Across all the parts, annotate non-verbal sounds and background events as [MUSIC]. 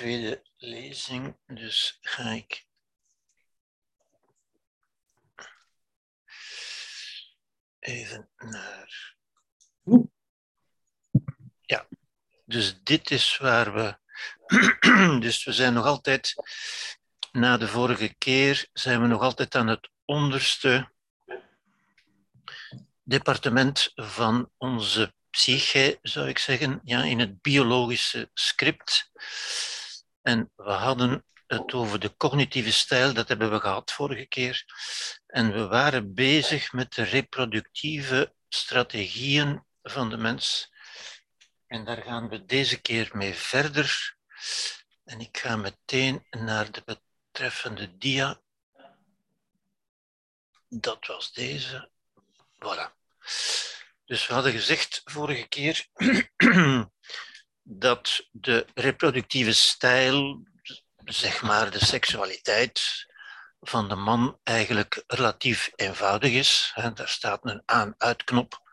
tweede lezing, dus ga ik even naar. Ja, dus dit is waar we. [CLEARS THROAT] Dus we zijn nog altijd, na de vorige keer, zijn we nog altijd aan het onderste departement van onze psyche, zou ik zeggen, ja, in het biologische script. En we hadden het over de cognitieve stijl, dat hebben we gehad vorige keer. En we waren bezig met de reproductieve strategieën van de mens. En daar gaan we deze keer mee verder. En ik ga meteen naar de betreffende dia. Dat was deze. Voilà. Dus we hadden gezegd vorige keer [CLEARS THROAT] dat de reproductieve stijl, zeg maar de seksualiteit van de man, eigenlijk relatief eenvoudig is. Daar staat een aan-uitknop.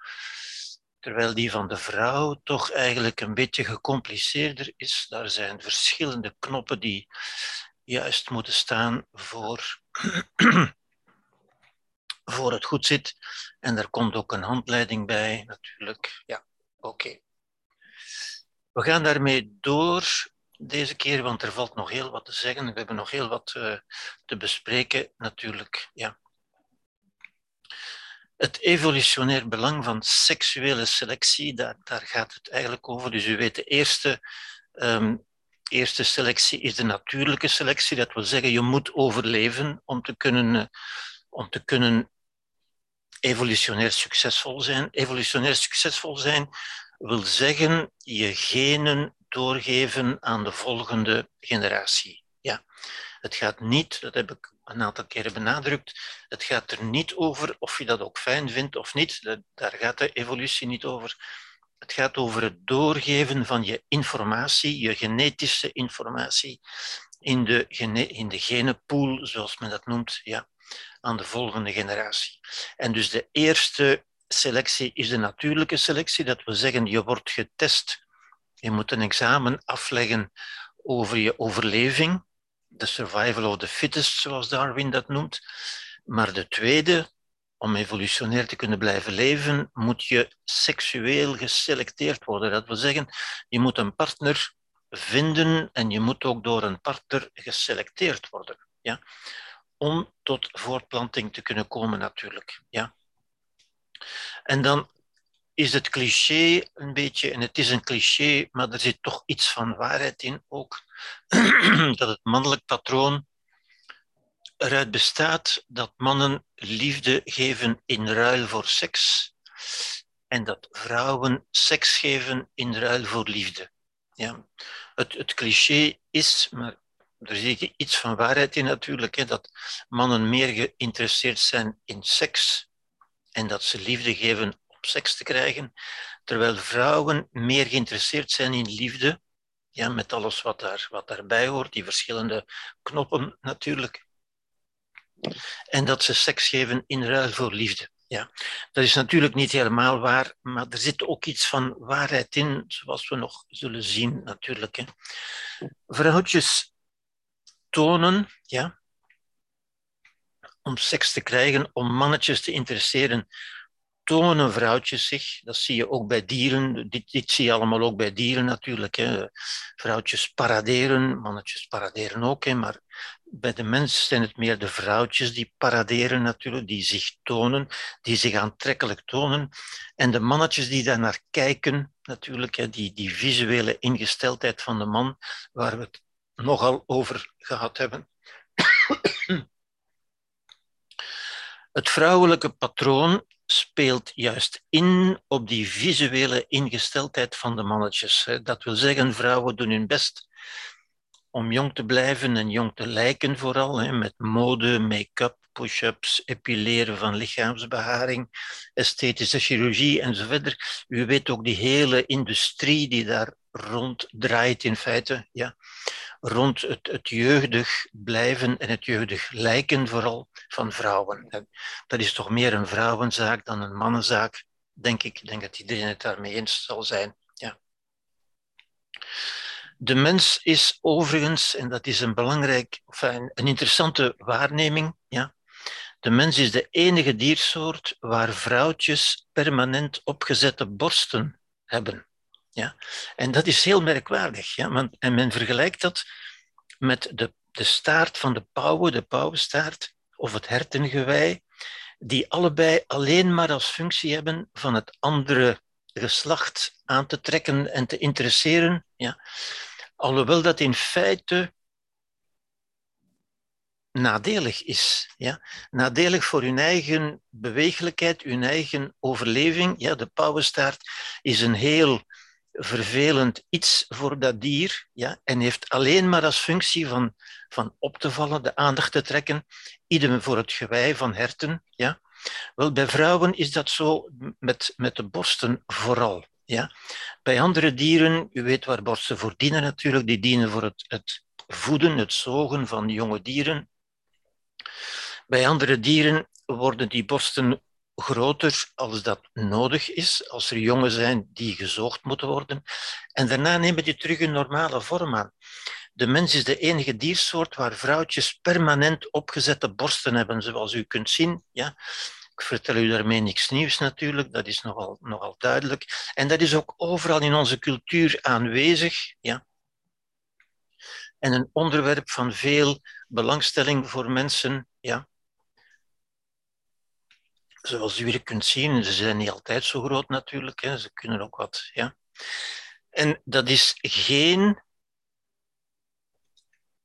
Terwijl die van de vrouw toch eigenlijk een beetje gecompliceerder is. Daar zijn verschillende knoppen die juist moeten staan voor voor het goed zit. En daar komt ook een handleiding bij, natuurlijk. Ja, oké. We gaan daarmee door deze keer, want er valt nog heel wat te zeggen. We hebben nog heel wat uh, te bespreken, natuurlijk. Ja. Het evolutionair belang van seksuele selectie, daar, daar gaat het eigenlijk over. Dus u weet, de eerste, um, eerste selectie is de natuurlijke selectie. Dat wil zeggen, je moet overleven om te kunnen, uh, om te kunnen evolutionair succesvol zijn. Evolutionair succesvol zijn wil zeggen je genen doorgeven aan de volgende generatie. Ja. Het gaat niet, dat heb ik een aantal keren benadrukt, het gaat er niet over of je dat ook fijn vindt of niet. Daar gaat de evolutie niet over. Het gaat over het doorgeven van je informatie, je genetische informatie, in de, gene, in de genenpool, zoals men dat noemt. Ja aan de volgende generatie. En dus de eerste selectie is de natuurlijke selectie. Dat wil zeggen, je wordt getest. Je moet een examen afleggen over je overleving. De survival of the fittest, zoals Darwin dat noemt. Maar de tweede, om evolutionair te kunnen blijven leven, moet je seksueel geselecteerd worden. Dat wil zeggen, je moet een partner vinden en je moet ook door een partner geselecteerd worden. Ja? om tot voortplanting te kunnen komen natuurlijk. Ja. En dan is het cliché een beetje, en het is een cliché, maar er zit toch iets van waarheid in ook, [CLEARS THROAT] dat het mannelijk patroon eruit bestaat dat mannen liefde geven in ruil voor seks en dat vrouwen seks geven in ruil voor liefde. Ja. Het, het cliché is, maar er zit iets van waarheid in natuurlijk, hè, dat mannen meer geïnteresseerd zijn in seks en dat ze liefde geven om seks te krijgen, terwijl vrouwen meer geïnteresseerd zijn in liefde, ja, met alles wat, daar, wat daarbij hoort, die verschillende knoppen natuurlijk, en dat ze seks geven in ruil voor liefde. Ja, dat is natuurlijk niet helemaal waar, maar er zit ook iets van waarheid in, zoals we nog zullen zien natuurlijk. Hè. Vrouwtjes tonen, ja, om seks te krijgen, om mannetjes te interesseren, tonen vrouwtjes zich. Dat zie je ook bij dieren. Dit, dit zie je allemaal ook bij dieren natuurlijk. Hè. Vrouwtjes paraderen, mannetjes paraderen ook. Hè. Maar bij de mens zijn het meer de vrouwtjes die paraderen natuurlijk, die zich tonen, die zich aantrekkelijk tonen. En de mannetjes die daar naar kijken natuurlijk, hè, die, die visuele ingesteldheid van de man, waar we het nogal over gehad hebben. Het vrouwelijke patroon speelt juist in op die visuele ingesteldheid van de mannetjes. Dat wil zeggen, vrouwen doen hun best om jong te blijven en jong te lijken vooral, met mode, make-up, push-ups, epileren van lichaamsbeharing, esthetische chirurgie enzovoort. U weet ook die hele industrie die daar rond draait in feite. Ja rond het, het jeugdig blijven en het jeugdig lijken vooral van vrouwen. Dat is toch meer een vrouwenzaak dan een mannenzaak, denk ik. Ik denk dat iedereen het daarmee eens zal zijn. Ja. De mens is overigens, en dat is een belangrijk, een interessante waarneming, ja. De mens is de enige diersoort waar vrouwtjes permanent opgezette borsten hebben. Ja? En dat is heel merkwaardig. Ja? En men vergelijkt dat met de, de staart van de pauwen, de pauwenstaart, of het hertengewei, die allebei alleen maar als functie hebben van het andere geslacht aan te trekken en te interesseren. Ja. Alhoewel dat in feite nadelig is. Ja? Nadelig voor hun eigen bewegelijkheid, hun eigen overleving. Ja, de pauwenstaart is een heel vervelend iets voor dat dier ja, en heeft alleen maar als functie van, van op te vallen, de aandacht te trekken. Idem voor het gewei van herten. Ja. Wel, bij vrouwen is dat zo met, met de borsten vooral. Ja. Bij andere dieren, u weet waar borsten voor dienen natuurlijk, die dienen voor het, het voeden, het zogen van jonge dieren. Bij andere dieren worden die borsten groter als dat nodig is, als er jongen zijn die gezoogd moeten worden. En daarna nemen die terug een normale vorm aan. De mens is de enige diersoort waar vrouwtjes permanent opgezette borsten hebben, zoals u kunt zien. Ja. Ik vertel u daarmee niks nieuws natuurlijk, dat is nogal, nogal duidelijk. En dat is ook overal in onze cultuur aanwezig. Ja. En een onderwerp van veel belangstelling voor mensen. Ja zoals u kunt zien, ze zijn niet altijd zo groot natuurlijk. Hè. Ze kunnen ook wat. Ja. En dat is geen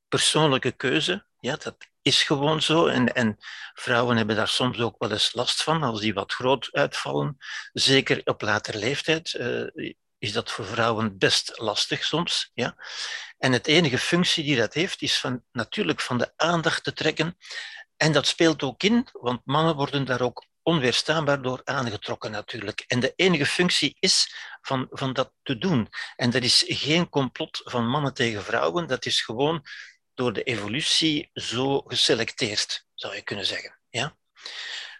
persoonlijke keuze. Ja, dat is gewoon zo. En, en vrouwen hebben daar soms ook wel eens last van als die wat groot uitvallen. Zeker op later leeftijd uh, is dat voor vrouwen best lastig soms. Ja. En het enige functie die dat heeft, is van, natuurlijk van de aandacht te trekken. En dat speelt ook in, want mannen worden daar ook onweerstaanbaar door aangetrokken natuurlijk. En de enige functie is van, van dat te doen. En dat is geen complot van mannen tegen vrouwen, dat is gewoon door de evolutie zo geselecteerd, zou je kunnen zeggen. Ja?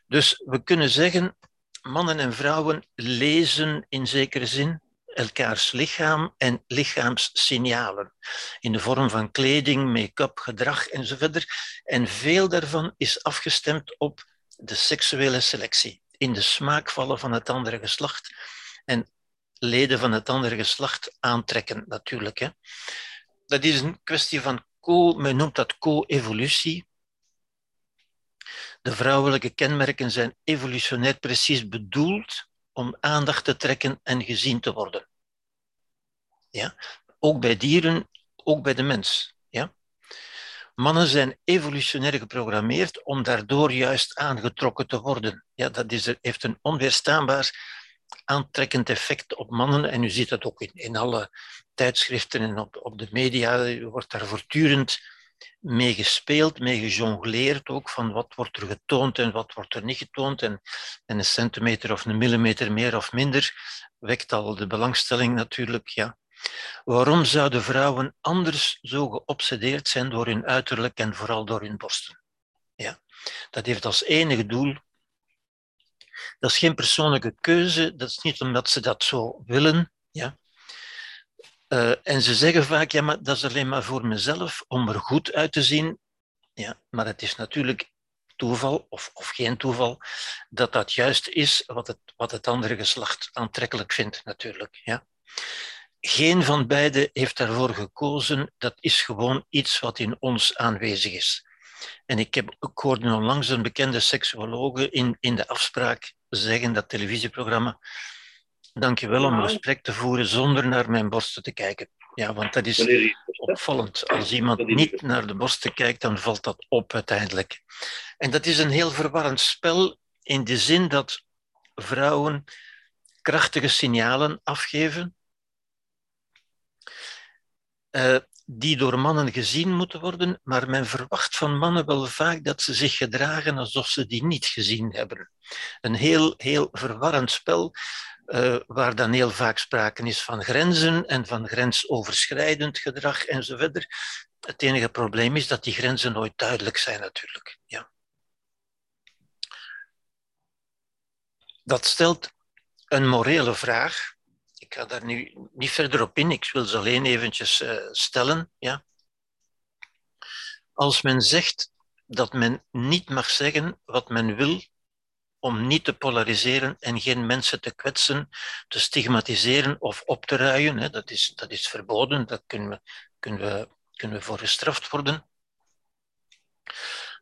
Dus we kunnen zeggen, mannen en vrouwen lezen in zekere zin elkaars lichaam en lichaamssignalen in de vorm van kleding, make-up, gedrag enzovoort. En veel daarvan is afgestemd op de seksuele selectie, in de smaak vallen van het andere geslacht en leden van het andere geslacht aantrekken natuurlijk. Hè. Dat is een kwestie van co, men noemt dat co-evolutie. De vrouwelijke kenmerken zijn evolutionair precies bedoeld om aandacht te trekken en gezien te worden. Ja? Ook bij dieren, ook bij de mens. Mannen zijn evolutionair geprogrammeerd om daardoor juist aangetrokken te worden. Ja, dat is, heeft een onweerstaanbaar aantrekkend effect op mannen. En u ziet dat ook in, in alle tijdschriften en op, op de media. Er wordt daar voortdurend mee gespeeld, mee gejongleerd ook, van wat wordt er getoond en wat wordt er niet getoond. En, en een centimeter of een millimeter meer of minder wekt al de belangstelling natuurlijk. Ja. Waarom zouden vrouwen anders zo geobsedeerd zijn door hun uiterlijk en vooral door hun borsten? Ja, dat heeft als enige doel. Dat is geen persoonlijke keuze, dat is niet omdat ze dat zo willen. Ja. Uh, en ze zeggen vaak, ja, maar dat is alleen maar voor mezelf, om er goed uit te zien. Ja, maar het is natuurlijk toeval, of, of geen toeval, dat dat juist is wat het, wat het andere geslacht aantrekkelijk vindt, natuurlijk. Ja geen van beiden heeft daarvoor gekozen. Dat is gewoon iets wat in ons aanwezig is. En ik, heb, ik hoorde onlangs een bekende seksuologe in, in de afspraak zeggen, dat televisieprogramma, dankjewel om een gesprek te voeren zonder naar mijn borsten te kijken. Ja, want dat is opvallend. Als iemand niet naar de borsten kijkt, dan valt dat op uiteindelijk. En dat is een heel verwarrend spel in de zin dat vrouwen krachtige signalen afgeven uh, die door mannen gezien moeten worden, maar men verwacht van mannen wel vaak dat ze zich gedragen alsof ze die niet gezien hebben. Een heel, heel verwarrend spel, uh, waar dan heel vaak sprake is van grenzen en van grensoverschrijdend gedrag enzovoort. Het enige probleem is dat die grenzen nooit duidelijk zijn natuurlijk. Ja. Dat stelt een morele vraag ik ga daar nu niet verder op in, ik wil ze alleen eventjes uh, stellen. Ja. Als men zegt dat men niet mag zeggen wat men wil om niet te polariseren en geen mensen te kwetsen, te stigmatiseren of op te ruien, hè, dat, is, dat is verboden, dat kunnen we, kunnen, we, kunnen we voor gestraft worden.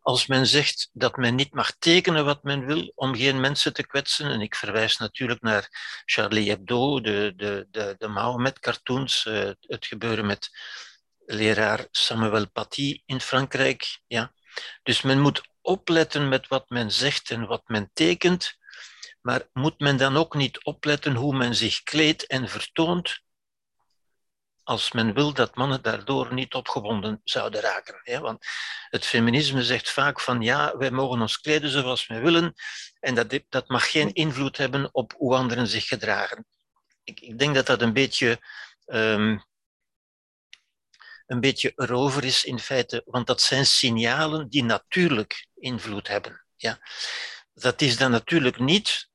Als men zegt dat men niet mag tekenen wat men wil om geen mensen te kwetsen, en ik verwijs natuurlijk naar Charlie Hebdo, de, de, de, de Mahomet-cartoons, uh, het gebeuren met leraar Samuel Paty in Frankrijk. Ja. Dus men moet opletten met wat men zegt en wat men tekent, maar moet men dan ook niet opletten hoe men zich kleedt en vertoont, als men wil dat mannen daardoor niet opgewonden zouden raken. Ja, want het feminisme zegt vaak van ja, wij mogen ons kleden zoals we willen en dat, dat mag geen invloed hebben op hoe anderen zich gedragen. Ik, ik denk dat dat een beetje, um, een beetje erover is in feite, want dat zijn signalen die natuurlijk invloed hebben. Ja. Dat is dan natuurlijk niet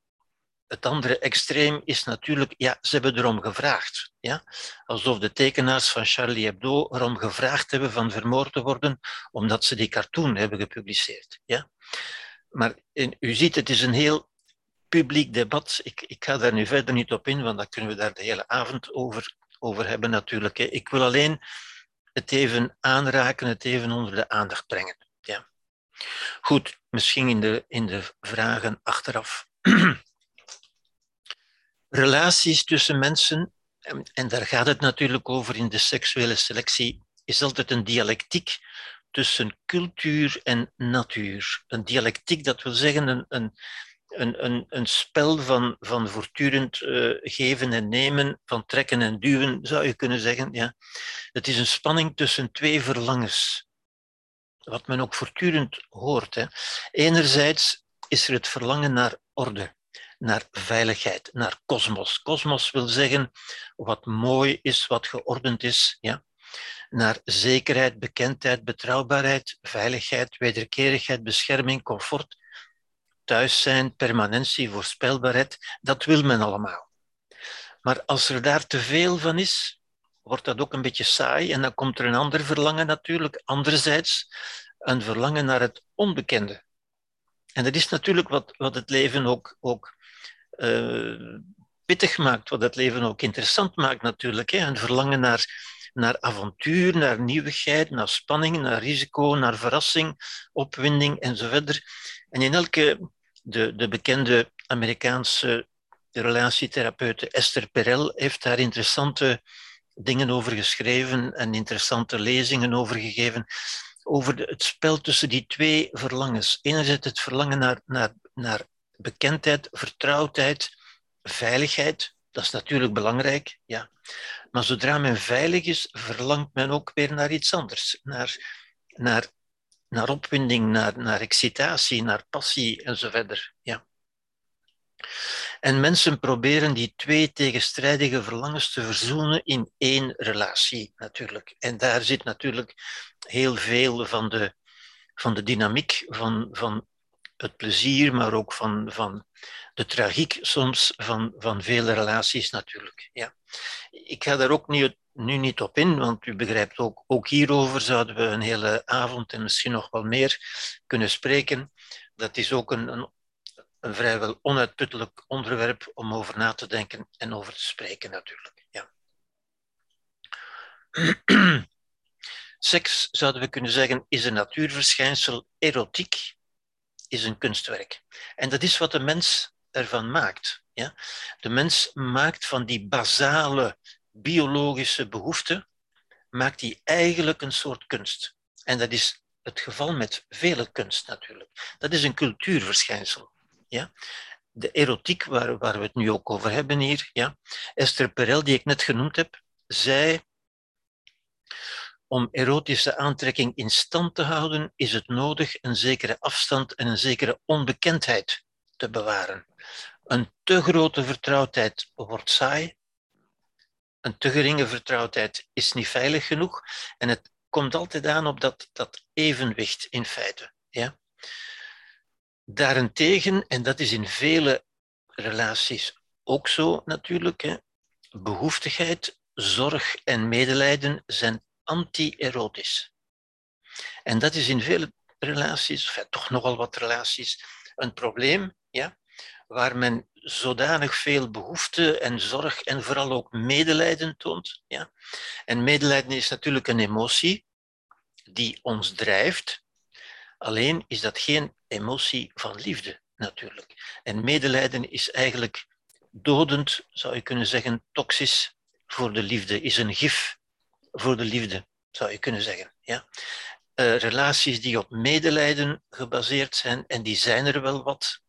het andere extreem is natuurlijk, ja, ze hebben erom gevraagd. Ja? Alsof de tekenaars van Charlie Hebdo erom gevraagd hebben van vermoord te worden, omdat ze die cartoon hebben gepubliceerd. Ja? Maar u ziet, het is een heel publiek debat. Ik, ik ga daar nu verder niet op in, want dan kunnen we daar de hele avond over, over hebben natuurlijk. Ik wil alleen het even aanraken, het even onder de aandacht brengen. Ja. Goed, misschien in de, in de vragen achteraf. [CLEARS THROAT] relaties tussen mensen, en daar gaat het natuurlijk over in de seksuele selectie, is altijd een dialectiek tussen cultuur en natuur. Een dialectiek, dat wil zeggen een, een, een, een, spel van, van voortdurend uh, geven en nemen, van trekken en duwen, zou je kunnen zeggen. Ja. Het is een spanning tussen twee verlangens, wat men ook voortdurend hoort. Hè. Enerzijds is er het verlangen naar orde naar veiligheid, naar kosmos. Kosmos wil zeggen wat mooi is, wat geordend is. Ja? Naar zekerheid, bekendheid, betrouwbaarheid, veiligheid, wederkerigheid, bescherming, comfort, thuis zijn, permanentie, voorspelbaarheid. Dat wil men allemaal. Maar als er daar te veel van is, wordt dat ook een beetje saai en dan komt er een ander verlangen natuurlijk. Anderzijds een verlangen naar het onbekende. En dat is natuurlijk wat, wat het leven ook, ook uh, pittig maakt, wat het leven ook interessant maakt natuurlijk. Hè. Een verlangen naar, naar avontuur, naar nieuwigheid, naar spanning, naar risico, naar verrassing, opwinding enzovoort. En in elke, de, de bekende Amerikaanse relatietherapeute Esther Perel heeft daar interessante dingen over geschreven en interessante lezingen over gegeven. Over het spel tussen die twee verlangens. Enerzijds het verlangen naar, naar, naar bekendheid, vertrouwdheid, veiligheid. Dat is natuurlijk belangrijk, ja. Maar zodra men veilig is, verlangt men ook weer naar iets anders. Naar, naar, naar opwinding, naar, naar excitatie, naar passie enzovoort. Ja. En mensen proberen die twee tegenstrijdige verlangens te verzoenen in één relatie, natuurlijk. En daar zit natuurlijk heel veel van de, van de dynamiek van, van het plezier, maar ook van, van de tragiek soms van, van vele relaties natuurlijk. Ja. Ik ga daar ook niet, nu niet op in, want u begrijpt ook, ook hierover zouden we een hele avond en misschien nog wel meer kunnen spreken. Dat is ook een, een, een vrijwel onuitputtelijk onderwerp om over na te denken en over te spreken natuurlijk. Ja. [CLEARS THROAT] Seks, zouden we kunnen zeggen, is een natuurverschijnsel. Erotiek is een kunstwerk. En dat is wat de mens ervan maakt. Ja? De mens maakt van die basale biologische behoeften, maakt die eigenlijk een soort kunst. En dat is het geval met vele kunst natuurlijk. Dat is een cultuurverschijnsel. Ja? De erotiek, waar, waar we het nu ook over hebben hier, ja? Esther Perel, die ik net genoemd heb, zei om erotische aantrekking in stand te houden, is het nodig een zekere afstand en een zekere onbekendheid te bewaren. Een te grote vertrouwdheid wordt saai. Een te geringe vertrouwdheid is niet veilig genoeg. En het komt altijd aan op dat, dat evenwicht in feite. Ja? Daarentegen, en dat is in vele relaties ook zo natuurlijk, hè, behoeftigheid, zorg en medelijden zijn anti-erotisch. En dat is in vele relaties, of toch nogal wat relaties, een probleem, ja, waar men zodanig veel behoefte en zorg en vooral ook medelijden toont. Ja. En medelijden is natuurlijk een emotie die ons drijft, alleen is dat geen emotie van liefde natuurlijk. En medelijden is eigenlijk dodend, zou je kunnen zeggen, toxisch voor de liefde, is een gif voor de liefde, zou je kunnen zeggen. Ja? Uh, relaties die op medelijden gebaseerd zijn, en die zijn er wel wat,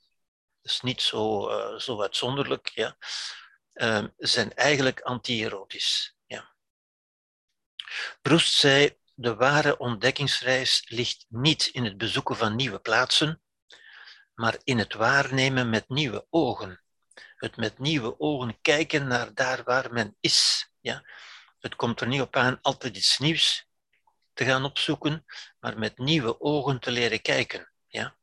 is niet zo, uh, zo uitzonderlijk, ja? Uh, zijn eigenlijk anti-erotisch. Ja. Proust zei, de ware ontdekkingsreis ligt niet in het bezoeken van nieuwe plaatsen, maar in het waarnemen met nieuwe ogen. Het met nieuwe ogen kijken naar daar waar men is. Ja? Het komt er niet op aan altijd iets nieuws te gaan opzoeken, maar met nieuwe ogen te leren kijken. Ja?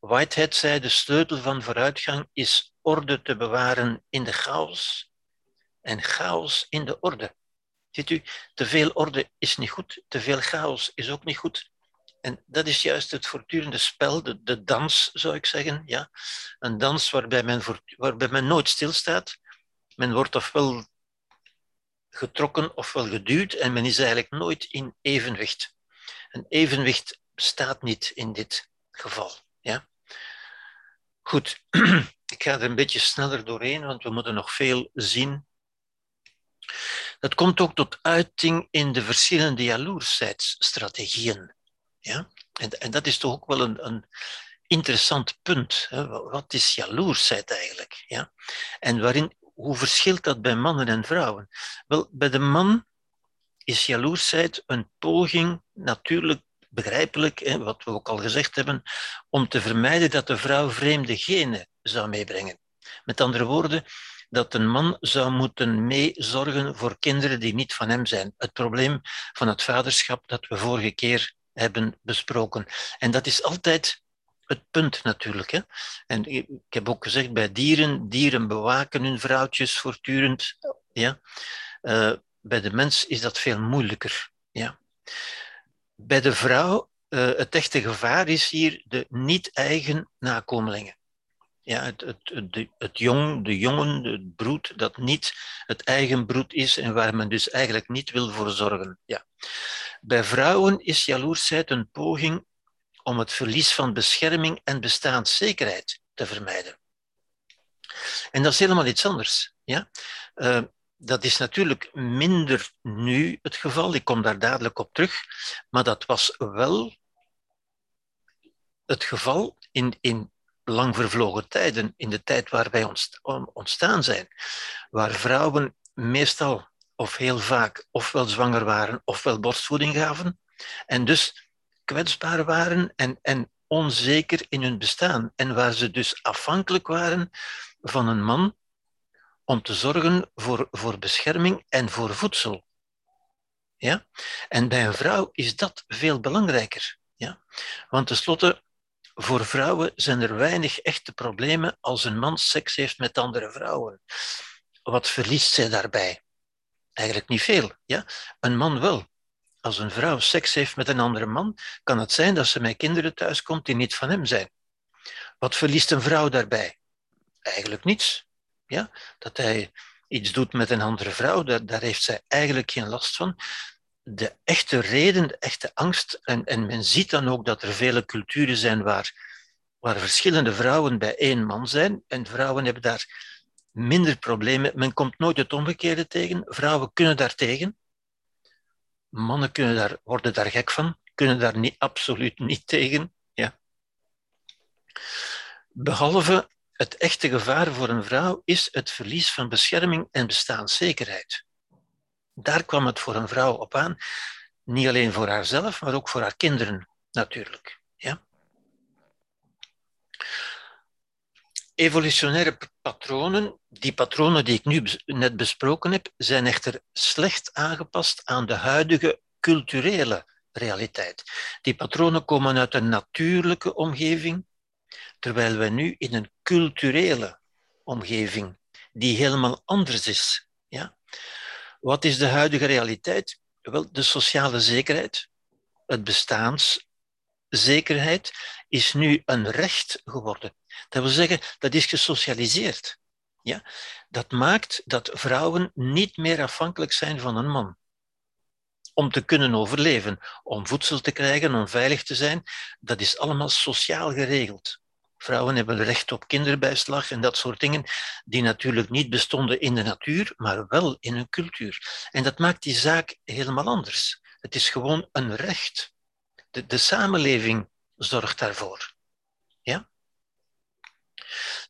Whitehead zei, de sleutel van vooruitgang is orde te bewaren in de chaos en chaos in de orde. Ziet u, te veel orde is niet goed, te veel chaos is ook niet goed. En dat is juist het voortdurende spel, de, de dans zou ik zeggen. Ja? Een dans waarbij men, voor, waarbij men nooit stilstaat. Men wordt ofwel getrokken ofwel geduwd en men is eigenlijk nooit in evenwicht. Een evenwicht bestaat niet in dit geval. Ja? Goed, [CLEARS THROAT] ik ga er een beetje sneller doorheen, want we moeten nog veel zien. Dat komt ook tot uiting in de verschillende jaloersheidsstrategieën. Ja? En, en dat is toch ook wel een, een interessant punt. Hè? Wat is jaloersheid eigenlijk? Ja? En waarin, hoe verschilt dat bij mannen en vrouwen? Wel, bij de man is jaloersheid een poging, natuurlijk begrijpelijk, hè, wat we ook al gezegd hebben, om te vermijden dat de vrouw vreemde genen zou meebrengen. Met andere woorden, dat een man zou moeten meezorgen voor kinderen die niet van hem zijn. Het probleem van het vaderschap dat we vorige keer hebben besproken. En dat is altijd het punt natuurlijk. Hè? En ik heb ook gezegd bij dieren, dieren bewaken hun vrouwtjes voortdurend. Ja? Uh, bij de mens is dat veel moeilijker. Ja? Bij de vrouw, uh, het echte gevaar is hier de niet-eigen nakomelingen. Ja, het, het, het, het jong, de jongen, het broed, dat niet het eigen broed is en waar men dus eigenlijk niet wil voor zorgen. Ja. Bij vrouwen is jaloersheid een poging om het verlies van bescherming en bestaanszekerheid te vermijden. En dat is helemaal iets anders. Ja? Uh, dat is natuurlijk minder nu het geval, ik kom daar dadelijk op terug, maar dat was wel het geval in, in lang vervlogen tijden, in de tijd waar wij ontstaan zijn, waar vrouwen meestal of heel vaak ofwel zwanger waren ofwel borstvoeding gaven en dus kwetsbaar waren en, en onzeker in hun bestaan en waar ze dus afhankelijk waren van een man om te zorgen voor, voor bescherming en voor voedsel. Ja? En bij een vrouw is dat veel belangrijker. Ja? Want tenslotte, voor vrouwen zijn er weinig echte problemen als een man seks heeft met andere vrouwen. Wat verliest zij daarbij? Eigenlijk niet veel. Ja? Een man wel. Als een vrouw seks heeft met een andere man, kan het zijn dat ze met kinderen thuiskomt die niet van hem zijn. Wat verliest een vrouw daarbij? Eigenlijk niets. Ja? Dat hij iets doet met een andere vrouw, daar, daar heeft zij eigenlijk geen last van. De echte reden, de echte angst, en, en men ziet dan ook dat er vele culturen zijn waar, waar verschillende vrouwen bij één man zijn, en vrouwen hebben daar minder problemen. Men komt nooit het omgekeerde tegen. Vrouwen kunnen daar tegen. Mannen kunnen daar, worden daar gek van, kunnen daar niet, absoluut niet tegen. Ja. Behalve het echte gevaar voor een vrouw is het verlies van bescherming en bestaanszekerheid. Daar kwam het voor een vrouw op aan. Niet alleen voor haarzelf, maar ook voor haar kinderen natuurlijk. Ja? Evolutionaire patronen, die patronen die ik nu net besproken heb, zijn echter slecht aangepast aan de huidige culturele realiteit. Die patronen komen uit een natuurlijke omgeving, terwijl wij nu in een culturele omgeving, die helemaal anders is. Ja? Wat is de huidige realiteit? Wel, de sociale zekerheid, het bestaanszekerheid, is nu een recht geworden. Dat wil zeggen, dat is gesocialiseerd. Ja? Dat maakt dat vrouwen niet meer afhankelijk zijn van een man. Om te kunnen overleven, om voedsel te krijgen, om veilig te zijn, dat is allemaal sociaal geregeld. Vrouwen hebben recht op kinderbijslag en dat soort dingen, die natuurlijk niet bestonden in de natuur, maar wel in hun cultuur. En dat maakt die zaak helemaal anders. Het is gewoon een recht. De, samenleving zorgt daarvoor. Ja?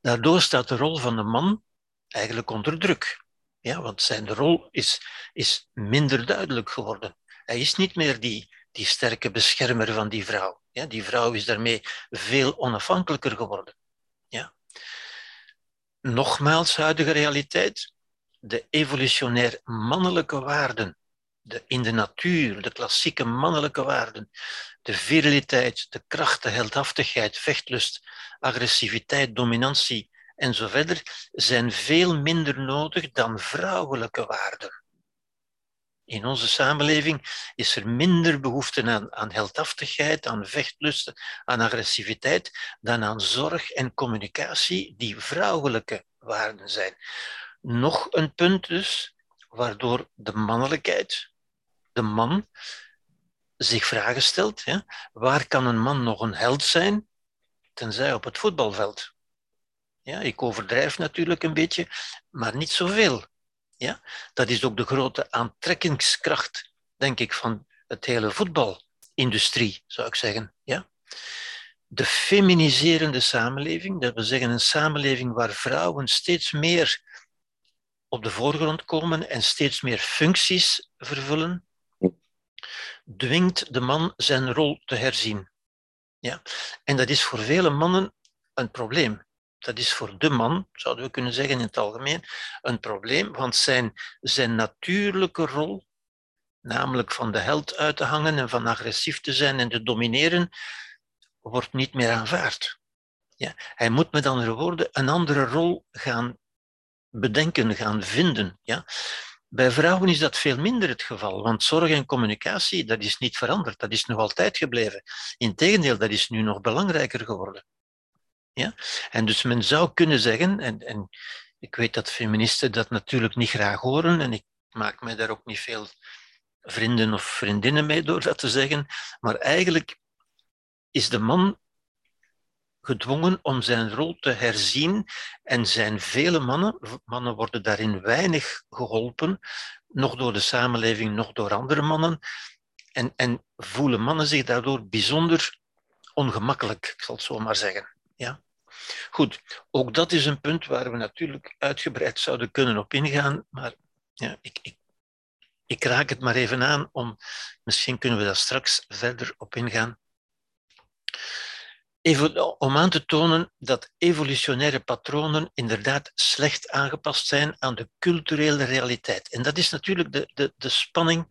Daardoor staat de rol van de man eigenlijk onder druk. Ja, want zijn rol is, is minder duidelijk geworden. Hij is niet meer die, die sterke beschermer van die vrouw. Ja, die vrouw is daarmee veel onafhankelijker geworden. Ja. Nogmaals, huidige realiteit. De evolutionair mannelijke waarden de, in de natuur, de klassieke mannelijke waarden, de viriliteit, de kracht, de heldhaftigheid, vechtlust, agressiviteit, dominantie en zo verder, zijn veel minder nodig dan vrouwelijke waarden. In onze samenleving is er minder behoefte aan, aan heldhaftigheid, aan vechtlusten, aan agressiviteit, dan aan zorg en communicatie die vrouwelijke waarden zijn. Nog een punt dus, waardoor de mannelijkheid, de man, zich vragen stelt. Hè? Waar kan een man nog een held zijn, tenzij op het voetbalveld? Ja, ik overdrijf natuurlijk een beetje, maar niet zoveel. Ja? Dat is ook de grote aantrekkingskracht, denk ik, van het hele voetbalindustrie, zou ik zeggen. Ja? De feminiserende samenleving, dat wil zeggen een samenleving waar vrouwen steeds meer op de voorgrond komen en steeds meer functies vervullen, dwingt de man zijn rol te herzien. Ja? En dat is voor vele mannen een probleem. Dat is voor de man, zouden we kunnen zeggen in het algemeen, een probleem, want zijn, zijn natuurlijke rol, namelijk van de held uit te hangen en van agressief te zijn en te domineren, wordt niet meer aanvaard. Ja? Hij moet met andere woorden een andere rol gaan bedenken, gaan vinden. Ja? Bij vrouwen is dat veel minder het geval, want zorg en communicatie, dat is niet veranderd, dat is nog altijd gebleven. Integendeel, dat is nu nog belangrijker geworden. Ja? En dus men zou kunnen zeggen, en, en ik weet dat feministen dat natuurlijk niet graag horen, en ik maak mij daar ook niet veel vrienden of vriendinnen mee door dat te zeggen, maar eigenlijk is de man gedwongen om zijn rol te herzien en zijn vele mannen, mannen worden daarin weinig geholpen, nog door de samenleving, nog door andere mannen, en, en voelen mannen zich daardoor bijzonder ongemakkelijk, ik zal het zo maar zeggen. Ja? Goed, ook dat is een punt waar we natuurlijk uitgebreid zouden kunnen op ingaan, maar ja, ik, ik, ik raak het maar even aan om, misschien kunnen we daar straks verder op ingaan. Om aan te tonen dat evolutionaire patronen inderdaad slecht aangepast zijn aan de culturele realiteit. En dat is natuurlijk de, de, de spanning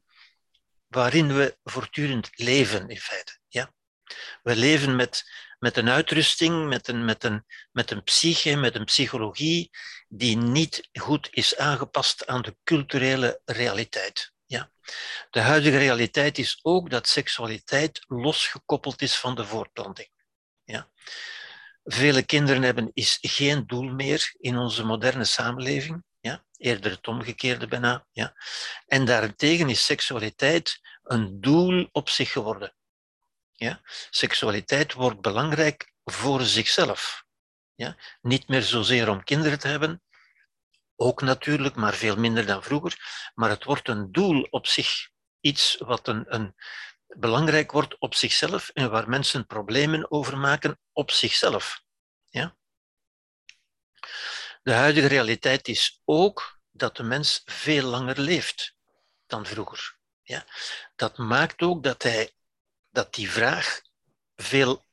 waarin we voortdurend leven, in feite. Ja? We leven met, met een uitrusting, met een, met, een, met een psyche, met een psychologie die niet goed is aangepast aan de culturele realiteit. Ja. De huidige realiteit is ook dat seksualiteit losgekoppeld is van de voortplanting. Ja. Vele kinderen hebben is geen doel meer in onze moderne samenleving. Ja. Eerder het omgekeerde bijna. Ja. En daarentegen is seksualiteit een doel op zich geworden. Ja. Seksualiteit wordt belangrijk voor zichzelf. Ja. Niet meer zozeer om kinderen te hebben, ook natuurlijk, maar veel minder dan vroeger. Maar het wordt een doel op zich. Iets wat een, een, belangrijk wordt op zichzelf en waar mensen problemen over maken op zichzelf. Ja? De huidige realiteit is ook dat de mens veel langer leeft dan vroeger. Ja? Dat maakt ook dat, hij, dat die vraag veel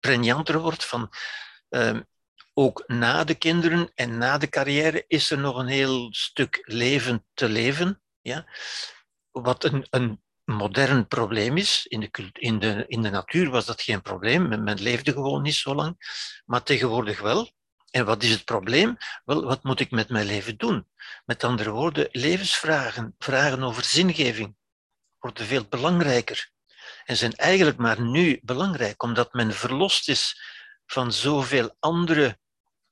pregnanter wordt van uh, ook na de kinderen en na de carrière is er nog een heel stuk leven te leven. Ja? Wat een, een modern probleem is. In de, in, de, in de natuur was dat geen probleem, men, leefde gewoon niet zo lang. Maar tegenwoordig wel. En wat is het probleem? Wel, wat moet ik met mijn leven doen? Met andere woorden, levensvragen, vragen over zingeving, worden veel belangrijker. En zijn eigenlijk maar nu belangrijk, omdat men verlost is van zoveel andere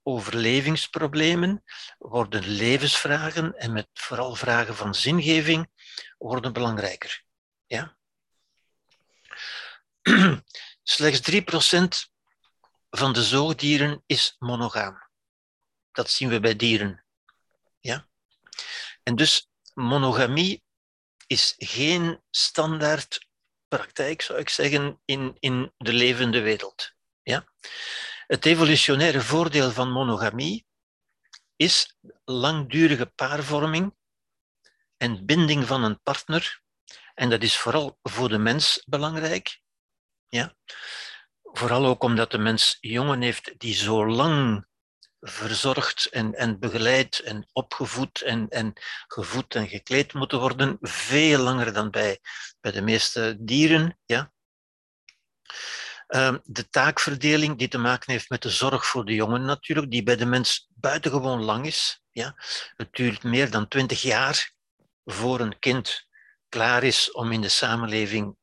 overlevingsproblemen, worden levensvragen en met vooral vragen van zingeving worden belangrijker. Ja? [CLEARS THROAT] Slechts 3% van de zoogdieren is monogaam. Dat zien we bij dieren. Ja? En dus monogamie is geen standaard praktijk, zou ik zeggen, in, in de levende wereld. Ja? Het evolutionaire voordeel van monogamie is langdurige paarvorming en binding van een partner. En dat is vooral voor de mens belangrijk. Ja? Vooral ook omdat de mens jongen heeft die zo lang verzorgd en, en begeleid en opgevoed en, en gevoed en gekleed moeten worden, veel langer dan bij, bij de meeste dieren. Ja? Ehm, de taakverdeling die te maken heeft met de zorg voor de jongen natuurlijk, die bij de mens buitengewoon lang is. Ja? Het duurt meer dan twintig jaar voor een kind klaar is om in de samenleving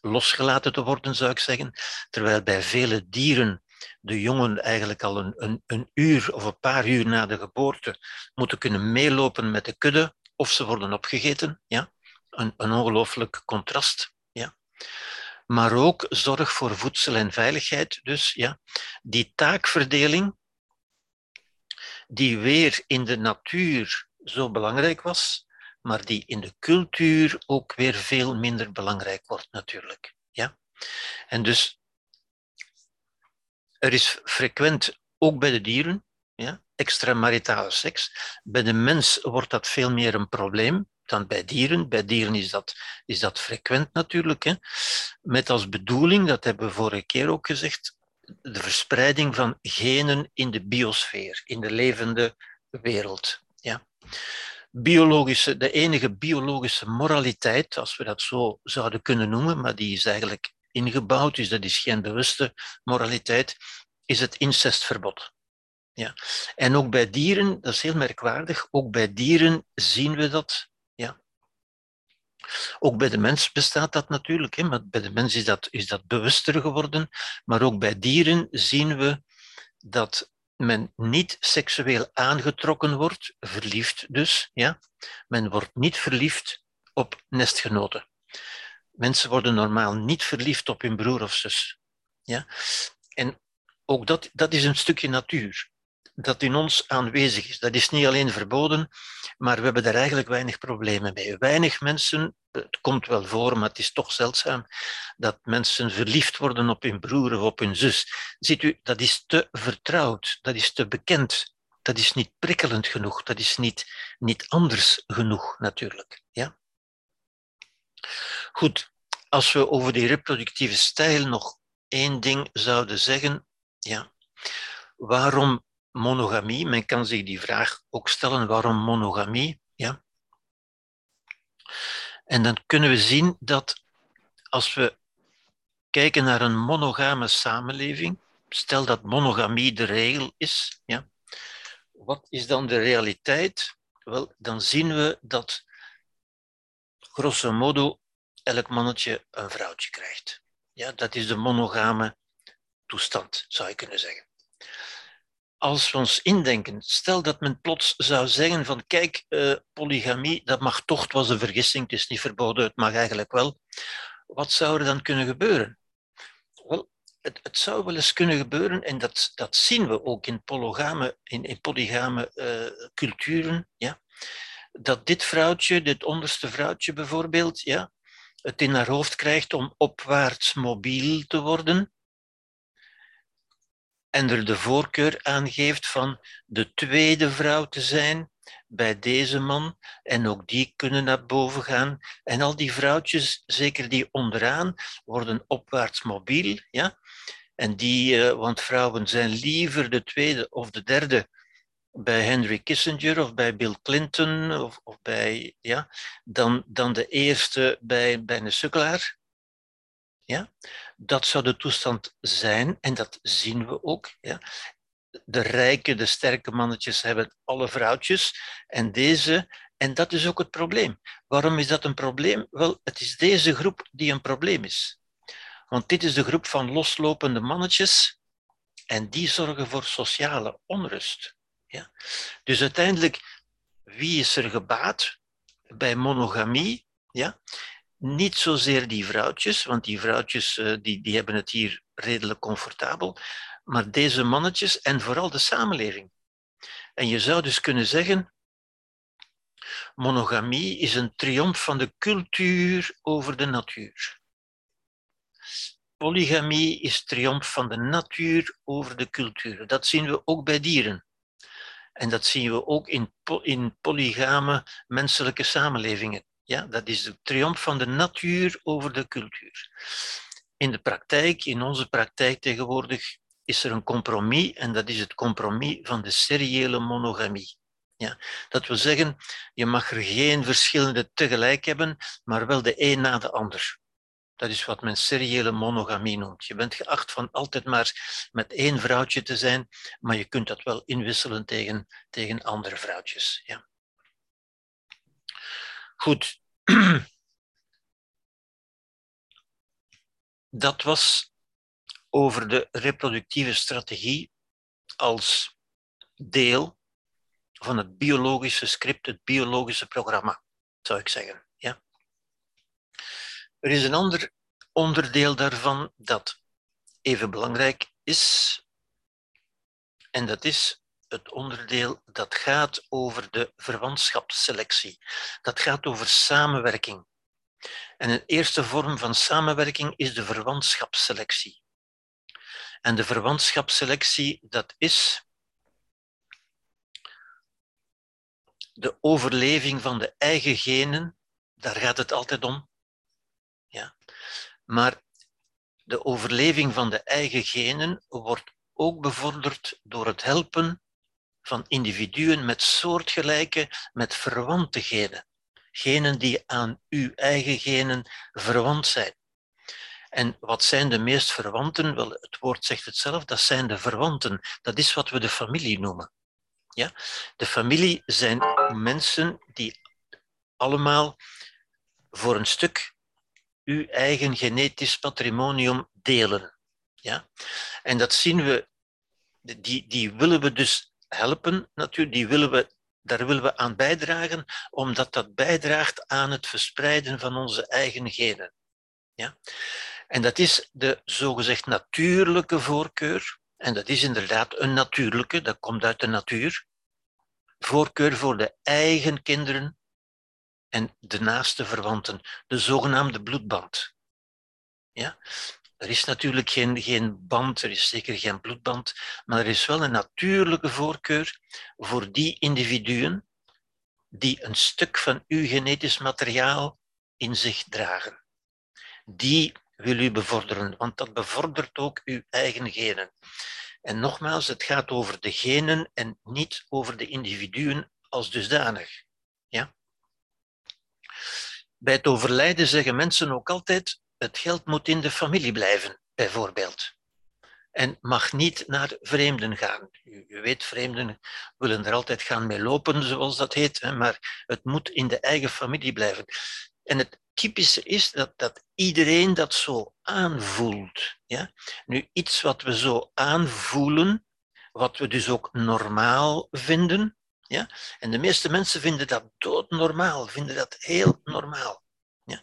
losgelaten te worden, zou ik zeggen. Terwijl bij vele dieren de jongen eigenlijk al een, een, een uur of een paar uur na de geboorte moeten kunnen meelopen met de kudde of ze worden opgegeten. Ja? Een, een ongelooflijk contrast. Ja? Maar ook zorg voor voedsel en veiligheid. Dus ja, die taakverdeling, die weer in de natuur zo belangrijk was, maar die in de cultuur ook weer veel minder belangrijk wordt natuurlijk. Ja? En dus er is frequent, ook bij de dieren, ja, extramaritale seks. Bij de mens wordt dat veel meer een probleem dan bij dieren. Bij dieren is dat, is dat frequent natuurlijk. Hè. Met als bedoeling, dat hebben we vorige keer ook gezegd, de verspreiding van genen in de biosfeer, in de levende wereld. Ja. Biologische, de enige biologische moraliteit, als we dat zo zouden kunnen noemen, maar die is eigenlijk ingebouwd, dus dat is geen bewuste moraliteit, is het incestverbod. Ja. En ook bij dieren, dat is heel merkwaardig, ook bij dieren zien we dat. Ja. Ook bij de mens bestaat dat natuurlijk, hè, maar bij de mens is dat, is dat bewuster geworden. Maar ook bij dieren zien we dat men niet seksueel aangetrokken wordt, verliefd dus. Ja. Men wordt niet verliefd op nestgenoten. Mensen worden normaal niet verliefd op hun broer of zus. Ja? En ook dat, dat is een stukje natuur dat in ons aanwezig is. Dat is niet alleen verboden, maar we hebben daar eigenlijk weinig problemen mee. Weinig mensen, het komt wel voor, maar het is toch zeldzaam, dat mensen verliefd worden op hun broer of op hun zus. Ziet u, dat is te vertrouwd, dat is te bekend, dat is niet prikkelend genoeg, dat is niet, niet anders genoeg natuurlijk. Ja? Goed, als we over die reproductieve stijl nog één ding zouden zeggen, ja, waarom monogamie? Men kan zich die vraag ook stellen, waarom monogamie? Ja. En dan kunnen we zien dat als we kijken naar een monogame samenleving, stel dat monogamie de regel is, ja, wat is dan de realiteit? Wel, dan zien we dat grosso modo elk mannetje een vrouwtje krijgt. Ja, dat is de monogame toestand, zou je kunnen zeggen. Als we ons indenken, stel dat men plots zou zeggen van kijk, uh, polygamie, dat mag toch, het was een vergissing, het is niet verboden, het mag eigenlijk wel. Wat zou er dan kunnen gebeuren? Wel, het, het zou wel eens kunnen gebeuren, en dat, dat zien we ook in, polygame, in, in polygame uh, culturen, ja, dat dit vrouwtje, dit onderste vrouwtje bijvoorbeeld, ja, het in haar hoofd krijgt om opwaarts mobiel te worden en er de voorkeur aan geeft van de tweede vrouw te zijn bij deze man en ook die kunnen naar boven gaan. En al die vrouwtjes, zeker die onderaan, worden opwaarts mobiel. Ja? En die, eh, want vrouwen zijn liever de tweede of de derde bij Henry Kissinger of bij Bill Clinton of, of bij, ja, dan, dan de eerste bij, bij een sukkelaar. Ja? Dat zou de toestand zijn en dat zien we ook. Ja? de rijke, de sterke mannetjes hebben alle vrouwtjes en deze, en dat is ook het probleem. Waarom is dat een probleem? Wel, het is deze groep die een probleem is. Want dit is de groep van loslopende mannetjes en die zorgen voor sociale onrust. Ja? Dus uiteindelijk, wie is er gebaat bij monogamie? Ja? Niet zozeer die vrouwtjes, want die vrouwtjes eh, die, die hebben het hier redelijk comfortabel, maar deze mannetjes en vooral de samenleving. En je zou dus kunnen zeggen, monogamie is een triomf van de cultuur over de natuur. Polygamie is triomf van de natuur over de cultuur. Dat zien we ook bij dieren. En dat zien we ook in, in polygame menselijke samenlevingen. Ja, dat is de triomf van de natuur over de cultuur. In de praktijk, in onze praktijk tegenwoordig, is er een compromis en dat is het compromis van de seriële monogamie. Ja, dat wil zeggen, je mag er geen verschillende tegelijk hebben, maar wel de een na de ander. Dat is wat men seriële monogamie noemt. Je bent geacht van altijd maar met één vrouwtje te zijn, maar je kunt dat wel inwisselen tegen, tegen andere vrouwtjes. Ja. Goed. [CLEARS THROAT] Dat was over de reproductieve strategie als deel van het biologische script, het biologische programma, zou ik zeggen. Ja. Er is een ander onderdeel daarvan dat even belangrijk is, en dat is het onderdeel dat gaat over de verwantschapsselectie. Dat gaat over samenwerking. En een eerste vorm van samenwerking is de verwantschapsselectie. En de verwantschapsselectie, dat is de overleving van de eigen genen, daar gaat het altijd om. Ja. Maar de overleving van de eigen genen wordt ook bevorderd door het helpen van individuen met soortgelijke, met verwante genen. Genen die aan uw eigen genen verwant zijn. En wat zijn de meest verwanten? Wel, het woord zegt het zelf, dat zijn de verwanten. Dat is wat we de familie noemen. Ja? De familie zijn mensen die allemaal voor een stuk uw eigen genetisch patrimonium delen. Ja? En dat zien we, die, die willen we dus helpen, natuurlijk, die willen we, daar willen we aan bijdragen, omdat dat bijdraagt aan het verspreiden van onze eigen genen. Ja? En dat is de zogezegd natuurlijke voorkeur, en dat is inderdaad een natuurlijke, dat komt uit de natuur, voorkeur voor de eigen kinderen en de naaste verwanten, de zogenaamde bloedband. Ja? Er is natuurlijk geen, geen band, er is zeker geen bloedband, maar er is wel een natuurlijke voorkeur voor die individuen die een stuk van uw genetisch materiaal in zich dragen. Die wil u bevorderen, want dat bevordert ook uw eigen genen. En nogmaals, het gaat over de genen en niet over de individuen als dusdanig. Ja? Bij het overlijden zeggen mensen ook altijd: het geld moet in de familie blijven, bijvoorbeeld. En mag niet naar vreemden gaan. U, weet, vreemden willen er altijd gaan mee lopen, zoals dat heet, maar het moet in de eigen familie blijven. En het typische is dat, dat iedereen dat zo aanvoelt. Ja? Nu, iets wat we zo aanvoelen, wat we dus ook normaal vinden, ja? en de meeste mensen vinden dat doodnormaal, vinden dat heel normaal. Ja?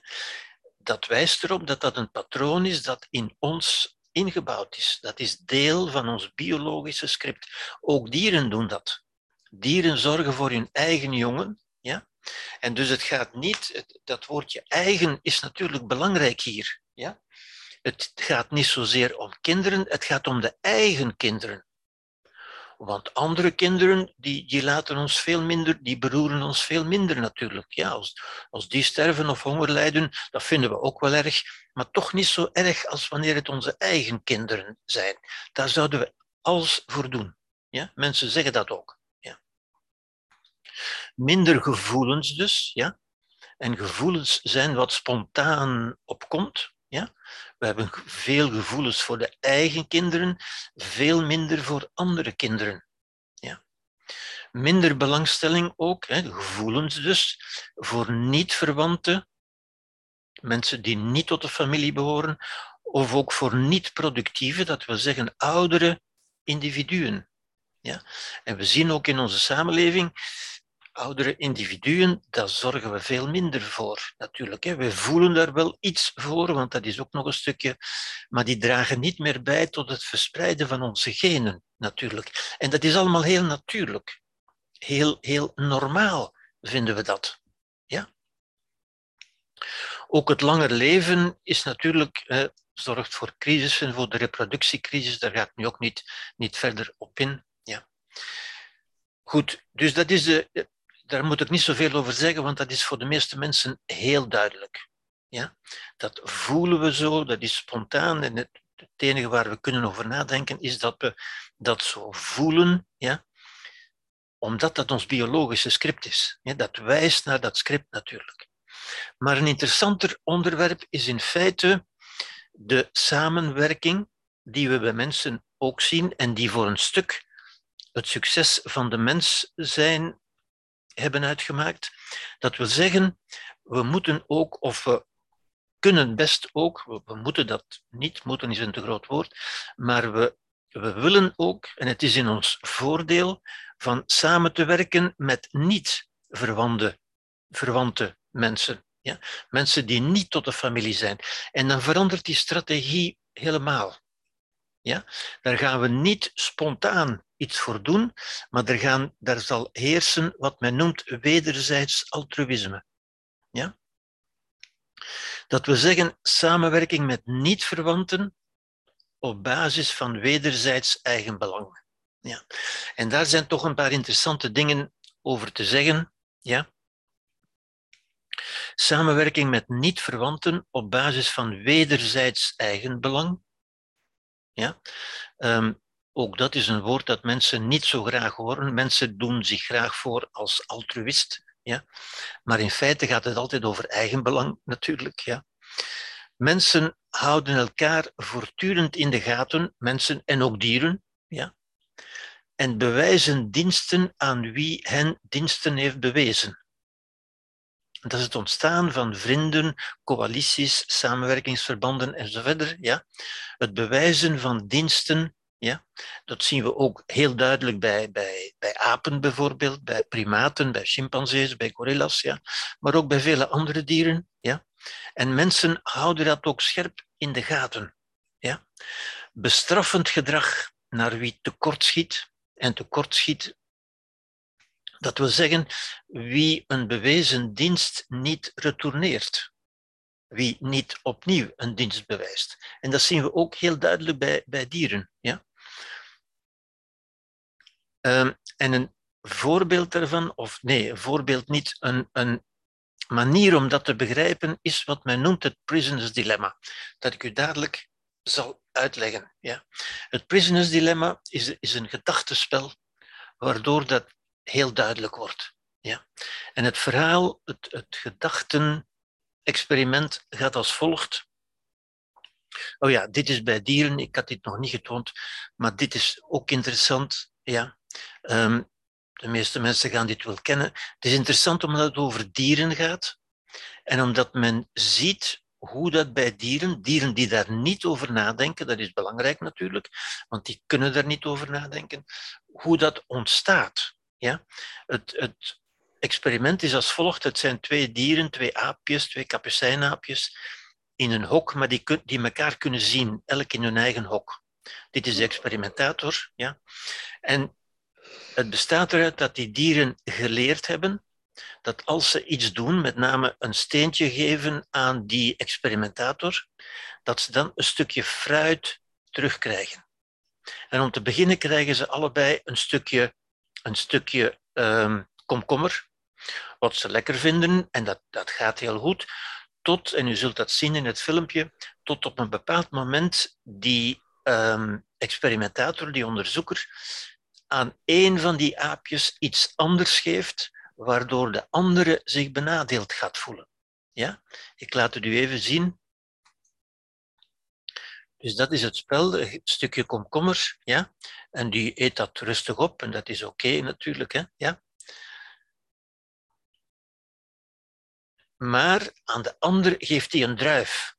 Dat wijst erop dat dat een patroon is dat in ons ingebouwd is. Dat is deel van ons biologische script. Ook dieren doen dat. Dieren zorgen voor hun eigen jongen, ja? En dus het gaat niet, dat woordje eigen is natuurlijk belangrijk hier. Ja? Het gaat niet zozeer om kinderen, het gaat om de eigen kinderen. Want andere kinderen, die, die laten ons veel minder, die beroeren ons veel minder natuurlijk. Ja, als, als die sterven of honger lijden, dat vinden we ook wel erg, maar toch niet zo erg als wanneer het onze eigen kinderen zijn. Daar zouden we alles voor doen. Ja? Mensen zeggen dat ook minder gevoelens dus, ja. En gevoelens zijn wat spontaan opkomt, Ja? We hebben veel gevoelens voor de eigen kinderen, veel minder voor andere kinderen. Ja? Minder belangstelling ook, hè, gevoelens dus, voor niet-verwanten, mensen die niet tot de familie behoren, of ook voor niet-productieve, dat wil zeggen oudere individuen. Ja? En we zien ook in onze samenleving oudere individuen, daar zorgen we veel minder voor, natuurlijk. Hè. We voelen daar wel iets voor, want dat is ook nog een stukje, maar die dragen niet meer bij tot het verspreiden van onze genen, natuurlijk. En dat is allemaal heel natuurlijk. Heel, heel normaal vinden we dat. Ja? Ook het langer leven is natuurlijk, eh, zorgt voor crisissen, voor de reproductiecrisis, daar ga ik nu ook niet, niet verder op in. Ja. Goed, dus dat is de, daar moet ik niet zoveel over zeggen, want dat is voor de meeste mensen heel duidelijk. Ja? Dat voelen we zo, dat is spontaan. En het, enige waar we kunnen over nadenken is dat we dat zo voelen, ja? omdat dat ons biologische script is. Dat wijst naar dat script natuurlijk. Maar een interessanter onderwerp is in feite de samenwerking die we bij mensen ook zien en die voor een stuk het succes van de mens zijn hebben uitgemaakt. Dat wil zeggen, we moeten ook, of we kunnen best ook, we, moeten dat niet, moeten is een te groot woord, maar we, we willen ook, en het is in ons voordeel, van samen te werken met niet-verwante verwante mensen. Ja? Mensen die niet tot de familie zijn. En dan verandert die strategie helemaal. Daar gaan we niet spontaan iets voor doen, maar er, gaan, daar zal heersen wat men noemt wederzijds altruïsme. Ja? Dat we zeggen samenwerking met niet-verwanten op basis van wederzijds eigenbelang. Ja. En daar zijn toch een paar interessante dingen over te zeggen. Ja. Samenwerking met niet-verwanten op basis van wederzijds eigenbelang. Ja? Um, ook dat is een woord dat mensen niet zo graag horen. Mensen doen zich graag voor als altruïst. Ja? Maar in feite gaat het altijd over eigenbelang natuurlijk. Ja? Mensen houden elkaar voortdurend in de gaten, mensen en ook dieren. Ja? En bewijzen diensten aan wie hen diensten heeft bewezen. Dat is het ontstaan van vrienden, coalities, samenwerkingsverbanden enzovoort. Ja? Het bewijzen van diensten ja? Dat zien we ook heel duidelijk bij, bij, bij apen bijvoorbeeld, bij primaten, bij chimpansees, bij gorillas, ja? maar ook bij vele andere dieren. Ja? En mensen houden dat ook scherp in de gaten. Ja? Bestraffend gedrag naar wie tekortschiet, en tekortschiet, dat wil zeggen wie een bewezen dienst niet retourneert wie niet opnieuw een dienst bewijst. En dat zien we ook heel duidelijk bij, bij dieren. Ja? Um, en een voorbeeld daarvan, of nee, een voorbeeld niet, een, een manier om dat te begrijpen, is wat men noemt het prisoner's dilemma. Dat ik u dadelijk zal uitleggen. Ja. Het prisoner's dilemma is, is een gedachtenspel waardoor dat heel duidelijk wordt. Ja. En het verhaal, het, het gedachten-experiment gaat als volgt. Oh ja, dit is bij dieren, ik had dit nog niet getoond, maar dit is ook interessant. Ja. Um, de meeste mensen gaan dit wel kennen. Het is interessant omdat het over dieren gaat en omdat men ziet hoe dat bij dieren, dieren die daar niet over nadenken, dat is belangrijk natuurlijk, want die kunnen daar niet over nadenken, hoe dat ontstaat. Ja? Het, het experiment is als volgt. Het zijn twee dieren, twee aapjes, twee kapucijnaapjes, in een hok, maar die, die elkaar kunnen zien, elk in hun eigen hok. Dit is de experimentator. Ja? En het bestaat eruit dat die dieren geleerd hebben dat als ze iets doen, met name een steentje geven aan die experimentator, dat ze dan een stukje fruit terugkrijgen. En om te beginnen krijgen ze allebei een stukje, een stukje um, komkommer, wat ze lekker vinden, en dat, dat gaat heel goed, tot, en u zult dat zien in het filmpje, tot op een bepaald moment die um, experimentator, die onderzoeker, aan één van die aapjes iets anders geeft, waardoor de andere zich benadeeld gaat voelen. Ja? Ik laat het u even zien. Dus dat is het spel, een stukje komkommer, ja. En die eet dat rustig op en dat is oké natuurlijk, hè, ja. Maar aan de ander geeft hij een druif.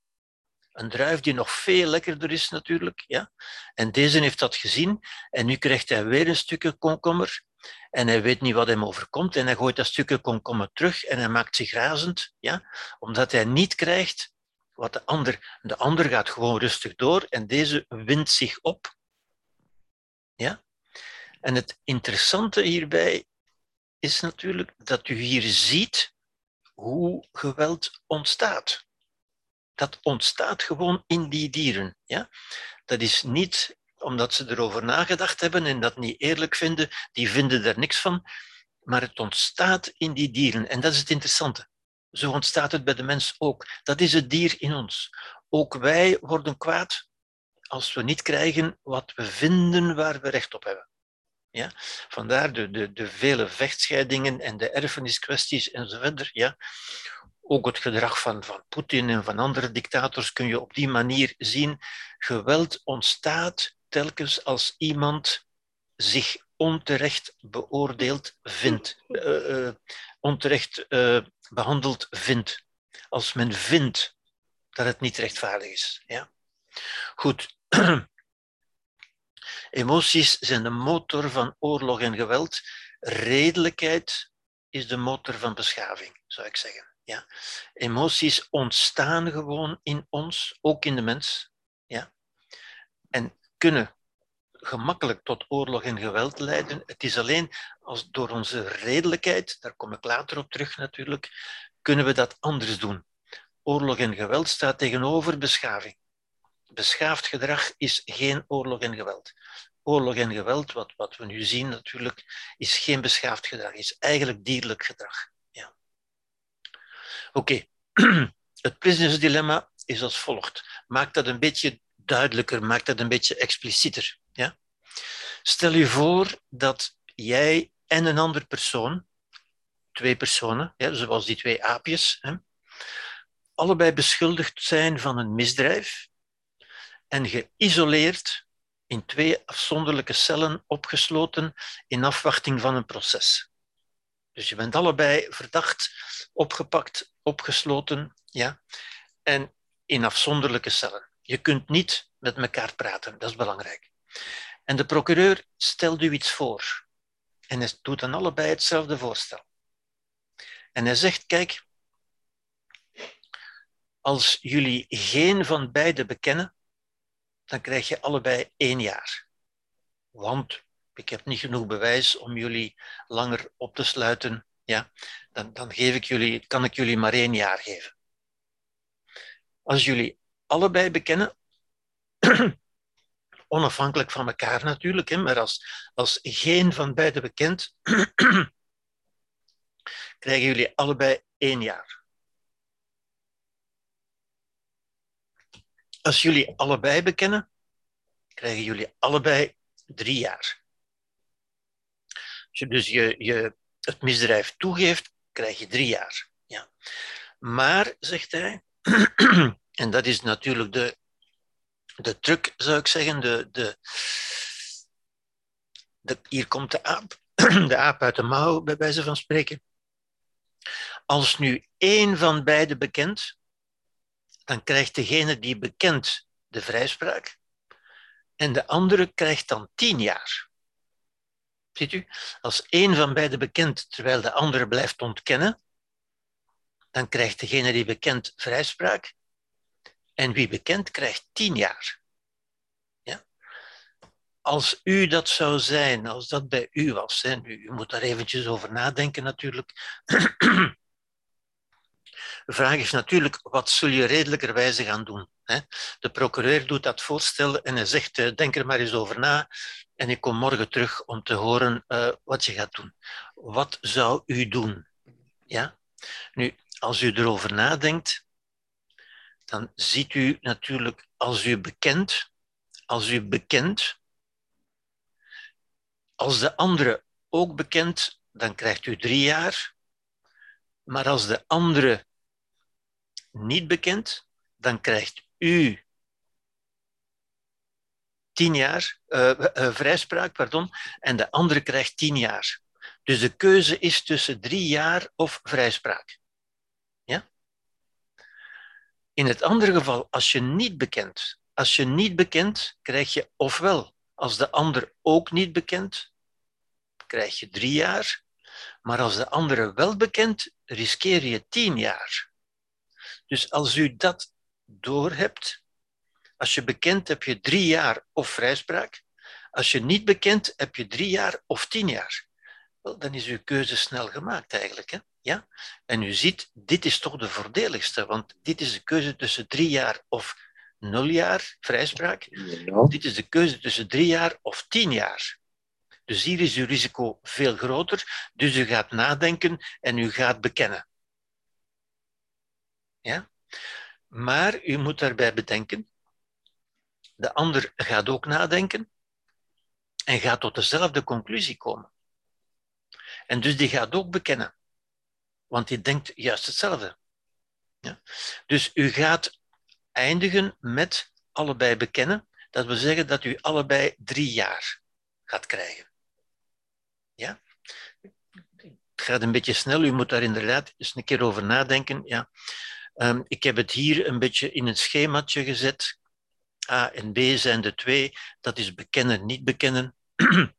Een druif die nog veel lekkerder is natuurlijk. Ja? En deze heeft dat gezien en nu krijgt hij weer een stukje komkommer en hij weet niet wat hem overkomt en hij gooit dat stukje komkommer terug en hij maakt zich razend, ja? omdat hij niet krijgt wat de ander... De ander gaat gewoon rustig door en deze wint zich op. Ja? En het interessante hierbij is natuurlijk dat u hier ziet hoe geweld ontstaat. Dat ontstaat gewoon in die dieren. Ja? Dat is niet omdat ze erover nagedacht hebben en dat niet eerlijk vinden, die vinden er niks van, maar het ontstaat in die dieren. En dat is het interessante. Zo ontstaat het bij de mens ook. Dat is het dier in ons. Ook wij worden kwaad als we niet krijgen wat we vinden waar we recht op hebben. Ja? Vandaar de, de, de vele vechtscheidingen en de erfeniskwesties enzovoort. Ja? Ook het gedrag van, van Poetin en van andere dictators kun je op die manier zien. Geweld ontstaat telkens als iemand zich onterecht beoordeeld vindt, uh, uh, onterecht uh, behandeld vindt. Als men vindt dat het niet rechtvaardig is. Ja? Goed. [CLEARS THROAT] Emoties zijn de motor van oorlog en geweld. Redelijkheid is de motor van beschaving, zou ik zeggen. Ja? Emoties ontstaan gewoon in ons, ook in de mens. Ja? En kunnen gemakkelijk tot oorlog en geweld leiden. Het is alleen als door onze redelijkheid, daar kom ik later op terug natuurlijk, kunnen we dat anders doen. Oorlog en geweld staat tegenover beschaving. Beschaafd gedrag is geen oorlog en geweld. Oorlog en geweld, wat, wat we nu zien natuurlijk, is geen beschaafd gedrag, is eigenlijk dierlijk gedrag. Ja. Oké, okay. [CLEARS THROAT] het prisonersdilemma is als volgt. Maak dat een beetje duidelijker, maak dat een beetje explicieter. Ja? Stel je voor dat jij en een andere persoon, twee personen, ja, zoals die twee aapjes, hè, allebei beschuldigd zijn van een misdrijf en geïsoleerd in twee afzonderlijke cellen opgesloten in afwachting van een proces. Dus je bent allebei verdacht, opgepakt, opgesloten, ja, en in afzonderlijke cellen. Je kunt niet met elkaar praten, dat is belangrijk. En de procureur stelt u iets voor. En hij doet dan allebei hetzelfde voorstel. En hij zegt, kijk, als jullie geen van beiden bekennen, dan krijg je allebei één jaar. Want ik heb niet genoeg bewijs om jullie langer op te sluiten. Ja, dan, dan geef ik jullie, kan ik jullie maar één jaar geven. Als jullie allebei bekennen, [CLEARS THROAT] onafhankelijk van elkaar natuurlijk, hè, maar als, als geen van beiden bekend, [CLEARS THROAT] krijgen jullie allebei één jaar. Als jullie allebei bekennen, krijgen jullie allebei drie jaar. Als je dus je, je het misdrijf toegeeft, krijg je drie jaar. Ja. Maar, zegt hij, [CLEARS THROAT] en dat is natuurlijk de de truc, zou ik zeggen. De, de, de, hier komt de aap, [CLEARS THROAT] de aap uit de mouw, bij wijze van spreken. Als nu één van beiden bekent, dan krijgt degene die bekent de vrijspraak en de andere krijgt dan tien jaar. Ziet u? Als één van beiden bekent terwijl de andere blijft ontkennen, dan krijgt degene die bekent vrijspraak en wie bekend krijgt tien jaar. Ja? Als u dat zou zijn, als dat bij u was, hè, u, u moet daar eventjes over nadenken natuurlijk. De [CLEARS THROAT] vraag is natuurlijk, wat zul je redelijkerwijze gaan doen? De procureur doet dat voorstel en hij zegt, uh, denk er maar eens over na en ik kom morgen terug om te horen uh, wat je gaat doen. Wat zou u doen? Ja? Nu, als u erover nadenkt, dan ziet u natuurlijk, als u bekent, als u bekent, als de andere ook bekent, dan krijgt u drie jaar. Maar als de andere niet bekend, dan krijgt u tien jaar, uh, vrijspraak, pardon, en de andere krijgt tien jaar. Dus de keuze is tussen drie jaar of vrijspraak. In het andere geval, als je niet bekend, als je niet bekend, krijg je ofwel, als de ander ook niet bekend, krijg je drie jaar, maar als de andere wel bekend, riskeer je tien jaar. Dus als u dat doorhebt, als je bekend heb je drie jaar of vrijspraak, als je niet bekend heb je drie jaar of tien jaar. Wel, dan is uw keuze snel gemaakt eigenlijk. Hè? Ja? En u ziet, dit is toch de voordeligste, want dit is de keuze tussen drie jaar of nul jaar vrijspraak. Ja. Dit is de keuze tussen drie jaar of tien jaar. Dus hier is uw risico veel groter, dus u gaat nadenken en u gaat bekennen. Ja? Maar u moet daarbij bedenken, de ander gaat ook nadenken en gaat tot dezelfde conclusie komen. En dus die gaat ook bekennen, want die denkt juist hetzelfde. Ja? Dus u gaat eindigen met allebei bekennen. Dat wil zeggen dat u allebei drie jaar gaat krijgen. Ja? Het gaat een beetje snel, u moet daar inderdaad eens een keer over nadenken. Ja. Um, ik heb het hier een beetje in een schemaatje gezet. A en B zijn de twee. Dat is bekennen, niet bekennen. [CLEARS THROAT]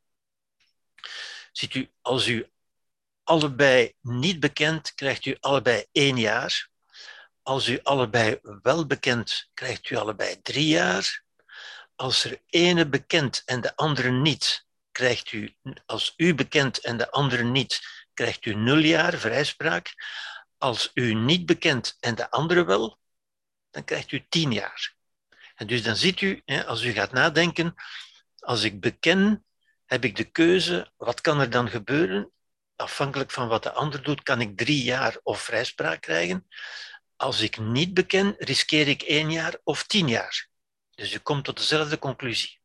Ziet u, als u allebei niet bekend, krijgt u allebei één jaar. Als u allebei wel bekend, krijgt u allebei drie jaar. Als er ene bekend en de andere niet, krijgt u, als u bekend en de andere niet, krijgt u nul jaar vrijspraak. Als u niet bekend en de andere wel, dan krijgt u tien jaar. En dus dan ziet u, als u gaat nadenken, als ik beken, heb ik de keuze, wat kan er dan gebeuren? Afhankelijk van wat de ander doet, kan ik drie jaar of vrijspraak krijgen. Als ik niet beken, riskeer ik één jaar of tien jaar. Dus u komt tot dezelfde conclusie.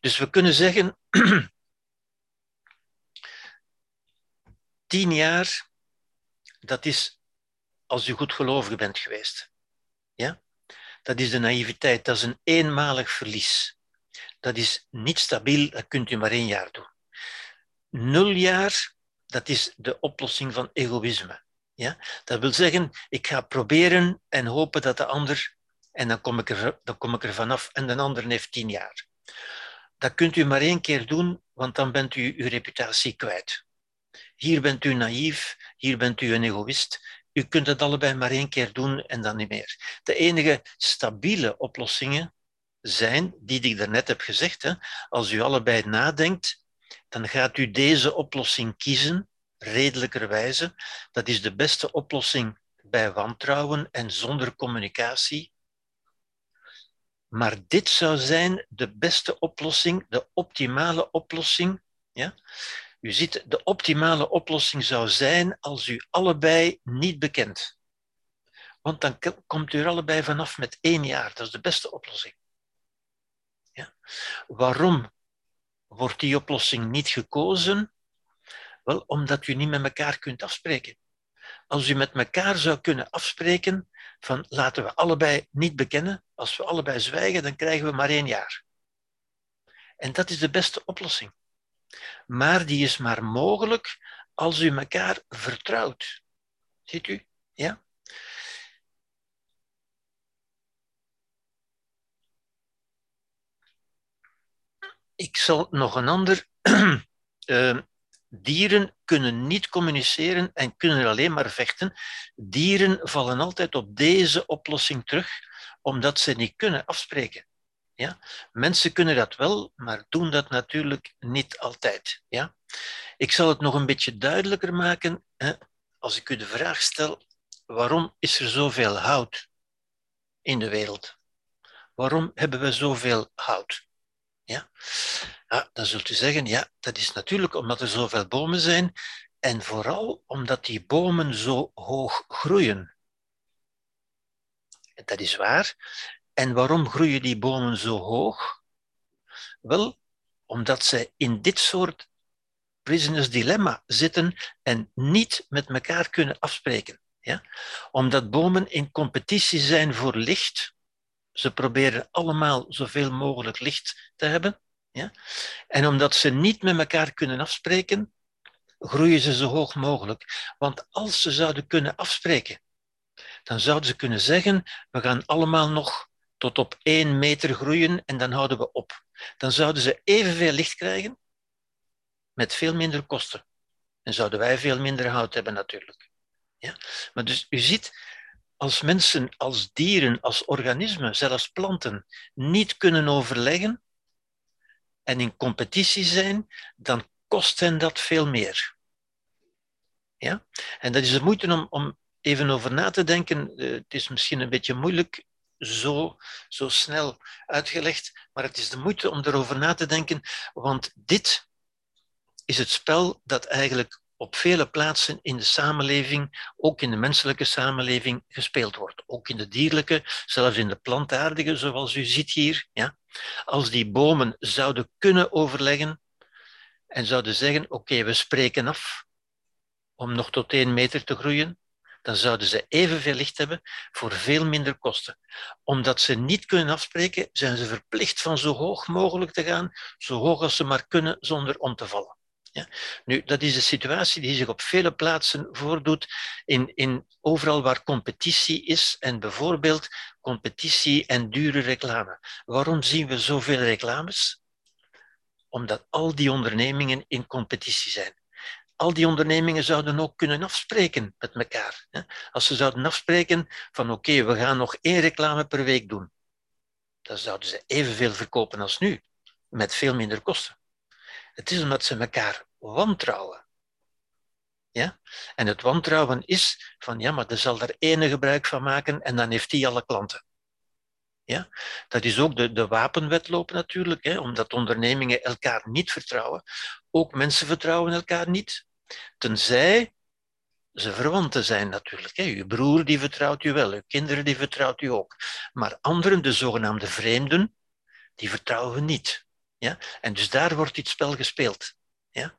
Dus we kunnen zeggen, [CLEARS THROAT] tien jaar, dat is als u goed gelovig bent geweest. Ja? Dat is de naïviteit, dat is een eenmalig verlies. Dat is niet stabiel, dat kunt u maar één jaar doen. Nul jaar, dat is de oplossing van egoïsme. Ja? Dat wil zeggen, ik ga proberen en hopen dat de ander, en dan kom ik er, dan kom ik er vanaf, en de ander heeft tien jaar. Dat kunt u maar één keer doen, want dan bent u uw reputatie kwijt. Hier bent u naïef, hier bent u een egoïst. U kunt het allebei maar één keer doen en dan niet meer. De enige stabiele oplossingen zijn, die ik daarnet heb gezegd, hè, als u allebei nadenkt, dan gaat u deze oplossing kiezen, redelijkerwijze. Dat is de beste oplossing bij wantrouwen en zonder communicatie. Maar dit zou zijn de beste oplossing, de optimale oplossing. Ja? U ziet, de optimale oplossing zou zijn als u allebei niet bekend. Want dan komt u er allebei vanaf met één jaar. Dat is de beste oplossing. Ja. Waarom wordt die oplossing niet gekozen? Wel, omdat u niet met elkaar kunt afspreken. Als u met elkaar zou kunnen afspreken van laten we allebei niet bekennen, als we allebei zwijgen, dan krijgen we maar één jaar. En dat is de beste oplossing maar die is maar mogelijk als u elkaar vertrouwt. Ziet u? Ja? Ik zal nog een ander. uh, [CLEARS THROAT] dieren kunnen niet communiceren en kunnen alleen maar vechten. Dieren vallen altijd op deze oplossing terug, omdat ze niet kunnen afspreken. Ja? Mensen kunnen dat wel, maar doen dat natuurlijk niet altijd. Ja? Ik zal het nog een beetje duidelijker maken hè, als ik u de vraag stel: waarom is er zoveel hout in de wereld? Waarom hebben we zoveel hout? Ja? ja? Dan zult u zeggen: ja, dat is natuurlijk omdat er zoveel bomen zijn en vooral omdat die bomen zo hoog groeien. Dat is waar. En waarom groeien die bomen zo hoog? Wel, omdat zij in dit soort business dilemma zitten en niet met elkaar kunnen afspreken. Ja? Omdat bomen in competitie zijn voor licht, Ze proberen allemaal zoveel mogelijk licht te hebben. Ja? En omdat ze niet met elkaar kunnen afspreken, groeien ze zo hoog mogelijk. Want als ze zouden kunnen afspreken, dan zouden ze kunnen zeggen, we gaan allemaal nog tot op één meter groeien en dan houden we op. Dan zouden ze evenveel licht krijgen met veel minder kosten. En zouden wij veel minder hout hebben natuurlijk. Ja? Maar dus u ziet, als mensen, als dieren, als organismen, zelfs planten, niet kunnen overleggen en in competitie zijn, dan kost hen dat veel meer. Ja? En dat is de moeite om, om even over na te denken. Eh, het is misschien een beetje moeilijk zo, zo snel uitgelegd, maar het is de moeite om erover na te denken, want dit is het spel dat eigenlijk op vele plaatsen in de samenleving, ook in de menselijke samenleving, gespeeld wordt. Ook in de dierlijke, zelfs in de plantaardige, zoals u ziet hier. Ja? Als die bomen zouden kunnen overleggen en zouden zeggen, oké, we spreken af om nog tot één meter te groeien, dan zouden ze evenveel licht hebben voor veel minder kosten. Omdat ze niet kunnen afspreken, zijn ze verplicht van zo hoog mogelijk te gaan, zo hoog als ze maar kunnen, zonder om te vallen. Nu, dat is een situatie die zich op vele plaatsen voordoet, in, in overal waar competitie is en bijvoorbeeld competitie en dure reclame. Waarom zien we zoveel reclames? Omdat al die ondernemingen in competitie zijn. Al die ondernemingen zouden ook kunnen afspreken met elkaar. Als ze zouden afspreken van oké, we gaan nog één reclame per week doen, dan zouden ze evenveel verkopen als nu, met veel minder kosten. Het is omdat ze elkaar wantrouwen. Ja? En het wantrouwen is van, ja, maar er zal er ene gebruik van maken en dan heeft die alle klanten. Ja? Dat is ook de, de wapenwetloop natuurlijk, hè, omdat ondernemingen elkaar niet vertrouwen. Ook mensen vertrouwen elkaar niet, tenzij ze verwanten zijn natuurlijk. Hè. Uw broer die vertrouwt u wel, uw kinderen die vertrouwt u ook. Maar anderen, de zogenaamde vreemden, die vertrouwen we niet. Ja? En dus daar wordt dit spel gespeeld. Ja?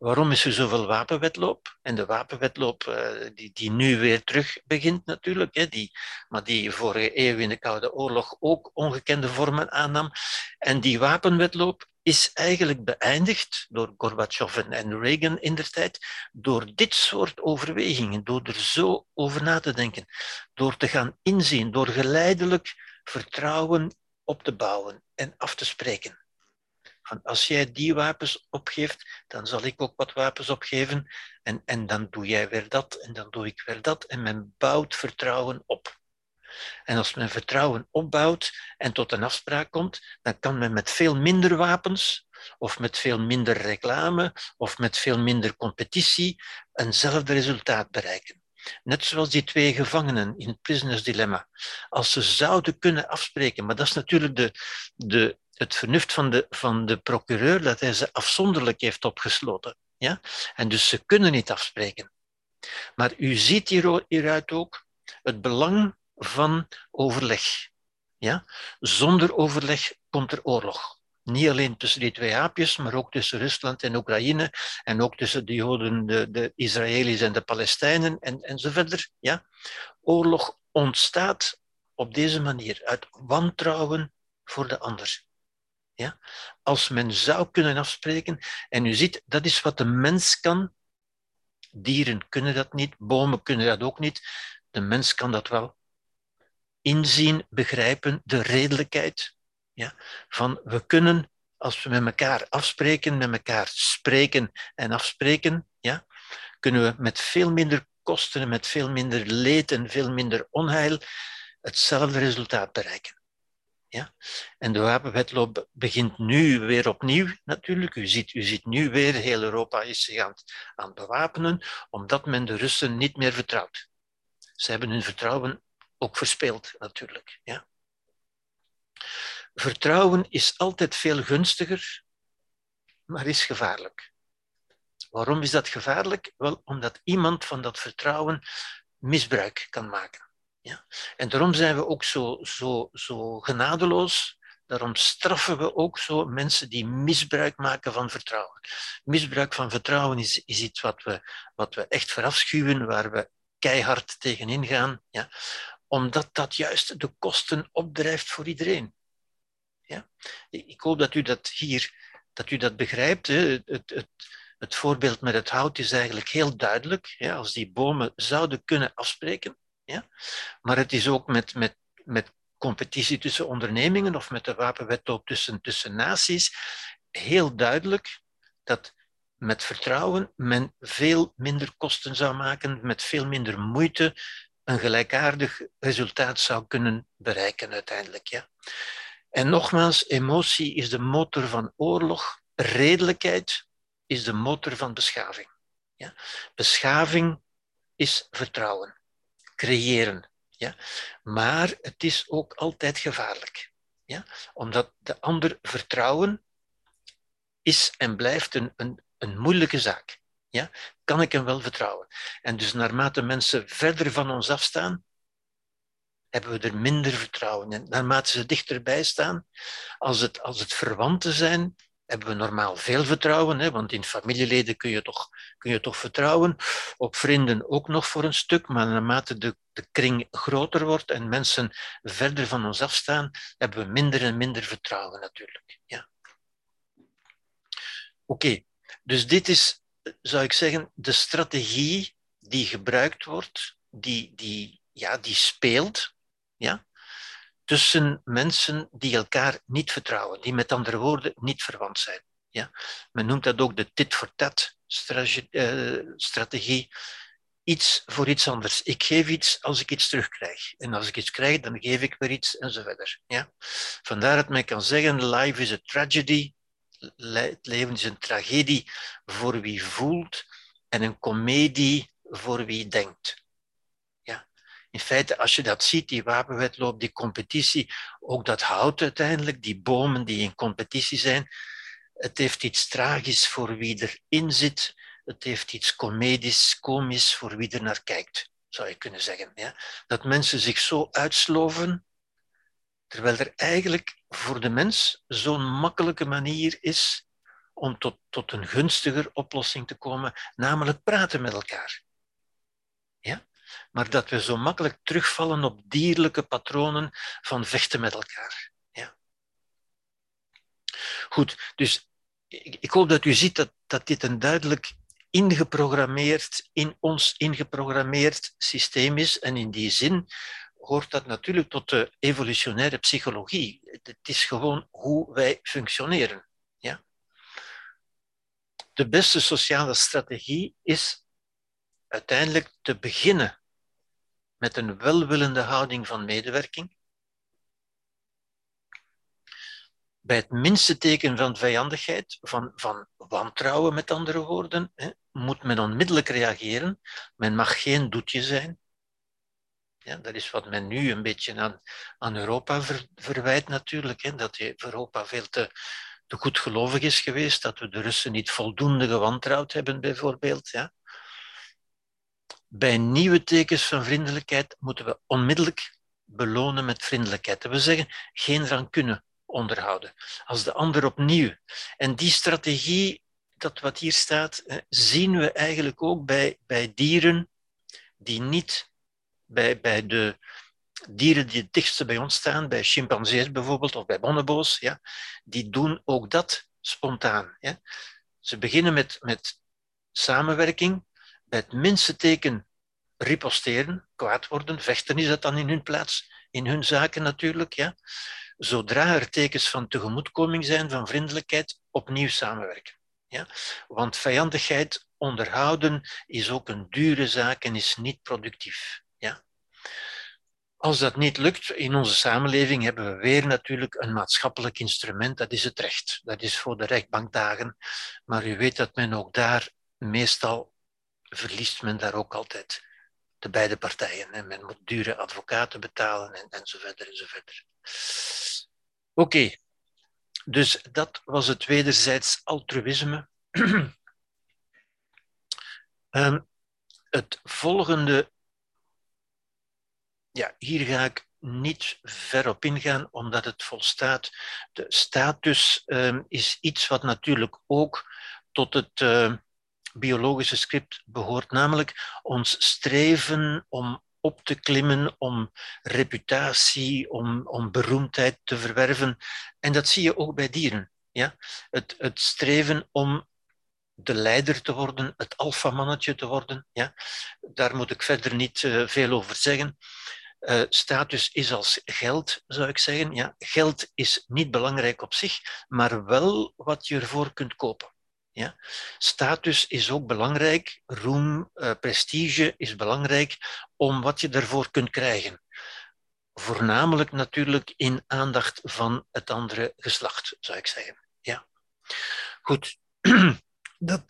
Waarom is er zoveel wapenwetloop? En de wapenwetloop uh, die, die nu weer terug begint natuurlijk, hè, die, maar die vorige eeuw in de Koude Oorlog ook ongekende vormen aannam. En die wapenwetloop is eigenlijk beëindigd door Gorbachev en Reagan in der tijd, door dit soort overwegingen, door er zo over na te denken, door te gaan inzien, door geleidelijk vertrouwen op te bouwen en af te spreken. Van als jij die wapens opgeeft, dan zal ik ook wat wapens opgeven. En, en dan doe jij weer dat en dan doe ik weer dat. En men bouwt vertrouwen op. En als men vertrouwen opbouwt en tot een afspraak komt, dan kan men met veel minder wapens of met veel minder reclame of met veel minder competitie eenzelfde resultaat bereiken. Net zoals die twee gevangenen in het prisoners dilemma. Als ze zouden kunnen afspreken, maar dat is natuurlijk de, de, het vernuft van de, van de procureur, dat hij ze afzonderlijk heeft opgesloten. Ja? En dus ze kunnen niet afspreken. Maar u ziet hier, hieruit ook het belang van overleg. Ja? Zonder overleg komt er oorlog. Niet alleen tussen die twee aapjes, maar ook tussen Rusland en Oekraïne en ook tussen de Joden, de, de Israëli's en de Palestijnen en, en zo verder. Ja? Oorlog ontstaat op deze manier uit wantrouwen voor de ander. Ja? Als men zou kunnen afspreken, en u ziet, dat is wat de mens kan. Dieren kunnen dat niet, bomen kunnen dat ook niet. De mens kan dat wel. Inzien, begrijpen, de redelijkheid. Van we kunnen, als we met elkaar afspreken, met elkaar spreken en afspreken, ja? kunnen we met veel minder kosten, met veel minder leed en veel minder onheil hetzelfde resultaat bereiken. Ja? En de wapenwetloop begint nu weer opnieuw natuurlijk. U ziet, u ziet nu weer, heel Europa is zich aan, aan het bewapenen, omdat men de Russen niet meer vertrouwt. Ze hebben hun vertrouwen ook verspeeld natuurlijk. Ja? Vertrouwen is altijd veel gunstiger, maar is gevaarlijk. Waarom is dat gevaarlijk? Wel, omdat iemand van dat vertrouwen misbruik kan maken. Ja? En daarom zijn we ook zo, zo, zo genadeloos. Daarom straffen we ook zo mensen die misbruik maken van vertrouwen. Misbruik van vertrouwen is, is iets wat we, wat we echt verafschuwen, waar we keihard tegenin gaan. Ja? omdat dat juist de kosten opdrijft voor iedereen. Ja? Ik hoop dat u dat hier dat u dat begrijpt. Het, het, het, voorbeeld met het hout is eigenlijk heel duidelijk. Ja? Als die bomen zouden kunnen afspreken. Ja? Maar het is ook met, met, met competitie tussen ondernemingen of met de wapenwetloop tussen, tussen naties heel duidelijk dat met vertrouwen men veel minder kosten zou maken, met veel minder moeite een gelijkaardig resultaat zou kunnen bereiken uiteindelijk. Ja. En nogmaals, emotie is de motor van oorlog, redelijkheid is de motor van beschaving. Ja. Beschaving is vertrouwen, creëren. Ja. Maar het is ook altijd gevaarlijk. Ja. Omdat de ander vertrouwen is en blijft een, een, een moeilijke zaak. Ja? Kan ik hem wel vertrouwen? En dus naarmate mensen verder van ons afstaan, hebben we er minder vertrouwen in. Naarmate ze dichterbij staan, als het, als het verwanten zijn, hebben we normaal veel vertrouwen, hè, want in familieleden kun je, toch, kun je toch vertrouwen. Op vrienden ook nog voor een stuk, maar naarmate de, de kring groter wordt en mensen verder van ons afstaan, hebben we minder en minder vertrouwen natuurlijk. Ja. Oké, dus dit is, zou ik zeggen, de strategie die gebruikt wordt, die, die, ja, die speelt ja, tussen mensen die elkaar niet vertrouwen, die met andere woorden niet verwant zijn. Ja. Men noemt dat ook de tit-for-tat eh. Iets voor iets anders. Ik geef iets als ik iets terugkrijg. En als ik iets krijg, dan geef ik weer iets en zo verder. Ja. Vandaar dat men kan zeggen, life is a tragedy, het leven is een tragedie voor wie voelt en een komedie voor wie denkt. In feite, als je dat ziet, die wapenwetloop, die competitie, ook dat hout uiteindelijk, die bomen die in competitie zijn, het heeft iets tragisch voor wie erin zit, het heeft iets comedisch, komisch voor wie er naar kijkt, zou je kunnen zeggen. Ja? Dat mensen zich zo uitsloven Terwijl er eigenlijk voor de mens zo'n makkelijke manier is om tot, tot een gunstiger oplossing te komen, namelijk praten met elkaar. Maar dat we zo makkelijk terugvallen op dierlijke patronen van vechten met elkaar. Ja? Goed, dus ik, ik hoop dat u ziet dat, dat dit een duidelijk ingeprogrammeerd, in ons ingeprogrammeerd systeem is. En in die zin hoort dat natuurlijk tot de evolutionaire psychologie. Het is gewoon hoe wij functioneren. Ja? De beste sociale strategie is uiteindelijk te beginnen met een welwillende houding van medewerking. Bij het minste teken van vijandigheid, van, van wantrouwen met andere woorden, hè, moet men onmiddellijk reageren. Men mag geen doetje zijn. Ja, dat is wat men nu een beetje aan, aan Europa verwijt natuurlijk. Hè, dat Europa veel te, te goedgelovig is geweest, dat we de Russen niet voldoende gewantrouwd hebben bijvoorbeeld. Ja. Bij nieuwe tekens van vriendelijkheid moeten we onmiddellijk belonen met vriendelijkheid. Dat wil zeggen, geen rancune onderhouden. Als de ander opnieuw. En die strategie, dat wat hier staat, zien we eigenlijk ook bij, bij dieren die niet bij, bij de dieren die het dichtste bij ons staan, bij chimpansees bijvoorbeeld, of bij bonobo's, ja, die doen ook dat spontaan. Ze beginnen met, met samenwerking, bij het minste teken riposteren, kwaad worden, vechten is dat dan in hun plaats, in hun zaken natuurlijk. Ja. Zodra er tekens van tegemoetkoming zijn, van vriendelijkheid, opnieuw samenwerken. Ja? Want vijandigheid onderhouden is ook een dure zaak en is niet productief. Als dat niet lukt in onze samenleving, hebben we weer natuurlijk een maatschappelijk instrument, dat is het recht. Dat is voor de rechtbankdagen. Maar u weet dat men ook daar, meestal verliest men daar ook altijd de beide partijen. En men moet dure advocaten betalen en, en zo verder en zo verder. Oké, dus dat was het wederzijds altruïsme. um, [CLEARS THROAT] het volgende ja, hier ga ik niet ver op ingaan, omdat het volstaat. De status um, is iets wat natuurlijk ook tot het uh, biologische script behoort, namelijk ons streven om op te klimmen, om reputatie, om, om beroemdheid te verwerven. En dat zie je ook bij dieren. Ja? Het, het streven om de leider te worden, het alfamannetje te worden. Ja? Daar moet ik verder niet uh, veel over zeggen. Uh, status is als geld, zou ik zeggen. Ja, geld is niet belangrijk op zich, maar wel wat je ervoor kunt kopen. Ja? Status is ook belangrijk, roem, uh, prestige is belangrijk om wat je daarvoor kunt krijgen. Voornamelijk natuurlijk in aandacht van het andere geslacht, zou ik zeggen. Ja. Goed, [CLEARS THROAT] dat,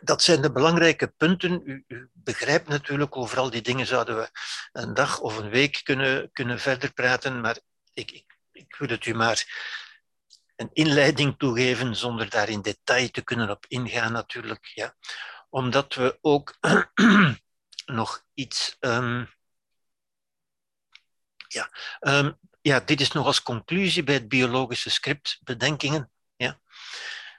dat zijn de belangrijke punten. U, u, begrijpt natuurlijk, over al die dingen zouden we een dag of een week kunnen, kunnen verder praten, maar ik, ik, ik wil het u maar een inleiding toegeven zonder daar in detail te kunnen op ingaan natuurlijk. Ja. Omdat we ook [CLEARS THROAT] nog iets... Um, ja, um, ja, dit is nog als conclusie bij het biologische script bedenkingen. Ja.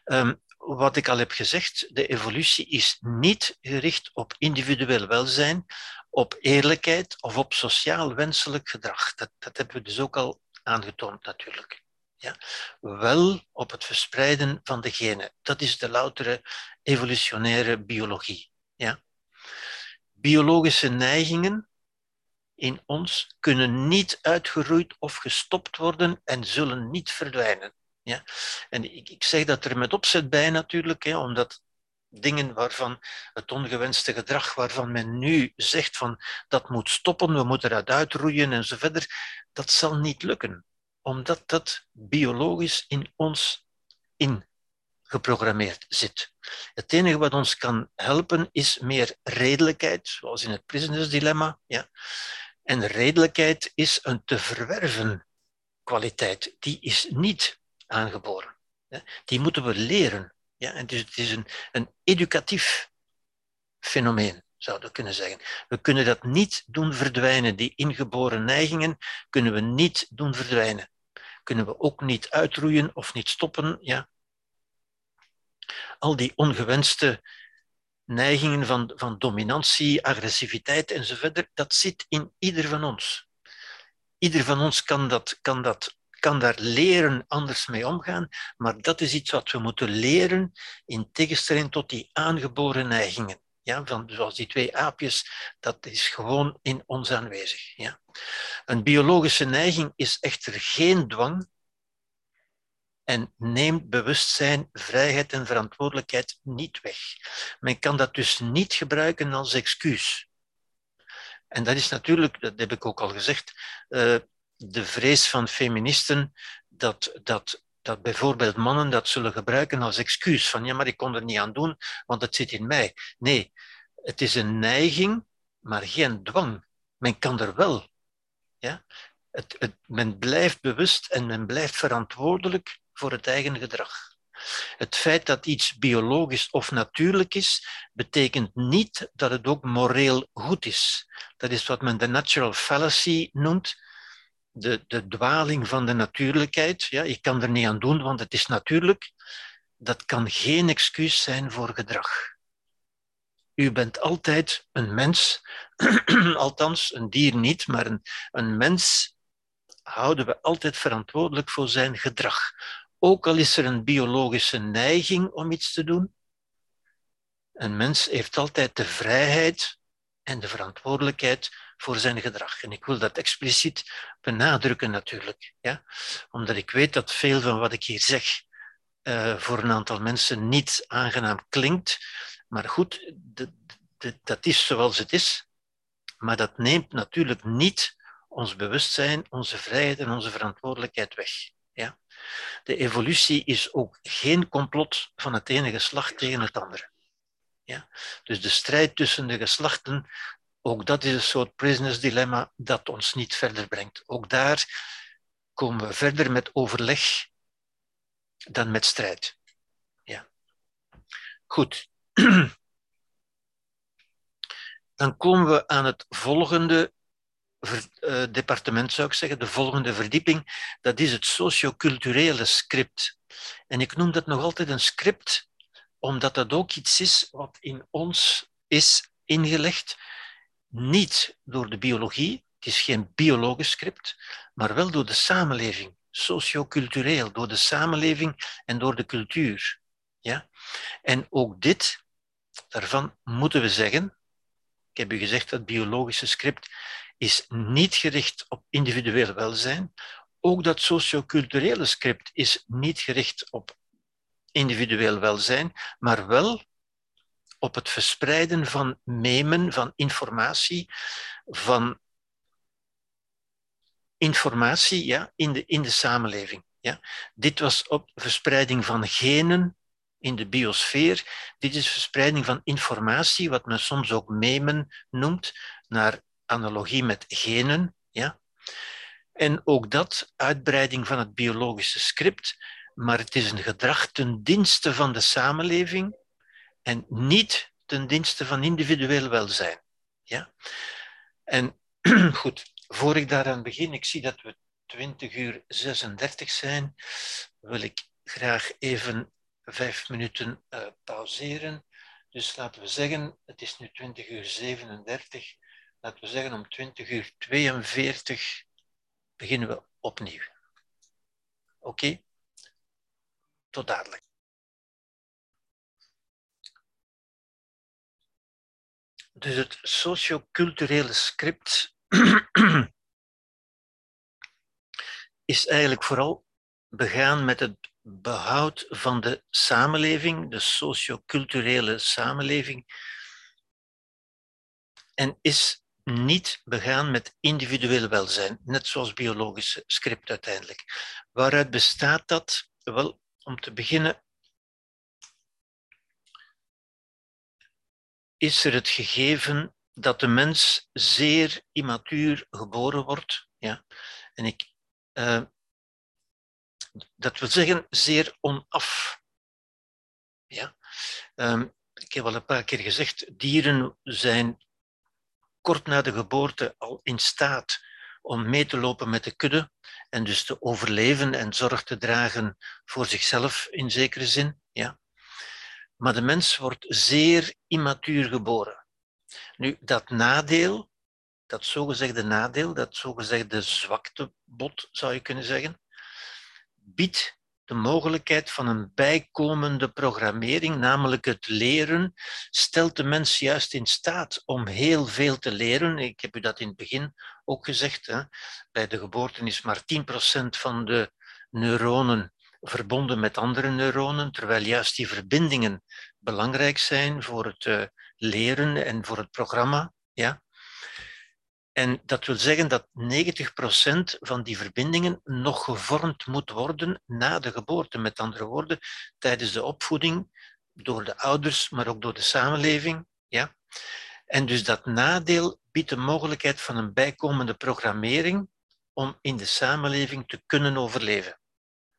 Um, wat ik al heb gezegd, de evolutie is niet gericht op individueel welzijn, op eerlijkheid of op sociaal wenselijk gedrag. Dat, dat hebben we dus ook al aangetoond natuurlijk. Ja. Wel op het verspreiden van de genen. Dat is de loutere evolutionaire biologie. Ja. Biologische neigingen in ons kunnen niet uitgeroeid of gestopt worden en zullen niet verdwijnen. Ja? En ik, ik zeg dat er met opzet bij natuurlijk, hè, omdat dingen waarvan het ongewenste gedrag, waarvan men nu zegt van dat moet stoppen, we moeten eruit uitroeien en zo verder, dat zal niet lukken, omdat dat biologisch in ons ingeprogrammeerd zit. Het enige wat ons kan helpen is meer redelijkheid, zoals in het prisoners dilemma. Ja? En redelijkheid is een te verwerven kwaliteit, die is niet aangeboren. Die moeten we leren. Ja, en dus het is een, een educatief fenomeen, zouden kunnen zeggen. We kunnen dat niet doen verdwijnen. Die ingeboren neigingen kunnen we niet doen verdwijnen. Kunnen we ook niet uitroeien of niet stoppen. Ja. Al die ongewenste neigingen van, van dominantie, agressiviteit enzovoort, dat zit in ieder van ons. Ieder van ons kan dat, kan dat kan daar leren anders mee omgaan, maar dat is iets wat we moeten leren in tegenstelling tot die aangeboren neigingen. Ja, van, zoals die twee aapjes, dat is gewoon in ons aanwezig. Ja. Een biologische neiging is echter geen dwang en neemt bewustzijn, vrijheid en verantwoordelijkheid niet weg. Men kan dat dus niet gebruiken als excuus. En dat is natuurlijk, dat heb ik ook al gezegd, uh, de vrees van feministen dat, dat, dat bijvoorbeeld mannen dat zullen gebruiken als excuus. Van ja, maar ik kon er niet aan doen, want het zit in mij. Nee, het is een neiging, maar geen dwang. Men kan er wel. Ja? Het, het, men blijft bewust en men blijft verantwoordelijk voor het eigen gedrag. Het feit dat iets biologisch of natuurlijk is, betekent niet dat het ook moreel goed is. Dat is wat men de natural fallacy noemt de, de dwaling van de natuurlijkheid. Ja, ik kan er niet aan doen, want het is natuurlijk. Dat kan geen excuus zijn voor gedrag. U bent altijd een mens, [CLEARS THROAT] althans een dier niet, maar een, een mens houden we altijd verantwoordelijk voor zijn gedrag. Ook al is er een biologische neiging om iets te doen, een mens heeft altijd de vrijheid en de verantwoordelijkheid voor zijn gedrag. En ik wil dat expliciet benadrukken natuurlijk, ja? omdat ik weet dat veel van wat ik hier zeg uh, voor een aantal mensen niet aangenaam klinkt. Maar goed, de, dat is zoals het is. Maar dat neemt natuurlijk niet ons bewustzijn, onze vrijheid en onze verantwoordelijkheid weg. Ja? De evolutie is ook geen complot van het ene geslacht tegen het andere. Ja? Dus de strijd tussen de geslachten, ook dat is een soort prisoners dilemma dat ons niet verder brengt. Ook daar komen we verder met overleg dan met strijd. Ja. Goed. [CLEARS THROAT] Dan komen we aan het volgende uh, departement, zou ik zeggen, de volgende verdieping. Dat is het socioculturele script. En ik noem dat nog altijd een script, omdat dat ook iets is wat in ons is ingelegd niet door de biologie, het is geen biologisch script, maar wel door de samenleving, sociocultureel, door de samenleving en door de cultuur. Ja? En ook dit, daarvan moeten we zeggen, ik heb u gezegd dat biologische script is niet gericht op individueel welzijn. Ook dat socioculturele script is niet gericht op individueel welzijn, maar wel op het verspreiden van memen, van informatie, van informatie ja, in, de, in de samenleving. Ja. Dit was op verspreiding van genen in de biosfeer. Dit is verspreiding van informatie, wat men soms ook memen noemt, naar analogie met genen. Ja. En ook dat, uitbreiding van het biologische script, maar het is een gedrag ten dienste van de samenleving en niet ten dienste van individueel welzijn. Ja? En [CLEARS THROAT] goed, voor ik daaraan begin, ik zie dat we 20 uur 36 zijn, wil ik graag even vijf minuten uh, pauzeren. Dus laten we zeggen, het is nu 20 uur 37, laten we zeggen om 20 uur 42 beginnen we opnieuw. Oké? Tot dadelijk. Dus het socioculturele script [CLEARS THROAT] is eigenlijk vooral begaan met het behoud van de samenleving, de socioculturele samenleving, en is niet begaan met individueel welzijn, net zoals biologische script uiteindelijk. Waaruit bestaat dat? Wel, om te beginnen is er het gegeven dat de mens zeer immatuur geboren wordt. Ja? En ik, uh, dat wil zeggen zeer onaf. Ja? Um, ik heb al een paar keer gezegd, dieren zijn kort na de geboorte al in staat om mee te lopen met de kudde en dus te overleven en zorg te dragen voor zichzelf in zekere zin. Ja? Maar de mens wordt zeer immatuur geboren. Nu, dat nadeel, dat zogezegde nadeel, dat zogezegde zwaktebod zou je kunnen zeggen, biedt de mogelijkheid van een bijkomende programmering, namelijk het leren, stelt de mens juist in staat om heel veel te leren. Ik heb u dat in het begin ook gezegd. Hè. Bij de geboorte is maar 10% van de neuronen verbonden met andere neuronen, terwijl juist die verbindingen belangrijk zijn voor het uh, leren en voor het programma. Ja? En dat wil zeggen dat 90% van die verbindingen nog gevormd moet worden na de geboorte. Met andere woorden, tijdens de opvoeding, door de ouders, maar ook door de samenleving. Ja? En dus dat nadeel biedt de mogelijkheid van een bijkomende programmering om in de samenleving te kunnen overleven.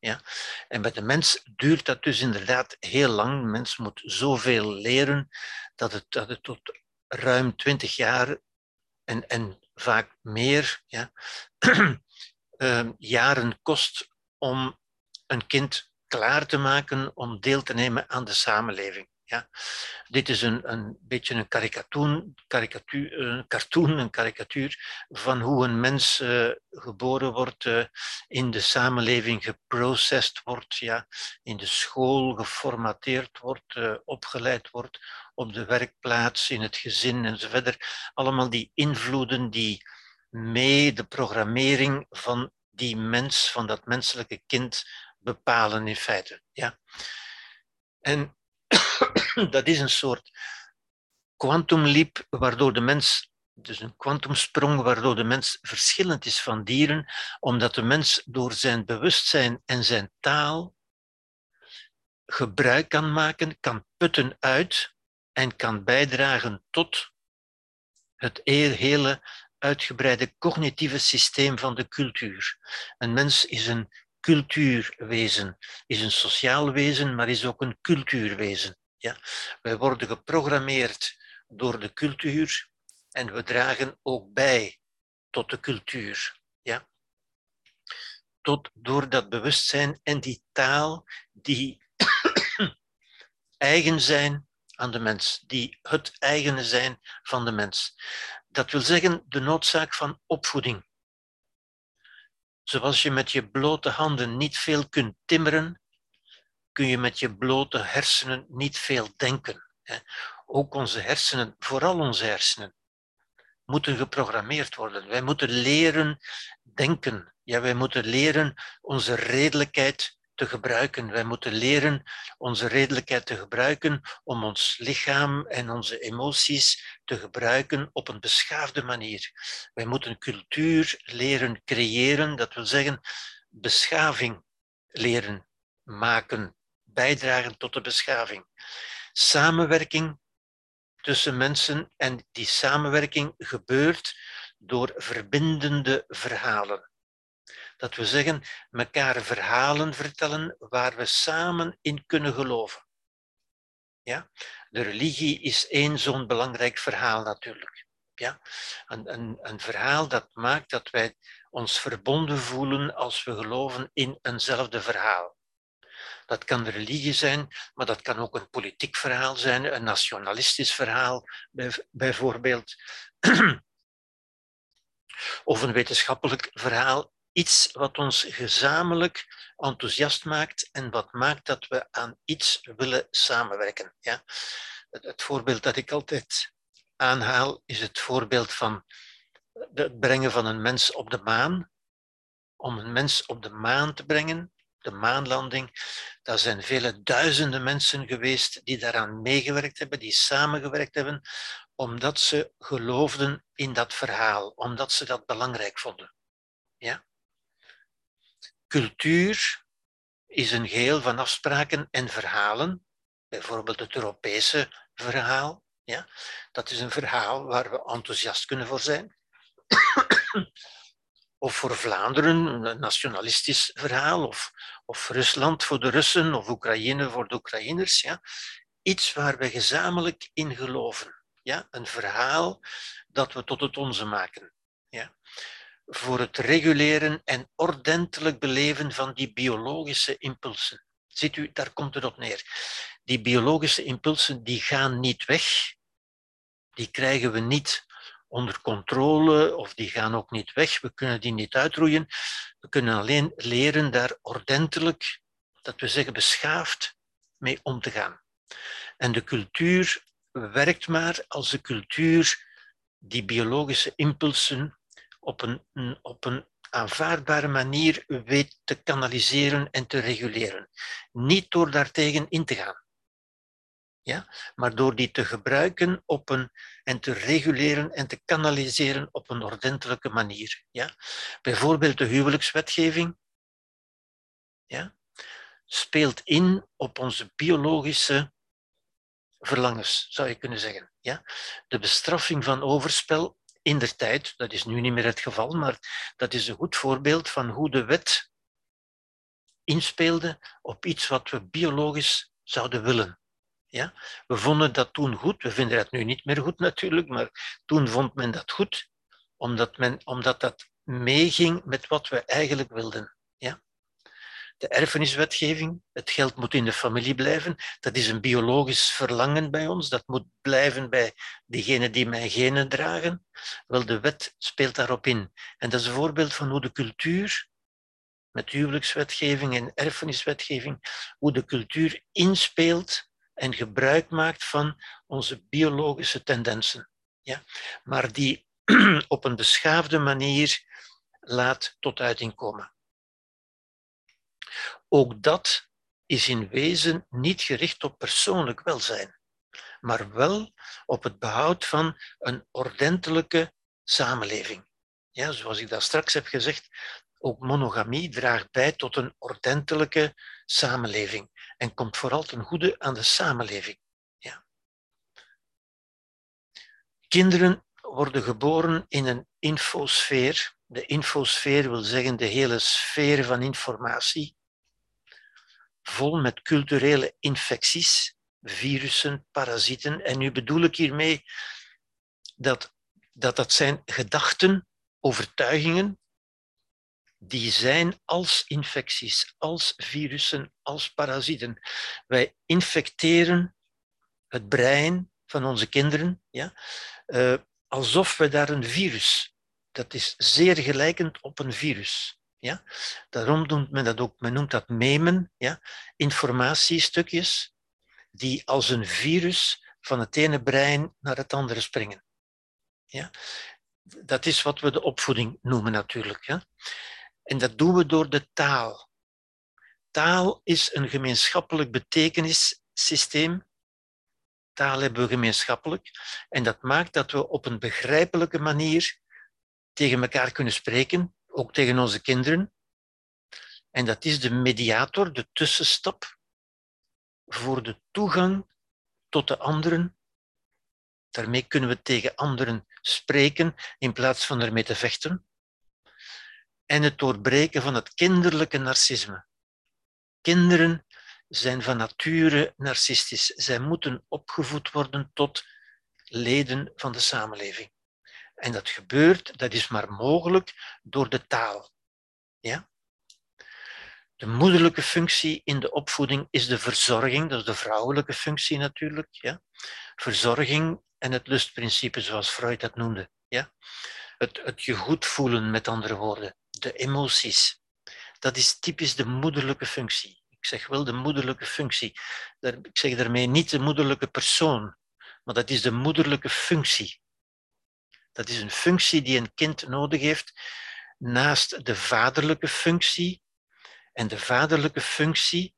Ja? En bij de mens duurt dat dus inderdaad heel lang. De mens moet zoveel leren dat het, dat het tot ruim twintig jaar en, en vaak meer ja, [CLEARS THROAT] ehm, jaren kost om een kind klaar te maken om deel te nemen aan de samenleving. Ja. Dit is een, een beetje een karikatuur, een cartoon, een karikatuur van hoe een mens uh, geboren wordt, uh, in de samenleving geprocessed wordt, ja, in de school geformateerd wordt, uh, opgeleid wordt, op de werkplaats, in het gezin enzovoort. Allemaal die invloeden die mee de programmering van die mens, van dat menselijke kind, bepalen in feite. Ja. En [CLEARS THROAT] dat is een soort quantumleap waardoor de mens, dus een kwantumsprong waardoor de mens verschillend is van dieren, omdat de mens door zijn bewustzijn en zijn taal gebruik kan maken, kan putten uit en kan bijdragen tot het hele uitgebreide cognitieve systeem van de cultuur. Een mens is een cultuurwezen, is een sociaal wezen, maar is ook een cultuurwezen. Ja? Wij worden geprogrammeerd door de cultuur en we dragen ook bij tot de cultuur. Ja? Tot, door dat bewustzijn en die taal die [COUGHS] eigen zijn aan de mens, die het eigene zijn van de mens. Dat wil zeggen de noodzaak van opvoeding. Zoals je met je blote handen niet veel kunt timmeren, kun je met je blote hersenen niet veel denken. Ook onze hersenen, vooral onze hersenen, moeten geprogrammeerd worden. Wij moeten leren denken. Ja, wij moeten leren onze redelijkheid te gebruiken. Wij moeten leren onze redelijkheid te gebruiken om ons lichaam en onze emoties te gebruiken op een beschaafde manier. Wij moeten cultuur leren creëren, dat wil zeggen beschaving leren maken, bijdragen tot de beschaving. Samenwerking tussen mensen en die samenwerking gebeurt door verbindende verhalen. Dat we zeggen, elkaar verhalen vertellen waar we samen in kunnen geloven. Ja? De religie is één zo'n belangrijk verhaal natuurlijk. Ja? Een, een, een verhaal dat maakt dat wij ons verbonden voelen als we geloven in eenzelfde verhaal. Dat kan religie zijn, maar dat kan ook een politiek verhaal zijn, een nationalistisch verhaal bijvoorbeeld. [CLEARS THROAT] Of een wetenschappelijk verhaal. Iets wat ons gezamenlijk enthousiast maakt en wat maakt dat we aan iets willen samenwerken. Ja? Het voorbeeld dat ik altijd aanhaal is het voorbeeld van het brengen van een mens op de maan. Om een mens op de maan te brengen, de maanlanding, daar zijn vele duizenden mensen geweest die daaraan meegewerkt hebben, die samengewerkt hebben, omdat ze geloofden in dat verhaal, omdat ze dat belangrijk vonden. Ja? Cultuur is een geheel van afspraken en verhalen, bijvoorbeeld het Europese verhaal. Ja? Dat is een verhaal waar we enthousiast kunnen voor zijn of voor Vlaanderen een nationalistisch verhaal, of, of Rusland voor de Russen, of Oekraïne voor de Oekraïners. Ja? Iets waar we gezamenlijk in geloven. Ja? Een verhaal dat we tot het onze maken. Ja? Voor het reguleren en ordentelijk beleven van die biologische impulsen. Ziet u, daar komt het op neer. Die biologische impulsen die gaan niet weg. Die krijgen we niet onder controle of die gaan ook niet weg. We kunnen die niet uitroeien. We kunnen alleen leren daar ordentelijk, dat we zeggen beschaafd, mee om te gaan. En de cultuur werkt maar als de cultuur die biologische impulsen op een, op een aanvaardbare manier weet te kanaliseren en te reguleren. Niet door daartegen in te gaan ja? maar door die te gebruiken op een, en te reguleren en te kanaliseren op een ordentelijke manier. Ja? Bijvoorbeeld de huwelijkswetgeving ja? speelt in op onze biologische verlangens, zou je kunnen zeggen. Ja? De bestraffing van overspel in der tijd, dat is nu niet meer het geval, maar dat is een goed voorbeeld van hoe de wet inspeelde op iets wat we biologisch zouden willen. Ja? We vonden dat toen goed, we vinden dat nu niet meer goed natuurlijk, maar toen vond men dat goed, omdat, men, omdat dat meeging met wat we eigenlijk wilden. Ja? De erfeniswetgeving, het geld moet in de familie blijven, dat is een biologisch verlangen bij ons, dat moet blijven bij diegenen die mijn genen dragen. Wel, de wet speelt daarop in. En dat is een voorbeeld van hoe de cultuur, met huwelijkswetgeving en erfeniswetgeving, hoe de cultuur inspeelt en gebruik maakt van onze biologische tendensen. Ja? Maar die [CLEARS THROAT] op een beschaafde manier laat tot uiting komen. Ook dat is in wezen niet gericht op persoonlijk welzijn, maar wel op het behoud van een ordentelijke samenleving. Ja, zoals ik dat straks heb gezegd, ook monogamie draagt bij tot een ordentelijke samenleving en komt vooral ten goede aan de samenleving. Ja. Kinderen worden geboren in een infosfeer. De infosfeer wil zeggen de hele sfeer van informatie, vol met culturele infecties, virussen, parasieten. En nu bedoel ik hiermee dat dat, dat zijn gedachten, overtuigingen, die zijn als infecties, als virussen, als parasieten. Wij infecteren het brein van onze kinderen ja, uh, alsof we daar een virus, dat is zeer gelijkend op een virus. Ja? Daarom noemt men dat ook, men noemt dat memen, ja? informatiestukjes die als een virus van het ene brein naar het andere springen. Ja? Dat is wat we de opvoeding noemen natuurlijk. Ja? En dat doen we door de taal. Taal is een gemeenschappelijk betekenissysteem. Taal hebben we gemeenschappelijk. En dat maakt dat we op een begrijpelijke manier tegen elkaar kunnen spreken, ook tegen onze kinderen. En dat is de mediator, de tussenstap voor de toegang tot de anderen. Daarmee kunnen we tegen anderen spreken in plaats van ermee te vechten. En het doorbreken van het kinderlijke narcisme. Kinderen zijn van nature narcistisch. Zij moeten opgevoed worden tot leden van de samenleving. En dat gebeurt, dat is maar mogelijk door de taal. Ja? De moederlijke functie in de opvoeding is de verzorging, dat is de vrouwelijke functie natuurlijk. Ja? Verzorging en het lustprincipe, zoals Freud dat noemde. Ja? Het, het je goed voelen, met andere woorden. De emoties. Dat is typisch de moederlijke functie. Ik zeg wel de moederlijke functie. Ik zeg daarmee niet de moederlijke persoon, maar dat is de moederlijke functie. Dat is een functie die een kind nodig heeft naast de vaderlijke functie. En de vaderlijke functie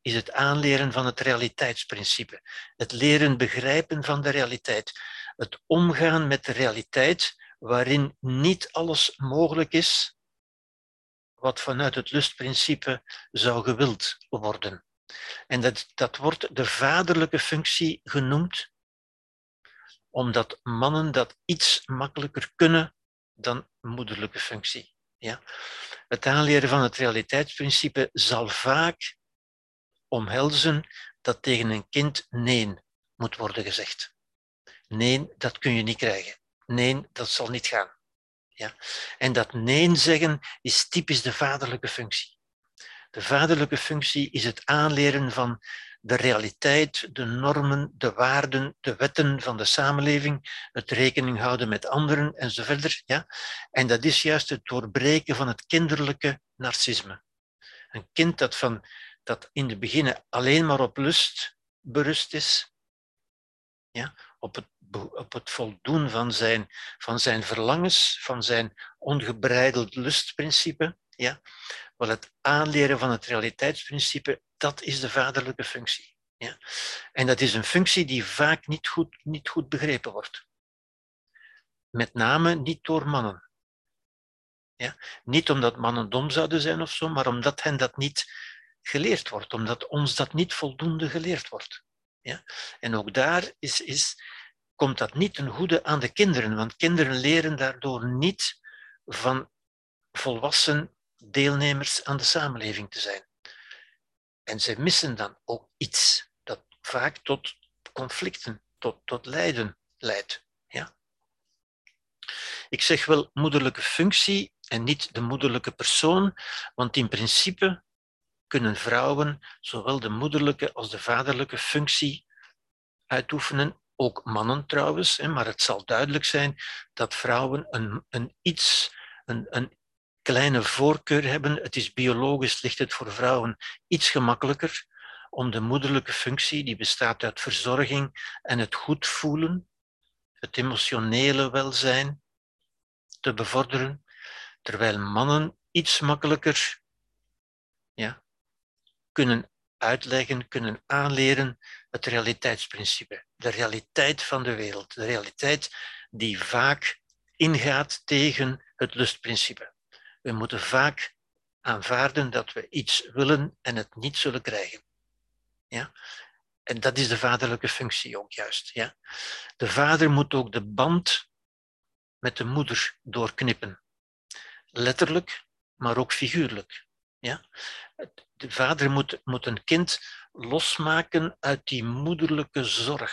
is het aanleren van het realiteitsprincipe. Het leren begrijpen van de realiteit. Het omgaan met de realiteit waarin niet alles mogelijk is wat vanuit het lustprincipe zou gewild worden. En dat, dat wordt de vaderlijke functie genoemd, omdat mannen dat iets makkelijker kunnen dan moederlijke functie. Ja? Het aanleren van het realiteitsprincipe zal vaak omhelzen dat tegen een kind nee moet worden gezegd. Nee, dat kun je niet krijgen. Nee, dat zal niet gaan. Ja? En dat nee zeggen is typisch de vaderlijke functie. De vaderlijke functie is het aanleren van de realiteit, de normen, de waarden, de wetten van de samenleving, het rekening houden met anderen enzovoort. Ja? En dat is juist het doorbreken van het kinderlijke narcisme. Een kind dat, van, dat in de beginnen alleen maar op lust berust is, ja? op, het, op het voldoen van zijn, van zijn verlangens, van zijn ongebreideld lustprincipe, ja? Wel het aanleren van het realiteitsprincipe, dat is de vaderlijke functie. Ja? En dat is een functie die vaak niet goed, niet goed begrepen wordt. Met name niet door mannen. Ja? Niet omdat mannen dom zouden zijn of zo, maar omdat hen dat niet geleerd wordt, omdat ons dat niet voldoende geleerd wordt. Ja? En ook daar is, is, komt dat niet ten goede aan de kinderen, want kinderen leren daardoor niet van volwassen deelnemers aan de samenleving te zijn. En ze missen dan ook iets dat vaak tot conflicten, tot, tot lijden leidt. Ja? Ik zeg wel moederlijke functie en niet de moederlijke persoon, want in principe kunnen vrouwen zowel de moederlijke als de vaderlijke functie uitoefenen. Ook mannen trouwens, maar het zal duidelijk zijn dat vrouwen een, een iets, een, een kleine voorkeur hebben. Het is biologisch, ligt het voor vrouwen iets gemakkelijker om de moederlijke functie, die bestaat uit verzorging en het goed voelen, het emotionele welzijn, te bevorderen, terwijl mannen iets makkelijker ja, kunnen uitleggen, kunnen aanleren het realiteitsprincipe, de realiteit van de wereld, de realiteit die vaak ingaat tegen het lustprincipe. We moeten vaak aanvaarden dat we iets willen en het niet zullen krijgen. Ja? En dat is de vaderlijke functie ook juist. Ja? De vader moet ook de band met de moeder doorknippen. Letterlijk, maar ook figuurlijk. Ja? De vader moet, moet een kind losmaken uit die moederlijke zorg.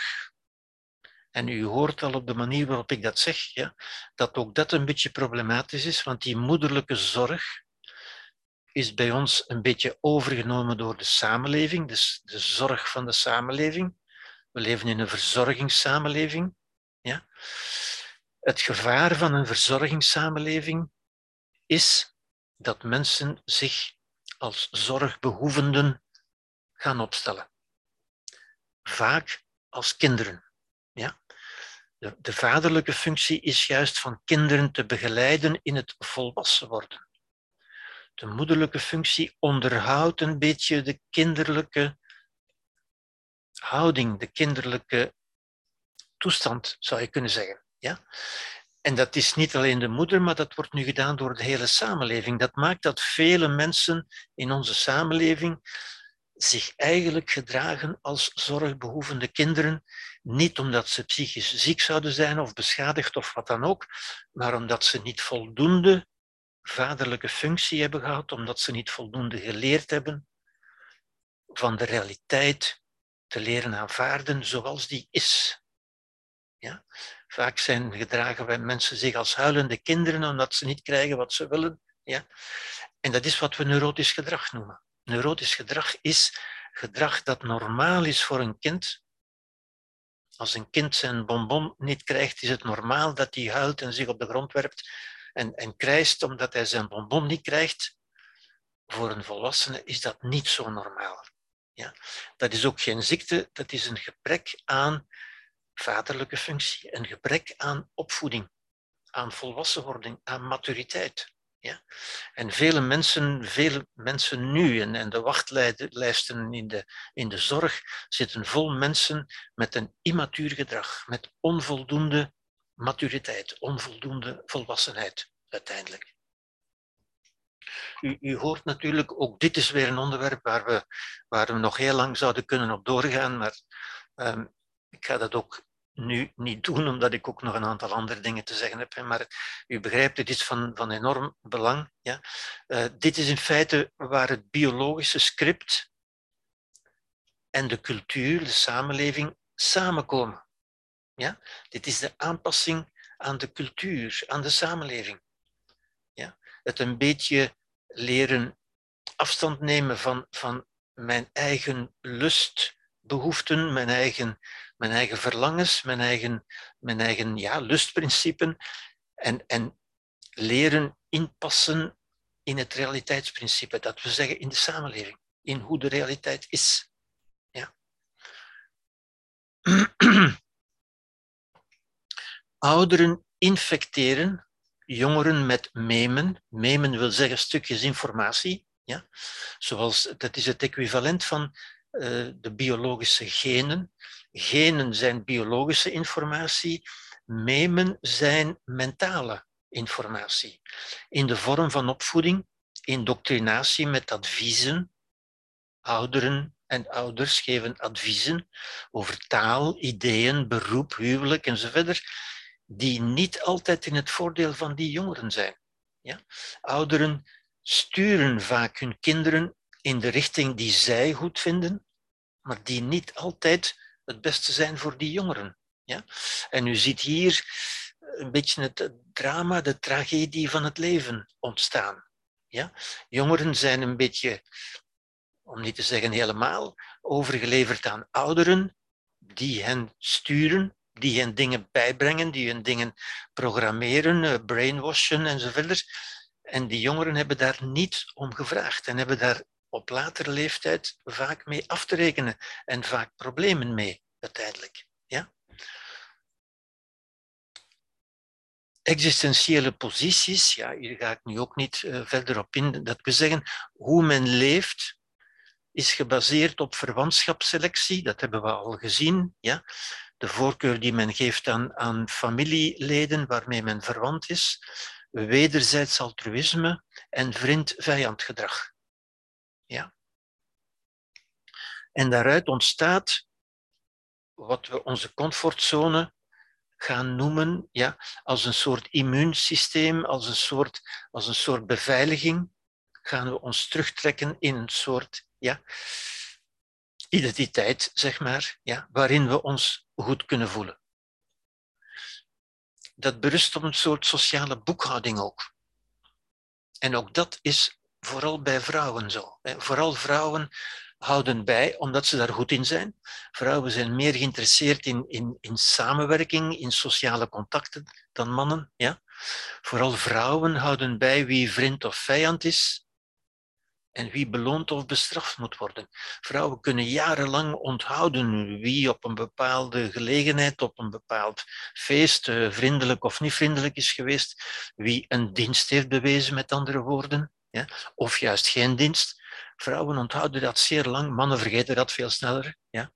En u hoort al op de manier waarop ik dat zeg, ja, dat ook dat een beetje problematisch is, want die moederlijke zorg is bij ons een beetje overgenomen door de samenleving, dus de zorg van de samenleving. We leven in een verzorgingssamenleving. Ja? Het gevaar van een verzorgingssamenleving is dat mensen zich als zorgbehoevenden gaan opstellen. Vaak als kinderen. Ja? De, de vaderlijke functie is juist van kinderen te begeleiden in het volwassen worden. De moederlijke functie onderhoudt een beetje de kinderlijke houding, de kinderlijke toestand, zou je kunnen zeggen. Ja? En dat is niet alleen de moeder, maar dat wordt nu gedaan door de hele samenleving. Dat maakt dat vele mensen in onze samenleving zich eigenlijk gedragen als zorgbehoevende kinderen, niet omdat ze psychisch ziek zouden zijn of beschadigd of wat dan ook, maar omdat ze niet voldoende vaderlijke functie hebben gehad, omdat ze niet voldoende geleerd hebben van de realiteit te leren aanvaarden zoals die is. Ja? Vaak zijn gedragen wij mensen zich als huilende kinderen omdat ze niet krijgen wat ze willen. Ja? En dat is wat we neurotisch gedrag noemen. Neurotisch gedrag is gedrag dat normaal is voor een kind. Als een kind zijn bonbon niet krijgt, is het normaal dat hij huilt en zich op de grond werpt en, en krijst omdat hij zijn bonbon niet krijgt. Voor een volwassene is dat niet zo normaal. Ja? Dat is ook geen ziekte, dat is een gebrek aan vaderlijke functie, een gebrek aan opvoeding, aan volwassenwording, aan maturiteit. Ja? En vele mensen, vele mensen nu, en, en de wachtlijsten in de, in de zorg, zitten vol mensen met een immatuur gedrag, met onvoldoende maturiteit, onvoldoende volwassenheid uiteindelijk. U, u, hoort natuurlijk, ook dit is weer een onderwerp waar we, waar we nog heel lang zouden kunnen op doorgaan, maar um, ik ga dat ook nu niet doen, omdat ik ook nog een aantal andere dingen te zeggen heb. Maar u begrijpt, het is van, van enorm belang. Ja. Uh, dit is in feite waar het biologische script en de cultuur, de samenleving, samenkomen. Ja? Dit is de aanpassing aan de cultuur, aan de samenleving. Ja? Het een beetje leren afstand nemen van, van mijn eigen lustbehoeften, mijn eigen mijn eigen verlangens, mijn eigen, mijn eigen ja, lustprincipen en, en leren inpassen in het realiteitsprincipe, dat we zeggen in de samenleving, in hoe de realiteit is. Ja. [CLEARS THROAT] Ouderen infecteren jongeren met memen. Memen wil zeggen stukjes informatie. Ja? Zoals, dat is het equivalent van uh, de biologische genen. Genen zijn biologische informatie, memen zijn mentale informatie. In de vorm van opvoeding, indoctrinatie met adviezen. Ouderen en ouders geven adviezen over taal, ideeën, beroep, huwelijk enzovoort, die niet altijd in het voordeel van die jongeren zijn. Ja? Ouderen sturen vaak hun kinderen in de richting die zij goed vinden, maar die niet altijd het beste zijn voor die jongeren. Ja? En u ziet hier een beetje het drama, de tragedie van het leven ontstaan. Ja? Jongeren zijn een beetje, om niet te zeggen helemaal, overgeleverd aan ouderen die hen sturen, die hen dingen bijbrengen, die hen dingen programmeren, eh, brainwashen enzovoort. En die jongeren hebben daar niet om gevraagd en hebben daar op latere leeftijd vaak mee af te rekenen en vaak problemen mee uiteindelijk. Ja? Existentiële posities, ja, hier ga ik nu ook niet uh, verder op in, dat we zeggen hoe men leeft is gebaseerd op verwantschapsselectie, dat hebben we al gezien. Ja? De voorkeur die men geeft aan, aan familieleden waarmee men verwant is, wederzijds altruïsme en vriend-vijand gedrag. Ja? En daaruit ontstaat wat we onze comfortzone gaan noemen ja, als een soort immuunsysteem, als een soort, als een soort beveiliging, gaan we ons terugtrekken in een soort ja, identiteit, zeg maar, ja, waarin we ons goed kunnen voelen. Dat berust op een soort sociale boekhouding ook. En ook dat is vooral bij vrouwen zo. Vooral vrouwen houden bij omdat ze daar goed in zijn. Vrouwen zijn meer geïnteresseerd in, in, in samenwerking, in sociale contacten dan mannen. Ja? Vooral vrouwen houden bij wie vriend of vijand is en wie beloond of bestraft moet worden. Vrouwen kunnen jarenlang onthouden wie op een bepaalde gelegenheid, op een bepaald feest, eh, vriendelijk of niet vriendelijk is geweest, wie een dienst heeft bewezen, met andere woorden, ja? of juist geen dienst. Vrouwen onthouden dat zeer lang, mannen vergeten dat veel sneller. Ja?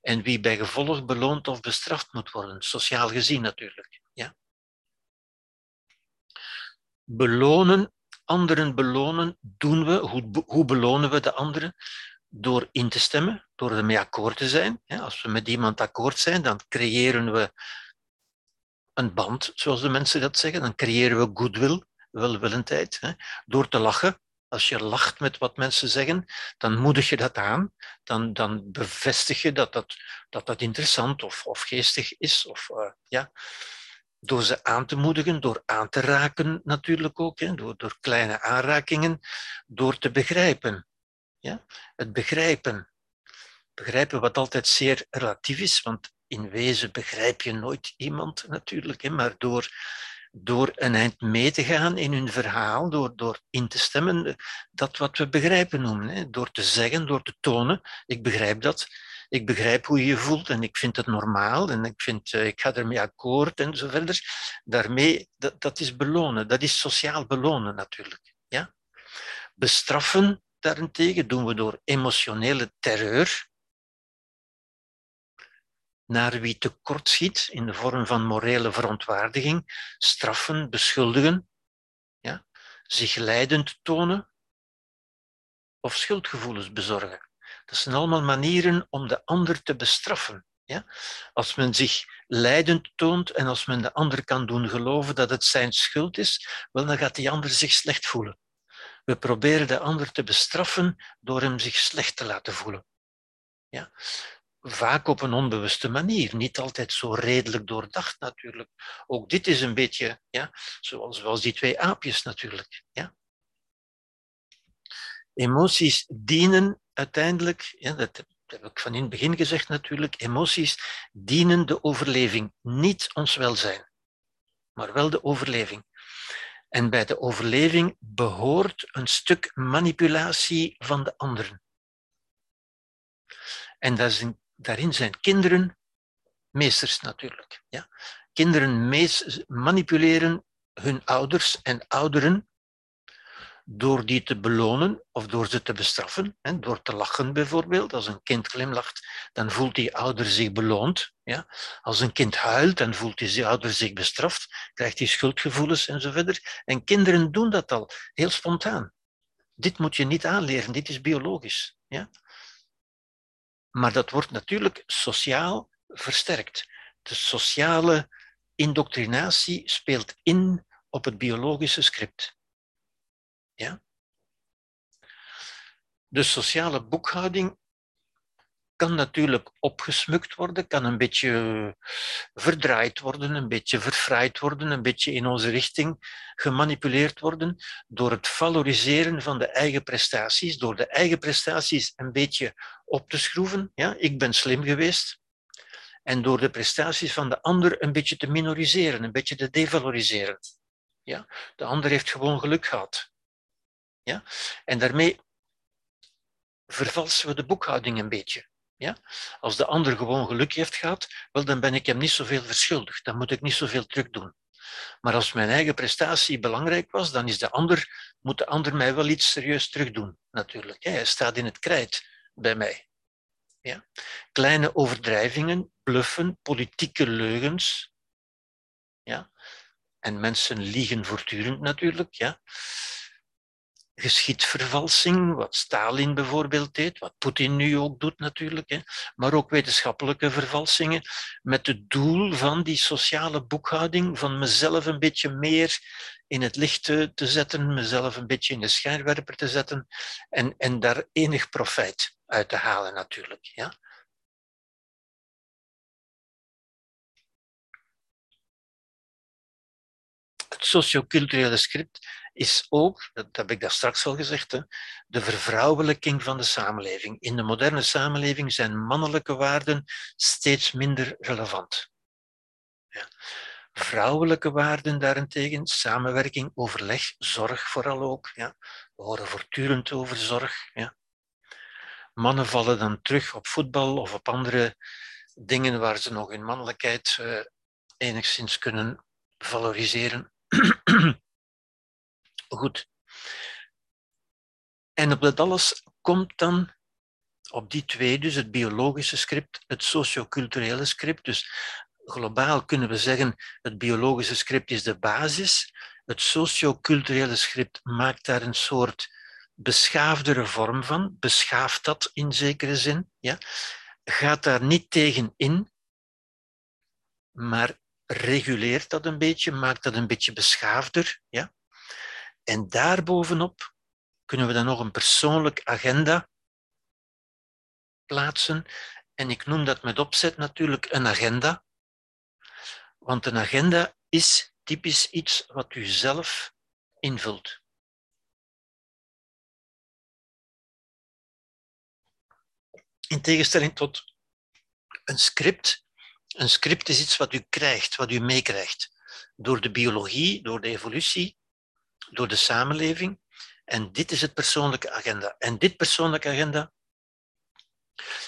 En wie bij gevolg beloond of bestraft moet worden, sociaal gezien natuurlijk. Ja? Belonen anderen belonen doen we, hoe, hoe belonen we de anderen? Door in te stemmen, door ermee akkoord te zijn. Als we met iemand akkoord zijn, dan creëren we een band, zoals de mensen dat zeggen. Dan creëren we goodwill, welwillendheid. Door te lachen. Als je lacht met wat mensen zeggen, dan moedig je dat aan. Dan, dan bevestig je dat dat, dat, dat interessant of, of geestig is. Of, uh, ja door ze aan te moedigen, door aan te raken natuurlijk ook, hè, door, door kleine aanrakingen, door te begrijpen. Ja? Het begrijpen. Begrijpen wat altijd zeer relatief is, want in wezen begrijp je nooit iemand natuurlijk, hè, maar door, door een eind mee te gaan in hun verhaal, door, door in te stemmen, dat wat we begrijpen noemen, hè, door te zeggen, door te tonen, ik begrijp dat, ik begrijp hoe je je voelt en ik vind het normaal en ik, vind, eh, ik ga ermee akkoord en zo verder. Daarmee, dat, dat is belonen, dat is sociaal belonen natuurlijk. Ja? Bestraffen daarentegen doen we door emotionele terreur, naar wie tekortschiet in de vorm van morele verontwaardiging, straffen, beschuldigen, ja, zich leidend tonen of schuldgevoelens bezorgen. Dat zijn allemaal manieren om de ander te bestraffen. Ja? Als men zich leidend toont en als men de ander kan doen geloven dat het zijn schuld is, wel, dan gaat die ander zich slecht voelen. We proberen de ander te bestraffen door hem zich slecht te laten voelen. Ja? Vaak op een onbewuste manier, niet altijd zo redelijk doordacht natuurlijk. Ook dit is een beetje, ja, zoals, zoals die twee aapjes natuurlijk. Ja? Emoties dienen uiteindelijk, dat heb ik van in het begin gezegd natuurlijk, emoties dienen de overleving, niet ons welzijn, maar wel de overleving. En bij de overleving behoort een stuk manipulatie van de anderen. En daarin zijn kinderen meesters natuurlijk. Ja. Kinderen manipuleren hun ouders en ouderen door die te belonen of door ze te bestraffen. Hè, door te lachen bijvoorbeeld. Als een kind glimlacht, dan voelt die ouder zich beloond. Ja? Als een kind huilt, dan voelt die ouder zich bestraft, krijgt hij schuldgevoelens en. En kinderen doen dat al, heel spontaan. Dit moet je niet aanleren, dit is biologisch. Ja? Maar dat wordt natuurlijk sociaal versterkt. De sociale indoctrinatie speelt in op het biologische script. Ja? De sociale boekhouding kan natuurlijk opgesmukt worden, kan een beetje verdraaid worden, een beetje verfraaid worden, een beetje in onze richting gemanipuleerd worden door het valoriseren van de eigen prestaties, door de eigen prestaties een beetje op te schroeven. Ja, ik ben slim geweest. En door de prestaties van de ander een beetje te minoriseren, een beetje te devaloriseren. Ja, de ander heeft gewoon geluk gehad. Ja? En daarmee vervalsen we de boekhouding een beetje. Ja? Als de ander gewoon geluk heeft gehad, wel, dan ben ik hem niet zoveel verschuldigd. Dan moet ik niet zoveel terug doen. Maar als mijn eigen prestatie belangrijk was, dan is de ander, moet de ander mij wel iets serieus terugdoen, natuurlijk. Hij staat in het krijt bij mij. Ja? Kleine overdrijvingen, bluffen, politieke leugens. Ja? En mensen liegen voortdurend natuurlijk. Ja? Geschiedvervalsing, wat Stalin bijvoorbeeld deed, wat Poetin nu ook doet natuurlijk, hè, maar ook wetenschappelijke vervalsingen, met het doel van die sociale boekhouding, van mezelf een beetje meer in het licht te, te zetten, mezelf een beetje in de schijnwerper te zetten en, en daar enig profijt uit te halen natuurlijk. Ja. Het socioculturele script is ook, dat heb ik daar straks al gezegd, hè, de vervrouwelijking van de samenleving. In de moderne samenleving zijn mannelijke waarden steeds minder relevant. Ja. Vrouwelijke waarden daarentegen, samenwerking, overleg, zorg vooral ook. Ja. We horen voortdurend over zorg. Ja. Mannen vallen dan terug op voetbal of op andere dingen waar ze nog hun mannelijkheid uh, enigszins kunnen valoriseren. [CLEARS THROAT] Goed. En op dat alles komt dan op die twee, dus het biologische script, het socioculturele script. Dus globaal kunnen we zeggen, het biologische script is de basis. Het socioculturele script maakt daar een soort beschaafdere vorm van, beschaaft dat in zekere zin, ja? gaat daar niet tegen in, maar reguleert dat een beetje, maakt dat een beetje beschaafder. Ja? En daarbovenop kunnen we dan nog een persoonlijk agenda plaatsen. En ik noem dat met opzet natuurlijk een agenda. Want een agenda is typisch iets wat u zelf invult. In tegenstelling tot een script. Een script is iets wat u krijgt, wat u meekrijgt. Door de biologie, door de evolutie, door de samenleving. En dit is het persoonlijke agenda. En dit persoonlijke agenda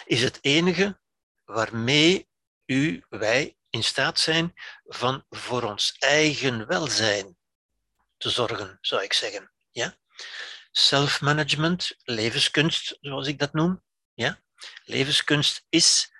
is het enige waarmee u, wij in staat zijn van voor ons eigen welzijn te zorgen, zou ik zeggen. Ja? Self-management, levenskunst, zoals ik dat noem. Ja? Levenskunst is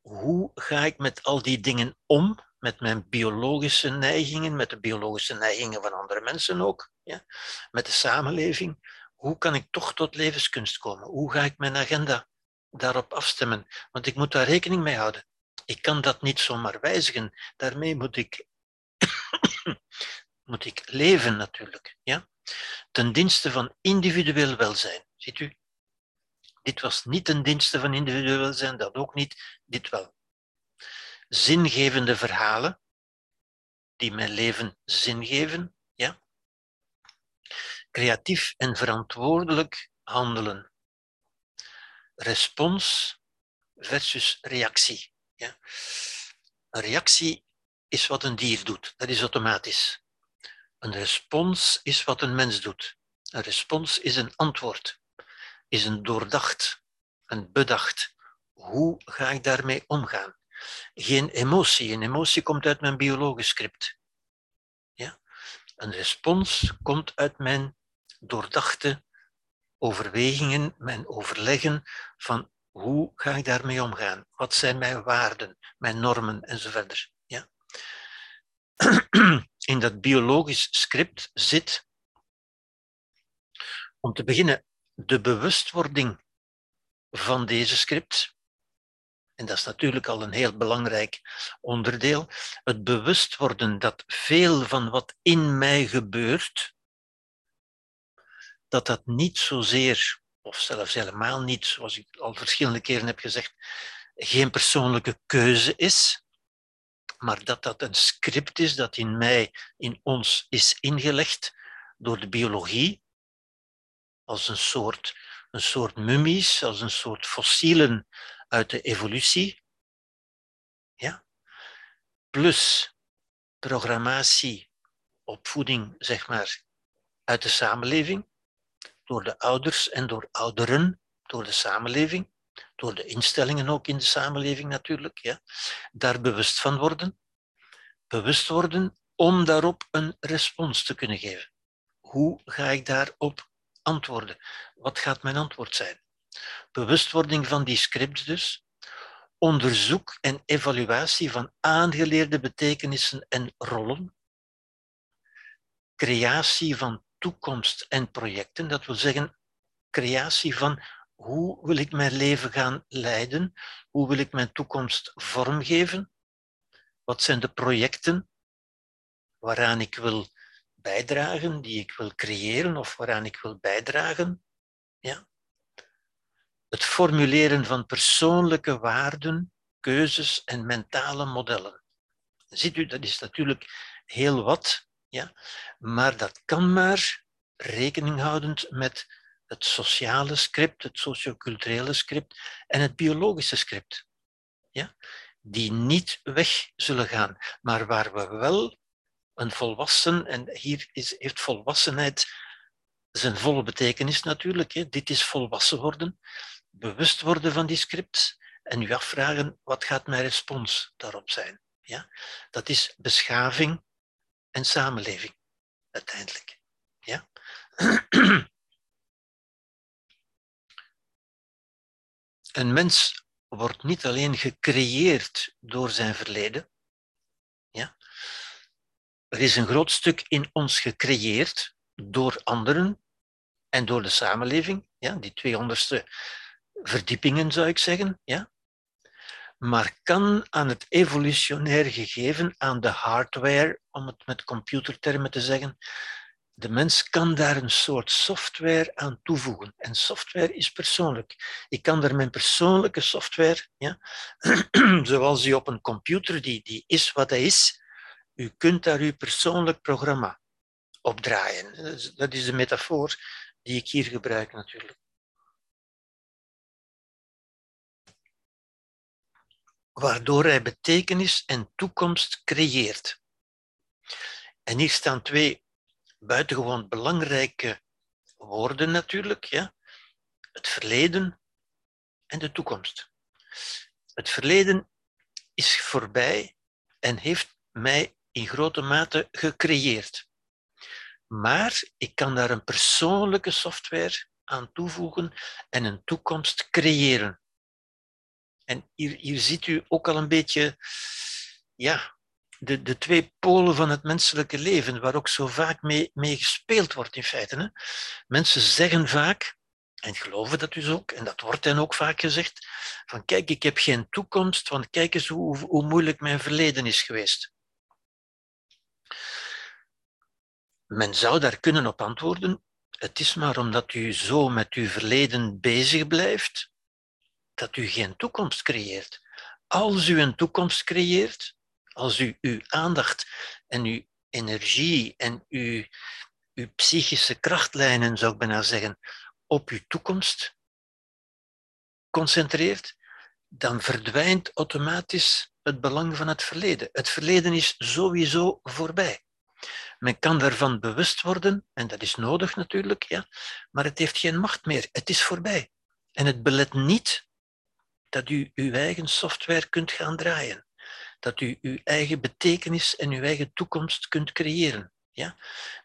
hoe ga ik met al die dingen om, met mijn biologische neigingen, met de biologische neigingen van andere mensen ook, ja? met de samenleving. Hoe kan ik toch tot levenskunst komen? Hoe ga ik mijn agenda daarop afstemmen? Want ik moet daar rekening mee houden. Ik kan dat niet zomaar wijzigen. Daarmee moet ik, [COUGHS] moet ik leven natuurlijk. Ja? Ten dienste van individueel welzijn. Ziet u? Dit was niet ten dienste van individueel welzijn, dat ook niet, dit wel. Zingevende verhalen, die mijn leven zin geven? Creatief en verantwoordelijk handelen. Respons versus reactie. Ja? Een reactie is wat een dier doet, dat is automatisch. Een respons is wat een mens doet. Een respons is een antwoord is een doordacht, een bedacht. Hoe ga ik daarmee omgaan? Geen emotie. Een emotie komt uit mijn biologisch script. Ja? Een respons komt uit mijn doordachte overwegingen, mijn overleggen van hoe ga ik daarmee omgaan? Wat zijn mijn waarden, mijn normen enzovoort. Ja? [CLEARS THROAT] In dat biologisch script zit, om te beginnen, de bewustwording van deze script, en dat is natuurlijk al een heel belangrijk onderdeel, het bewust worden dat veel van wat in mij gebeurt, dat dat niet zozeer, of zelfs helemaal niet, zoals ik al verschillende keren heb gezegd, geen persoonlijke keuze is, maar dat dat een script is dat in mij, in ons is ingelegd door de biologie, als een soort, een soort mummies, als een soort fossielen uit de evolutie. Ja? Plus programmatie, opvoeding, zeg maar, uit de samenleving, door de ouders en door ouderen, door de samenleving, door de instellingen ook in de samenleving natuurlijk, ja. daar bewust van worden. Bewust worden om daarop een respons te kunnen geven. Hoe ga ik daarop antwoorden. Wat gaat mijn antwoord zijn? Bewustwording van die scripts dus. Onderzoek en evaluatie van aangeleerde betekenissen en rollen. Creatie van toekomst en projecten. Dat wil zeggen, creatie van hoe wil ik mijn leven gaan leiden? Hoe wil ik mijn toekomst vormgeven? Wat zijn de projecten waaraan ik wil bijdragen, die ik wil creëren of waaraan ik wil bijdragen. Ja? Het formuleren van persoonlijke waarden, keuzes en mentale modellen. Ziet u, dat is natuurlijk heel wat, ja? maar dat kan maar rekening houdend met het sociale script, het socioculturele script en het biologische script. Ja? Die niet weg zullen gaan, maar waar we wel een volwassen, en hier is, heeft volwassenheid zijn volle betekenis natuurlijk. Hè. Dit is volwassen worden, bewust worden van die scripts en u afvragen, wat gaat mijn respons daarop zijn? Ja? Dat is beschaving en samenleving, uiteindelijk. Ja? [CLEARS THROAT] Een mens wordt niet alleen gecreëerd door zijn verleden. Ja? Er is een groot stuk in ons gecreëerd door anderen en door de samenleving. Ja? Die 200ste verdiepingen zou ik zeggen. Ja? Maar kan aan het evolutionair gegeven, aan de hardware, om het met computertermen te zeggen, de mens kan daar een soort software aan toevoegen. En software is persoonlijk. Ik kan daar mijn persoonlijke software, ja, [CLEARS THROAT] zoals u op een computer, die, die is wat hij is, u kunt daar uw persoonlijk programma op draaien. Dat is de metafoor die ik hier gebruik natuurlijk. Waardoor hij betekenis en toekomst creëert. En hier staan twee buitengewoon belangrijke woorden natuurlijk. Ja? Het verleden en de toekomst. Het verleden is voorbij en heeft mij in grote mate gecreëerd. Maar ik kan daar een persoonlijke software aan toevoegen en een toekomst creëren. En hier, hier ziet u ook al een beetje ja, de, de twee polen van het menselijke leven, waar ook zo vaak mee, mee gespeeld wordt in feite. Hè? Mensen zeggen vaak, en geloven dat dus ook, en dat wordt dan ook vaak gezegd, van kijk, ik heb geen toekomst, want kijk eens hoe, hoe moeilijk mijn verleden is geweest. Men zou daar kunnen op antwoorden, het is maar omdat u zo met uw verleden bezig blijft, dat u geen toekomst creëert. Als u een toekomst creëert, als u uw aandacht en uw energie en uw, uw psychische krachtlijnen, zou ik bijna zeggen, op uw toekomst concentreert, dan verdwijnt automatisch het belang van het verleden. Het verleden is sowieso voorbij. Men kan daarvan bewust worden, en dat is nodig natuurlijk, ja, maar het heeft geen macht meer. Het is voorbij. En het belet niet dat u uw eigen software kunt gaan draaien. Dat u uw eigen betekenis en uw eigen toekomst kunt creëren. Ja?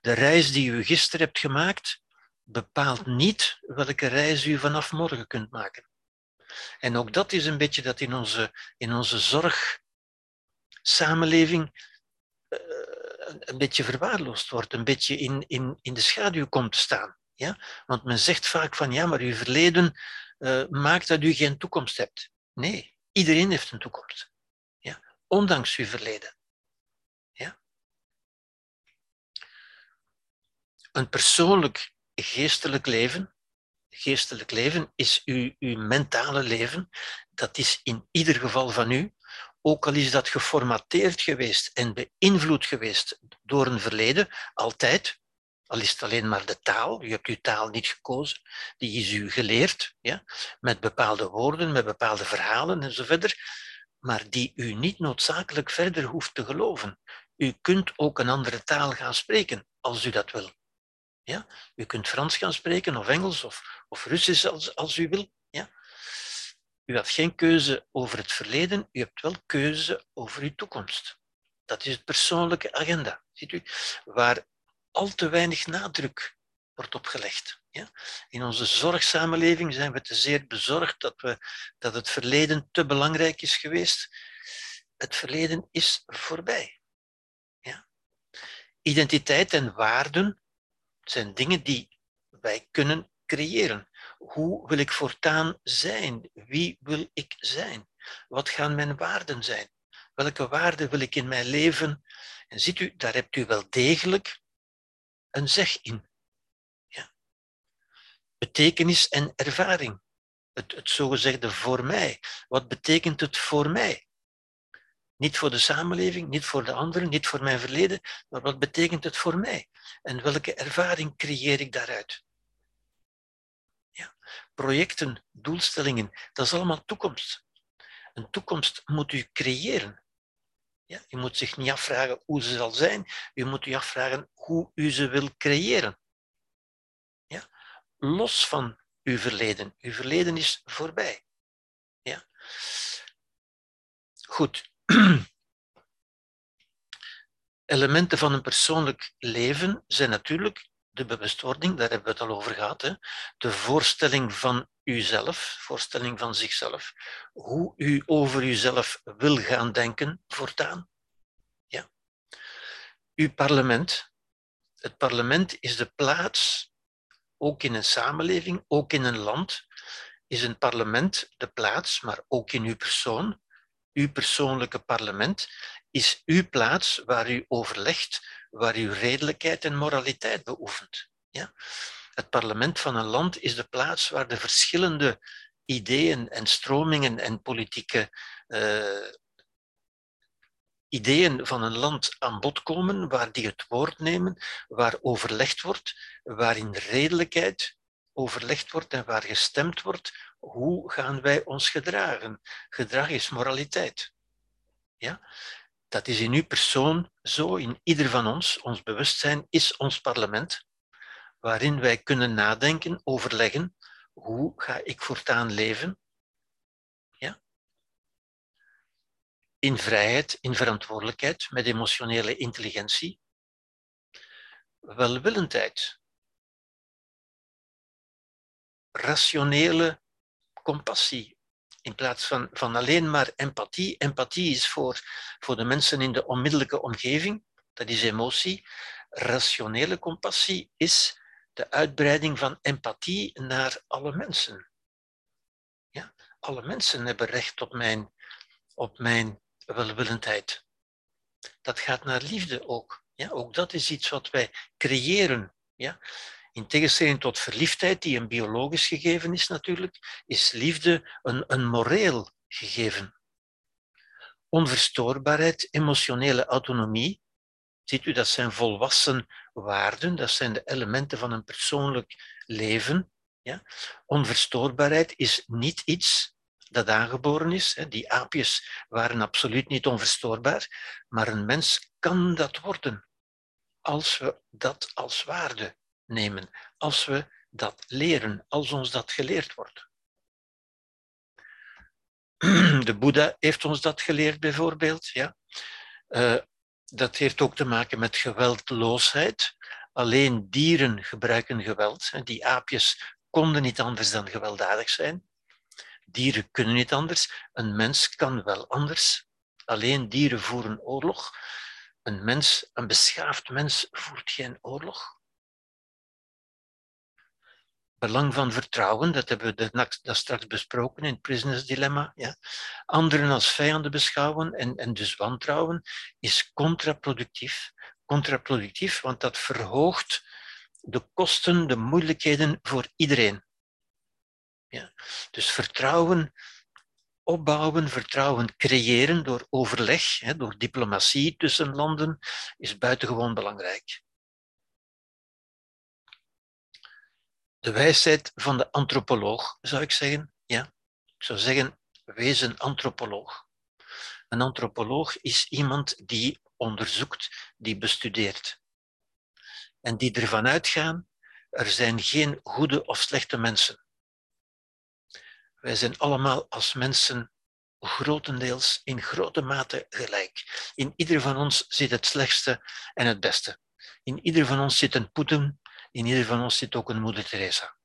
De reis die u gisteren hebt gemaakt, bepaalt niet welke reis u vanaf morgen kunt maken. En ook dat is een beetje dat in onze, in onze zorgsamenleving uh, een beetje verwaarloosd wordt, een beetje in, in, in de schaduw komt te staan. Ja? Want men zegt vaak van ja, maar uw verleden uh, maakt dat u geen toekomst hebt. Nee, iedereen heeft een toekomst. Ja? Ondanks uw verleden. Ja? Een persoonlijk geestelijk leven, geestelijk leven is uw, uw mentale leven. Dat is in ieder geval van u, ook al is dat geformateerd geweest en beïnvloed geweest door een verleden, altijd, al is het alleen maar de taal, u hebt uw taal niet gekozen, die is u geleerd, ja, met bepaalde woorden, met bepaalde verhalen en zo verder, maar die u niet noodzakelijk verder hoeft te geloven. U kunt ook een andere taal gaan spreken, als u dat wil. Ja? U kunt Frans gaan spreken, of Engels, of, of Russisch als, als u wil. Ja? U had geen keuze over het verleden, u hebt wel keuze over uw toekomst. Dat is het persoonlijke agenda. Ziet u? Waar al te weinig nadruk wordt opgelegd. Ja? In onze zorgsamenleving zijn we te zeer bezorgd dat, we, dat het verleden te belangrijk is geweest. Het verleden is voorbij. Ja? Identiteit en waarden zijn dingen die wij kunnen creëren. Hoe wil ik voortaan zijn? Wie wil ik zijn? Wat gaan mijn waarden zijn? Welke waarden wil ik in mijn leven? En ziet u, daar hebt u wel degelijk een zeg in. Ja. Betekenis en ervaring. Het, het zogezegde voor mij. Wat betekent het voor mij? Niet voor de samenleving, niet voor de anderen, niet voor mijn verleden, maar wat betekent het voor mij? En welke ervaring creëer ik daaruit? Ja. Projecten, doelstellingen, dat is allemaal toekomst. Een toekomst moet u creëren. Ja, moet zich niet afvragen hoe ze zal zijn, u moet u afvragen hoe u ze wil creëren. Ja? Los van uw verleden. Uw verleden is voorbij. Ja? Goed. [CLEARS THROAT] Elementen van een persoonlijk leven zijn natuurlijk de bewustwording, daar hebben we het al over gehad. Hè? De voorstelling van uzelf, voorstelling van zichzelf. Hoe u over uzelf wil gaan denken voortaan. Ja. Uw parlement. Het parlement is de plaats, ook in een samenleving, ook in een land, is een parlement de plaats, maar ook in uw persoon, uw persoonlijke parlement, is uw plaats waar u overlegt, waar u redelijkheid en moraliteit beoefent. Ja? Het parlement van een land is de plaats waar de verschillende ideeën en stromingen en politieke uh, ideeën van een land aan bod komen, waar die het woord nemen, waar overlegd wordt, waarin redelijkheid overlegd wordt en waar gestemd wordt, hoe gaan wij ons gedragen? Gedrag is moraliteit. Ja? Dat is in uw persoon zo, in ieder van ons. Ons bewustzijn is ons parlement, waarin wij kunnen nadenken, overleggen, hoe ga ik voortaan leven? Ja? In vrijheid, in verantwoordelijkheid, met emotionele intelligentie. Welwillendheid. Rationele compassie, in plaats van, van alleen maar empathie. Empathie is voor, voor de mensen in de onmiddellijke omgeving, dat is emotie. Rationele compassie is de uitbreiding van empathie naar alle mensen. Ja? Alle mensen hebben recht op mijn, op mijn welwillendheid. Dat gaat naar liefde ook. Ja? Ook dat is iets wat wij creëren. Ja? In tegenstelling tot verliefdheid, die een biologisch gegeven is natuurlijk, is liefde een, een moreel gegeven. Onverstoorbaarheid, emotionele autonomie, ziet u, dat zijn volwassen waarden, dat zijn de elementen van een persoonlijk leven. Ja? Onverstoorbaarheid is niet iets dat aangeboren is. Die aapjes waren absoluut niet onverstoorbaar, maar een mens kan dat worden als we dat als waarde nemen, als we dat leren, als ons dat geleerd wordt. [CLEARS THROAT] De Boeddha heeft ons dat geleerd, bijvoorbeeld. Ja. Dat heeft ook te maken met geweldloosheid. Alleen dieren gebruiken geweld. Die aapjes konden niet anders dan gewelddadig zijn. Dieren kunnen niet anders. Een mens kan wel anders. Alleen dieren voeren oorlog. Een mens, een beschaafd mens, voert geen oorlog belang van vertrouwen, dat hebben we dat straks besproken in het Prisoners Dilemma. Ja. Anderen als vijanden beschouwen en, en dus wantrouwen is contraproductief. Contraproductief, want dat verhoogt de kosten, de moeilijkheden voor iedereen. Ja. Dus vertrouwen opbouwen, vertrouwen creëren door overleg, door diplomatie tussen landen, is buitengewoon belangrijk. De wijsheid van de antropoloog, zou ik zeggen. Ja, ik zou zeggen, wees een antropoloog. Een antropoloog is iemand die onderzoekt, die bestudeert. En die ervan uitgaan, er zijn geen goede of slechte mensen. Wij zijn allemaal als mensen grotendeels in grote mate gelijk. In ieder van ons zit het slechtste en het beste. In ieder van ons zit een Poetin in ieder van ons zit ook een moeder Teresa.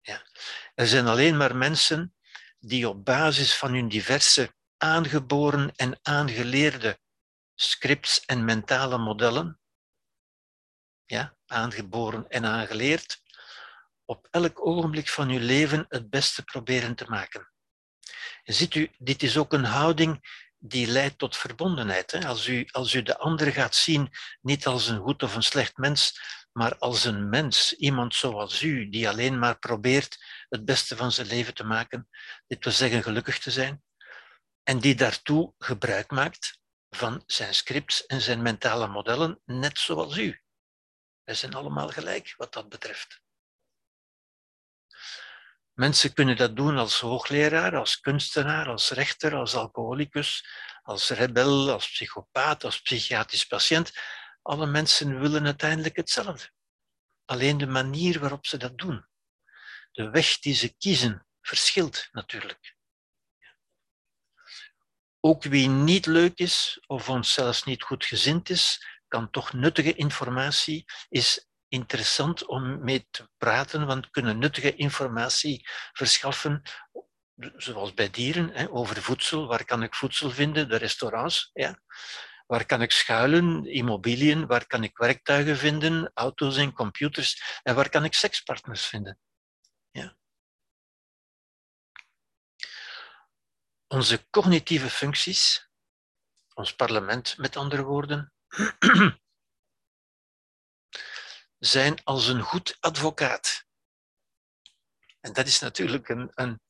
Ja. Er zijn alleen maar mensen die op basis van hun diverse aangeboren en aangeleerde scripts en mentale modellen, ja, aangeboren en aangeleerd, op elk ogenblik van uw leven het beste proberen te maken. Ziet u, dit is ook een houding die leidt tot verbondenheid. Als, u, als u de ander gaat zien, niet als een goed of een slecht mens, maar als een mens, iemand zoals u, die alleen maar probeert het beste van zijn leven te maken, dit wil zeggen gelukkig te zijn, en die daartoe gebruik maakt van zijn scripts en zijn mentale modellen, net zoals u. Wij zijn allemaal gelijk wat dat betreft. Mensen kunnen dat doen als hoogleraar, als kunstenaar, als rechter, als alcoholicus, als rebel, als psychopaat, als psychiatrisch patiënt. Alle mensen willen uiteindelijk hetzelfde. Alleen de manier waarop ze dat doen, de weg die ze kiezen, verschilt natuurlijk. Ook wie niet leuk is of ons zelfs niet goed gezind is, kan toch nuttige informatie, is interessant om mee te praten, want kunnen nuttige informatie verschaffen, zoals bij dieren, over voedsel. Waar kan ik voedsel vinden? De restaurants. Ja. Waar kan ik schuilen? Immobiliën. Waar kan ik werktuigen vinden? Auto's en computers. En waar kan ik sekspartners vinden? Ja. Onze cognitieve functies, ons parlement met andere woorden, [CLEARS THROAT] zijn als een goed advocaat. En dat is natuurlijk een, een,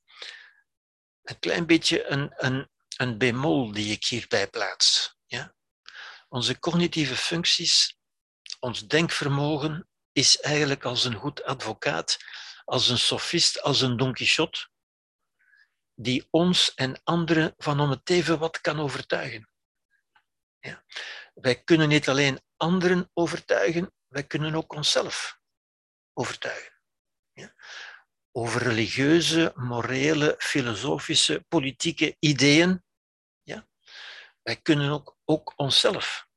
een klein beetje een, een, een bemol die ik hierbij plaats. Onze cognitieve functies, ons denkvermogen, is eigenlijk als een goed advocaat, als een sofist, als een Don Quixote, die ons en anderen van om het even wat kan overtuigen. Ja. Wij kunnen niet alleen anderen overtuigen, wij kunnen ook onszelf overtuigen. Ja? Over religieuze, morele, filosofische, politieke ideeën. Wij kunnen ook, ook onszelf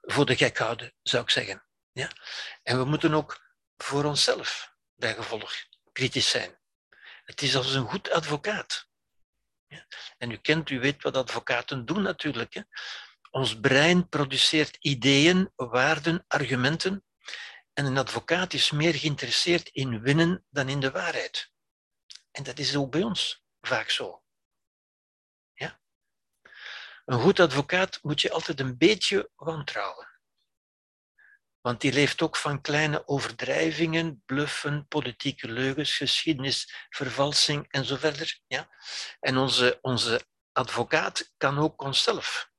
voor de gek houden, zou ik zeggen. Ja? En we moeten ook voor onszelf, bij gevolg, kritisch zijn. Het is als een goed advocaat. Ja? En u kent, u weet wat advocaten doen natuurlijk. Hè? Ons brein produceert ideeën, waarden, argumenten. En een advocaat is meer geïnteresseerd in winnen dan in de waarheid. En dat is ook bij ons vaak zo. Een goed advocaat moet je altijd een beetje wantrouwen. Want die leeft ook van kleine overdrijvingen, bluffen, politieke leugens, geschiedenis, vervalsing en zo verder. Ja? En onze, onze advocaat kan ook onszelf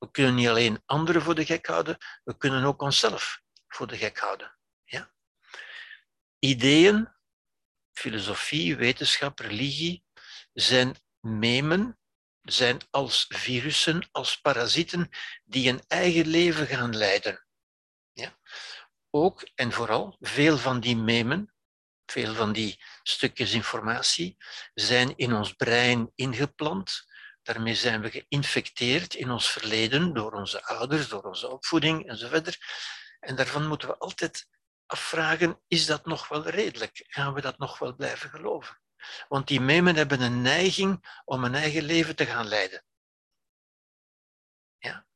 we kunnen niet alleen anderen voor de gek houden, we kunnen ook onszelf voor de gek houden. Ja? Ideeën, filosofie, wetenschap, religie zijn memen, zijn als virussen, als parasieten die een eigen leven gaan leiden. Ja? Ook en vooral veel van die memen, veel van die stukjes informatie zijn in ons brein ingeplant Daarmee zijn we geïnfecteerd in ons verleden door onze ouders, door onze opvoeding enzovoort. En daarvan moeten we altijd afvragen, is dat nog wel redelijk? Gaan we dat nog wel blijven geloven? Want die memen hebben een neiging om een eigen leven te gaan leiden. Ja?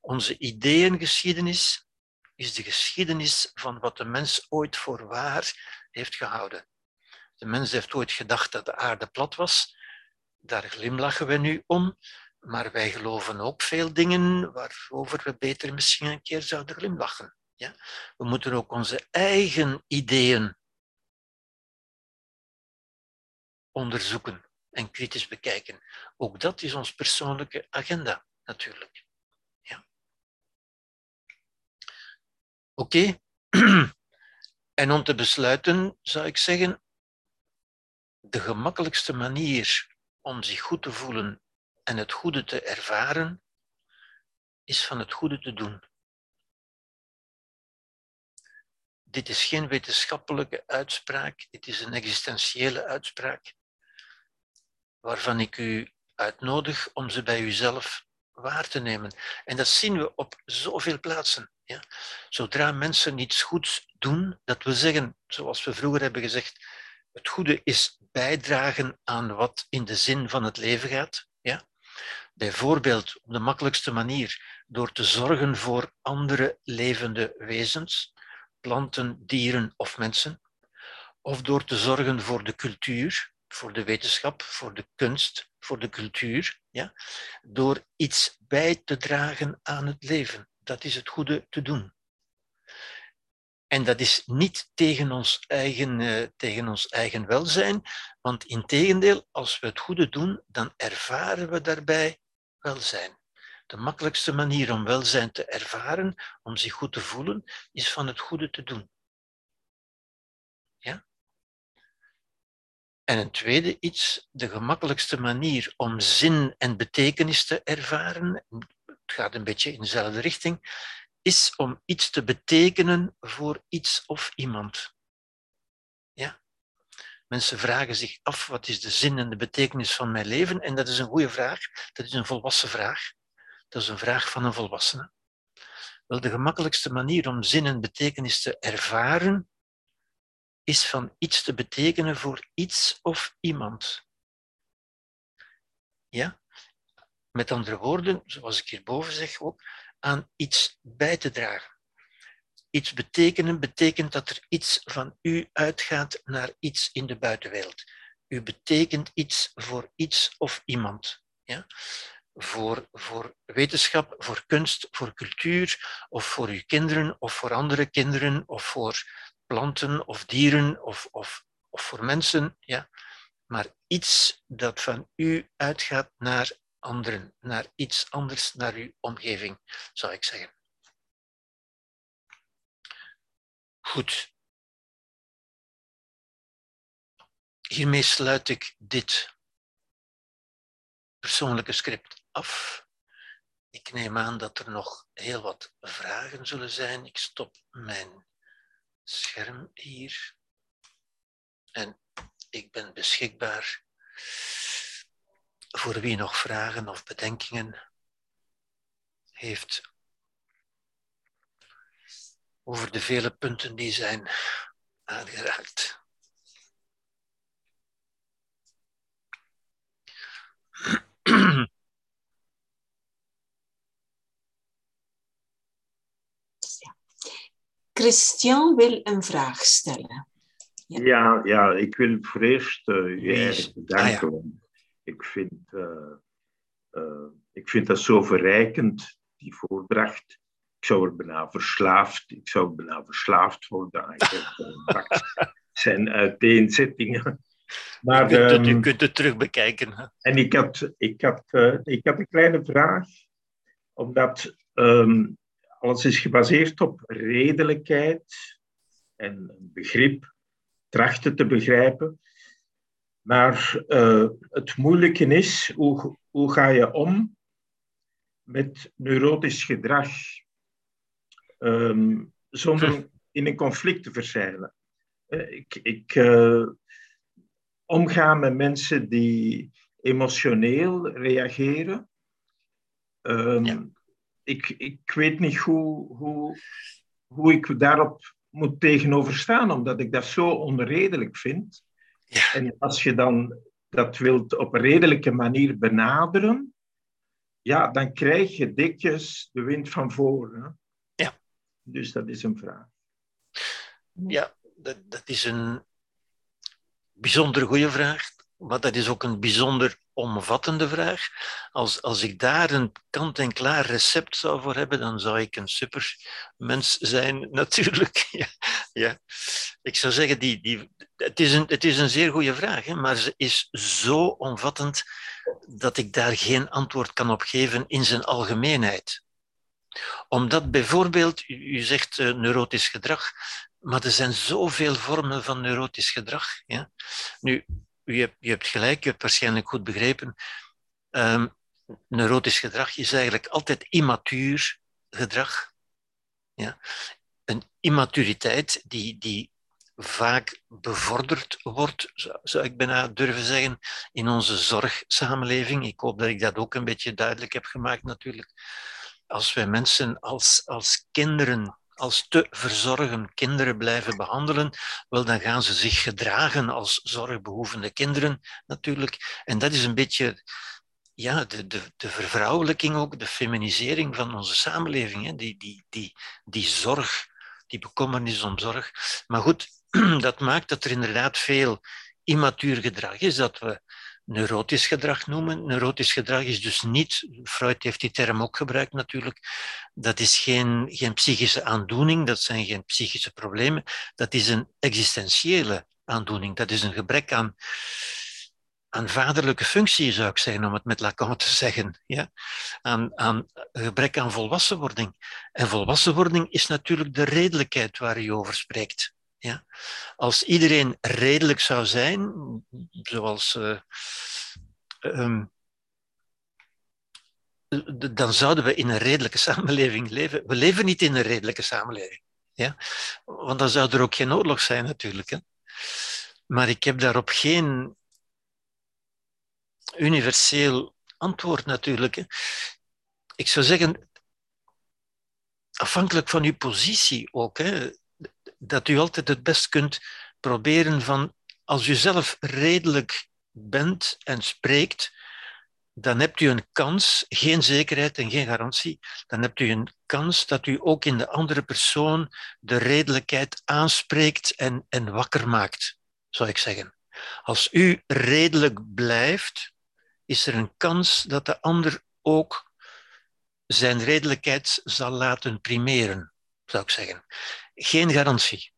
Onze ideeëngeschiedenis is de geschiedenis van wat de mens ooit voor waar heeft gehouden. De mens heeft ooit gedacht dat de aarde plat was daar glimlachen we nu om, maar wij geloven ook veel dingen waarover we beter misschien een keer zouden glimlachen. Ja? We moeten ook onze eigen ideeën onderzoeken en kritisch bekijken. Ook dat is ons persoonlijke agenda, natuurlijk. Ja. Oké. [CLEARS THROAT] En om te besluiten zou ik zeggen, de gemakkelijkste manier om zich goed te voelen en het goede te ervaren, is van het goede te doen. Dit is geen wetenschappelijke uitspraak, dit is een existentiële uitspraak, waarvan ik u uitnodig om ze bij uzelf waar te nemen. En dat zien we op zoveel plaatsen. Ja? Zodra mensen iets goeds doen, dat we zeggen, zoals we vroeger hebben gezegd, het goede is bijdragen aan wat in de zin van het leven gaat. Ja? Bijvoorbeeld op de makkelijkste manier door te zorgen voor andere levende wezens, planten, dieren of mensen. Of door te zorgen voor de cultuur, voor de wetenschap, voor de kunst, voor de cultuur. Ja? Door iets bij te dragen aan het leven. Dat is het goede te doen. En dat is niet tegen ons eigen, uh, tegen ons eigen welzijn, want in tegendeel, als we het goede doen, dan ervaren we daarbij welzijn. De makkelijkste manier om welzijn te ervaren, om zich goed te voelen, is van het goede te doen. Ja? En een tweede iets, de gemakkelijkste manier om zin en betekenis te ervaren, het gaat een beetje in dezelfde richting, is om iets te betekenen voor iets of iemand. Ja? Mensen vragen zich af wat is de zin en de betekenis van mijn leven en dat is een goede vraag, dat is een volwassen vraag. Dat is een vraag van een volwassene. Wel, de gemakkelijkste manier om zin en betekenis te ervaren is van iets te betekenen voor iets of iemand. Ja? Met andere woorden, zoals ik hierboven zeg ook, aan iets bij te dragen. Iets betekenen betekent dat er iets van u uitgaat naar iets in de buitenwereld. U betekent iets voor iets of iemand. Ja? Voor, voor wetenschap, voor kunst, voor cultuur, of voor uw kinderen, of voor andere kinderen, of voor planten of dieren, of, of, of voor mensen. Ja? Maar iets dat van u uitgaat naar anderen, naar iets anders, naar uw omgeving, zou ik zeggen. Goed. Hiermee sluit ik dit persoonlijke script af. Ik neem aan dat er nog heel wat vragen zullen zijn. Ik stop mijn scherm hier. En ik ben beschikbaar voor wie nog vragen of bedenkingen heeft over de vele punten die zijn aangeraakt. [CLEARS THROAT] Christian wil een vraag stellen. Ja, ja, ja ik wil voor eerst uh, je bedanken. Ah, ja ik vind, uh, uh, ik vind dat zo verrijkend, die voordracht. Ik zou er bijna verslaafd, ik zou bijna verslaafd worden aan [LAUGHS] zijn uiteenzettingen. Maar, je, kunt het, je ehm, kunt het terug bekijken. En ik had, ik, had, uh, ik had een kleine vraag, omdat um, alles is gebaseerd op redelijkheid en begrip, trachten te begrijpen. Maar uh, het moeilijke is, hoe, hoe ga je om met neurotisch gedrag um, zonder in een conflict te verzeilen? Uh, ik, ik uh, omgaan met mensen die emotioneel reageren. Um, ja. Ik, ik weet niet hoe, hoe, hoe ik daarop moet tegenover staan, omdat ik dat zo onredelijk vind. Ja. En als je dan dat wilt op een redelijke manier benaderen, ja, dan krijg je dikjes de wind van voren. Ja. Dus dat is een vraag. Ja, dat, dat is een bijzonder goede vraag, maar dat is ook een bijzonder omvattende vraag. Als, als ik daar een kant-en-klaar recept zou voor hebben, dan zou ik een supermens zijn, [LAUGHS] natuurlijk. ja, ja. Ik zou zeggen, die, die, het, is een, het is een zeer goede vraag, hè, maar ze is zo omvattend dat ik daar geen antwoord kan op geven in zijn algemeenheid. Omdat bijvoorbeeld, u zegt uh, neurotisch gedrag, maar er zijn zoveel vormen van neurotisch gedrag. Ja? Nu, u hebt, je hebt gelijk, je hebt waarschijnlijk goed begrepen. Um, neurotisch gedrag is eigenlijk altijd immatuur gedrag. Ja? Een immaturiteit die, die vaak bevorderd wordt, zou ik bijna durven zeggen, in onze zorgsamenleving. Ik hoop dat ik dat ook een beetje duidelijk heb gemaakt natuurlijk. Als wij mensen als, als kinderen als te verzorgen kinderen blijven behandelen, wel dan gaan ze zich gedragen als zorgbehoevende kinderen natuurlijk. En dat is een beetje ja, de, de, de vervrouwelijking ook, de feminisering van onze samenleving. Hè? Die, die, die, die zorg, die bekommernis om zorg. Maar goed, [CLEARS THROAT] dat maakt dat er inderdaad veel immatuur gedrag is, dat we neurotisch gedrag noemen. Neurotisch gedrag is dus niet, Freud heeft die term ook gebruikt natuurlijk, dat is geen, geen psychische aandoening, dat zijn geen psychische problemen, dat is een existentiële aandoening, dat is een gebrek aan, aan vaderlijke functie, zou ik zeggen, om het met Lacan te zeggen. Ja? Aan, aan gebrek aan volwassenwording. En volwassenwording is natuurlijk de redelijkheid waar u over spreekt. Ja? Als iedereen redelijk zou zijn, zoals. Uh, um, dan zouden we in een redelijke [LAUGHS] samenleving leven. We leven niet in een redelijke samenleving. Ja? Want dan zou er ook geen oorlog zijn, natuurlijk. Hè? Maar ik heb daarop geen universeel antwoord, natuurlijk. Hè? Ik zou zeggen, afhankelijk van uw positie ook. Hè? Dat u altijd het best kunt proberen van, als u zelf redelijk bent en spreekt, dan hebt u een kans, geen zekerheid en geen garantie, dan hebt u een kans dat u ook in de andere persoon de redelijkheid aanspreekt en, en wakker maakt, zou ik zeggen. Als u redelijk blijft, is er een kans dat de ander ook zijn redelijkheid zal laten primeren, zou ik zeggen geen garantie.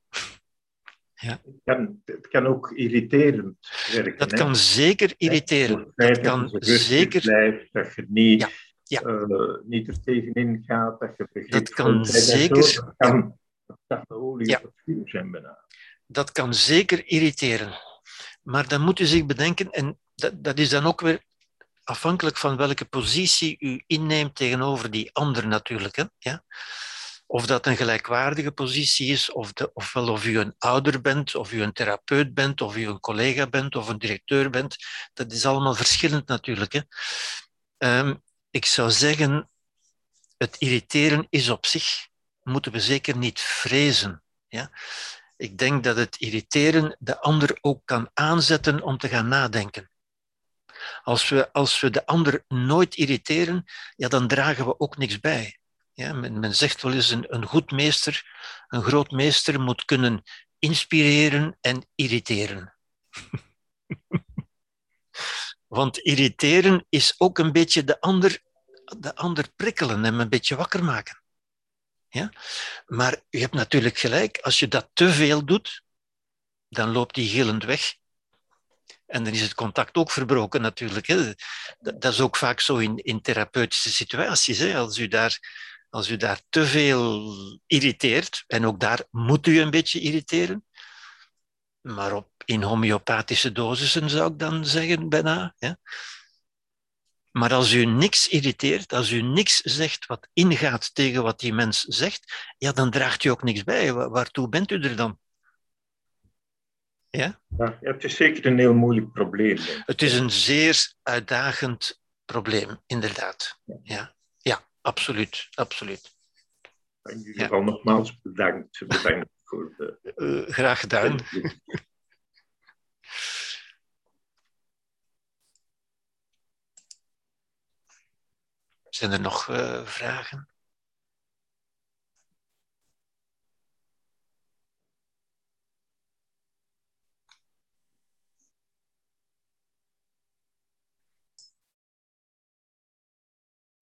Ja. Het, kan, het kan ook irriterend werken. Dat kan zeker irriteren. Dat kan zeker. Blijft, dat je niet, ja. Ja. Uh, niet er tegenin gaat, dat je vergeet. Dat kan zeker. Dat kan, dat kan olie ja. vuur zijn bijna. Dat kan zeker irriteren. Maar dan moet u zich bedenken, en dat, dat is dan ook weer afhankelijk van welke positie u inneemt tegenover die ander natuurlijk. Hè? Ja? Of dat een gelijkwaardige positie is, of de, of u een ouder bent, of u een therapeut bent, of u een collega bent, of een directeur bent. Dat is allemaal verschillend natuurlijk. Hè. Ehm, ik zou zeggen, het irriteren is op zich, moeten we zeker niet vrezen. Ja? Ik denk dat het irriteren de ander ook kan aanzetten om te gaan nadenken. Als we, als we de ander nooit irriteren, ja, dan dragen we ook niks bij. Ja, men, men zegt wel eens, een, een goed meester, een groot meester moet kunnen inspireren en irriteren. [LAUGHS] Want irriteren is ook een beetje de ander, de ander prikkelen en een beetje wakker maken. Ja? Maar je hebt natuurlijk gelijk, als je dat te veel doet, dan loopt die gillend weg. En dan is het contact ook verbroken natuurlijk. Hè. Dat, dat, is ook vaak zo in, in therapeutische situaties. Hè. Als u daar als u daar te veel irriteert, en ook daar moet u een beetje irriteren, maar op, in homeopathische dosissen zou ik dan zeggen bijna. Ja. Maar als u niks irriteert, als u niks zegt wat ingaat tegen wat die mens zegt, ja, dan draagt u ook niks bij. Waartoe bent u er dan? Ja? ja het is zeker een heel moeilijk probleem. Het is een zeer uitdagend probleem, inderdaad. Ja absoluut, absoluut. In ieder geval nogmaals bedankt, bedankt voor de... Uh, graag gedaan. [LAUGHS] Zijn er nog uh, vragen?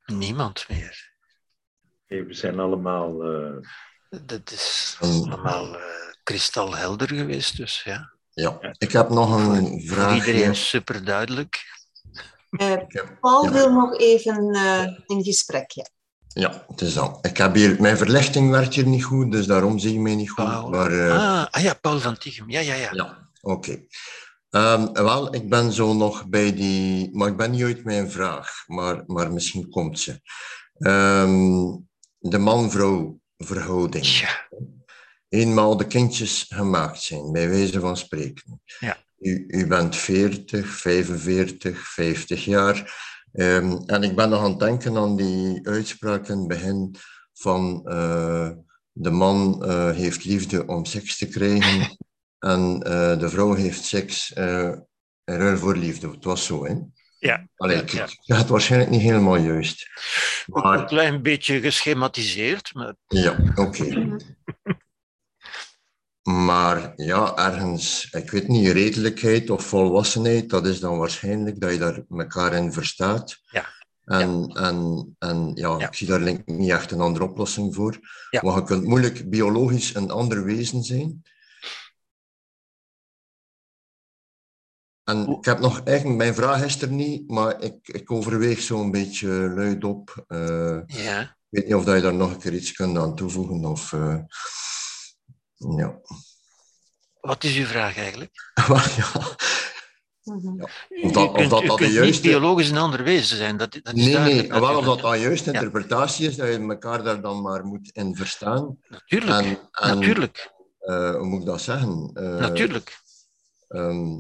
Niemand meer. we zijn allemaal. Uh... Dat is allemaal uh, kristalhelder geweest, dus ja. Ja, ik heb nog een vraag. Voor iedereen super duidelijk. Uh, Paul wil nog even in gesprek, ja. Ja, het is al. Ik heb hier, mijn verlichting werkt hier niet goed, dus daarom zie je mij niet goed. Paul. Maar, ah, ah, ja, Paul van Tichem. Ja, ja, ja. Ja, oké. Um, wel, ik ben zo nog bij die, maar ik ben niet uit mijn vraag, maar, maar misschien komt ze. Um, de man-vrouw verhouding. Ja. Eenmaal de kindjes gemaakt zijn, bij wijze van spreken. Ja. U, u bent 40, 45, 50 jaar. Um, en ik ben nog aan het denken aan die uitspraak in het begin van uh, de man uh, heeft liefde om seks te krijgen [LAUGHS] en uh, de vrouw heeft seks in ruil voor liefde. Het was zo, hè? Ja. Allee, ik, ja. ja. het waarschijnlijk niet helemaal juist. Maar... Een klein beetje geschematiseerd, maar... Ja, oké. Okay. maar ja, ergens, ik weet niet, redelijkheid of volwassenheid, dat is dan waarschijnlijk dat je daar elkaar in verstaat. Ja. En, en, en ja, Ja. ik zie daar niet echt een andere oplossing voor. Ja. Maar je kunt moeilijk biologisch een ander wezen zijn. En ik heb nog eigenlijk, mijn vraag is er niet, maar ik, ik overweeg zo'n beetje luidop. eh Ja. ik weet niet of dat je daar nog een keer iets kunt aan toevoegen. Of, eh, ja. Wat is uw vraag eigenlijk? [LAUGHS] Ja. Mhm. Of dat- u of kunt, dat dat de kunt juiste- niet biologisch een ander wezen zijn. Dat, dat is Nee, nee. Wel, of dat dan juist interpretatie is, dat je elkaar daar dan maar moet in verstaan. Natuurlijk, En, en natuurlijk, eh, hoe moet ik dat zeggen? Eh, natuurlijk. ehm,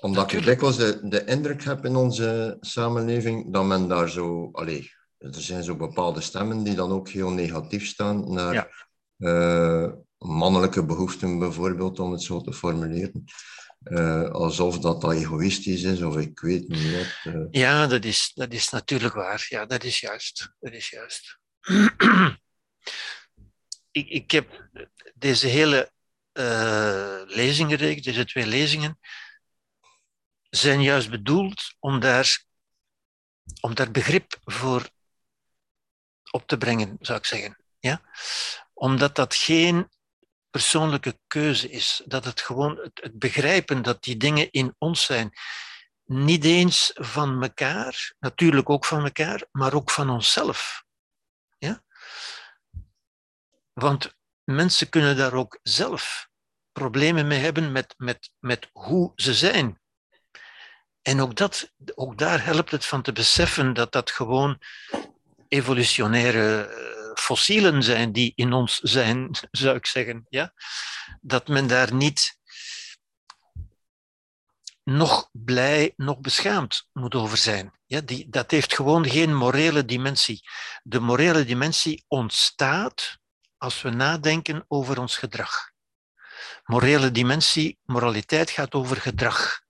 omdat ik dikwijls de, de indruk heb in onze samenleving dat men daar zo... Allee, er zijn zo bepaalde stemmen die dan ook heel negatief staan naar Ja. eh, mannelijke behoeften bijvoorbeeld, om het zo te formuleren. Eh, alsof dat, dat egoïstisch is, of ik weet niet wat. eh. Ja, dat is, dat is natuurlijk waar. Ja, dat is juist. Dat is juist. [CLEARS THROAT] ik, ik heb deze hele lezingenreeks, deze twee lezingen, zijn juist bedoeld om daar, om daar begrip voor op te brengen, zou ik zeggen. Ja? Omdat dat geen persoonlijke keuze is. Dat het gewoon het, begrijpen dat die dingen in ons zijn, niet eens van elkaar, natuurlijk ook van elkaar, maar ook van onszelf. Ja? Want mensen kunnen daar ook zelf problemen mee hebben met, met, met hoe ze zijn. En ook, dat, ook daar helpt het van te beseffen dat dat gewoon evolutionaire eh, fossielen zijn die in ons zijn, [LAUGHS] zou ik zeggen. Ja? Dat men daar niet nog blij, nog beschaamd moet over zijn. Ja, die, dat heeft gewoon geen morele dimensie. De morele dimensie ontstaat als we nadenken over ons gedrag. Morele dimensie, moraliteit gaat over gedrag.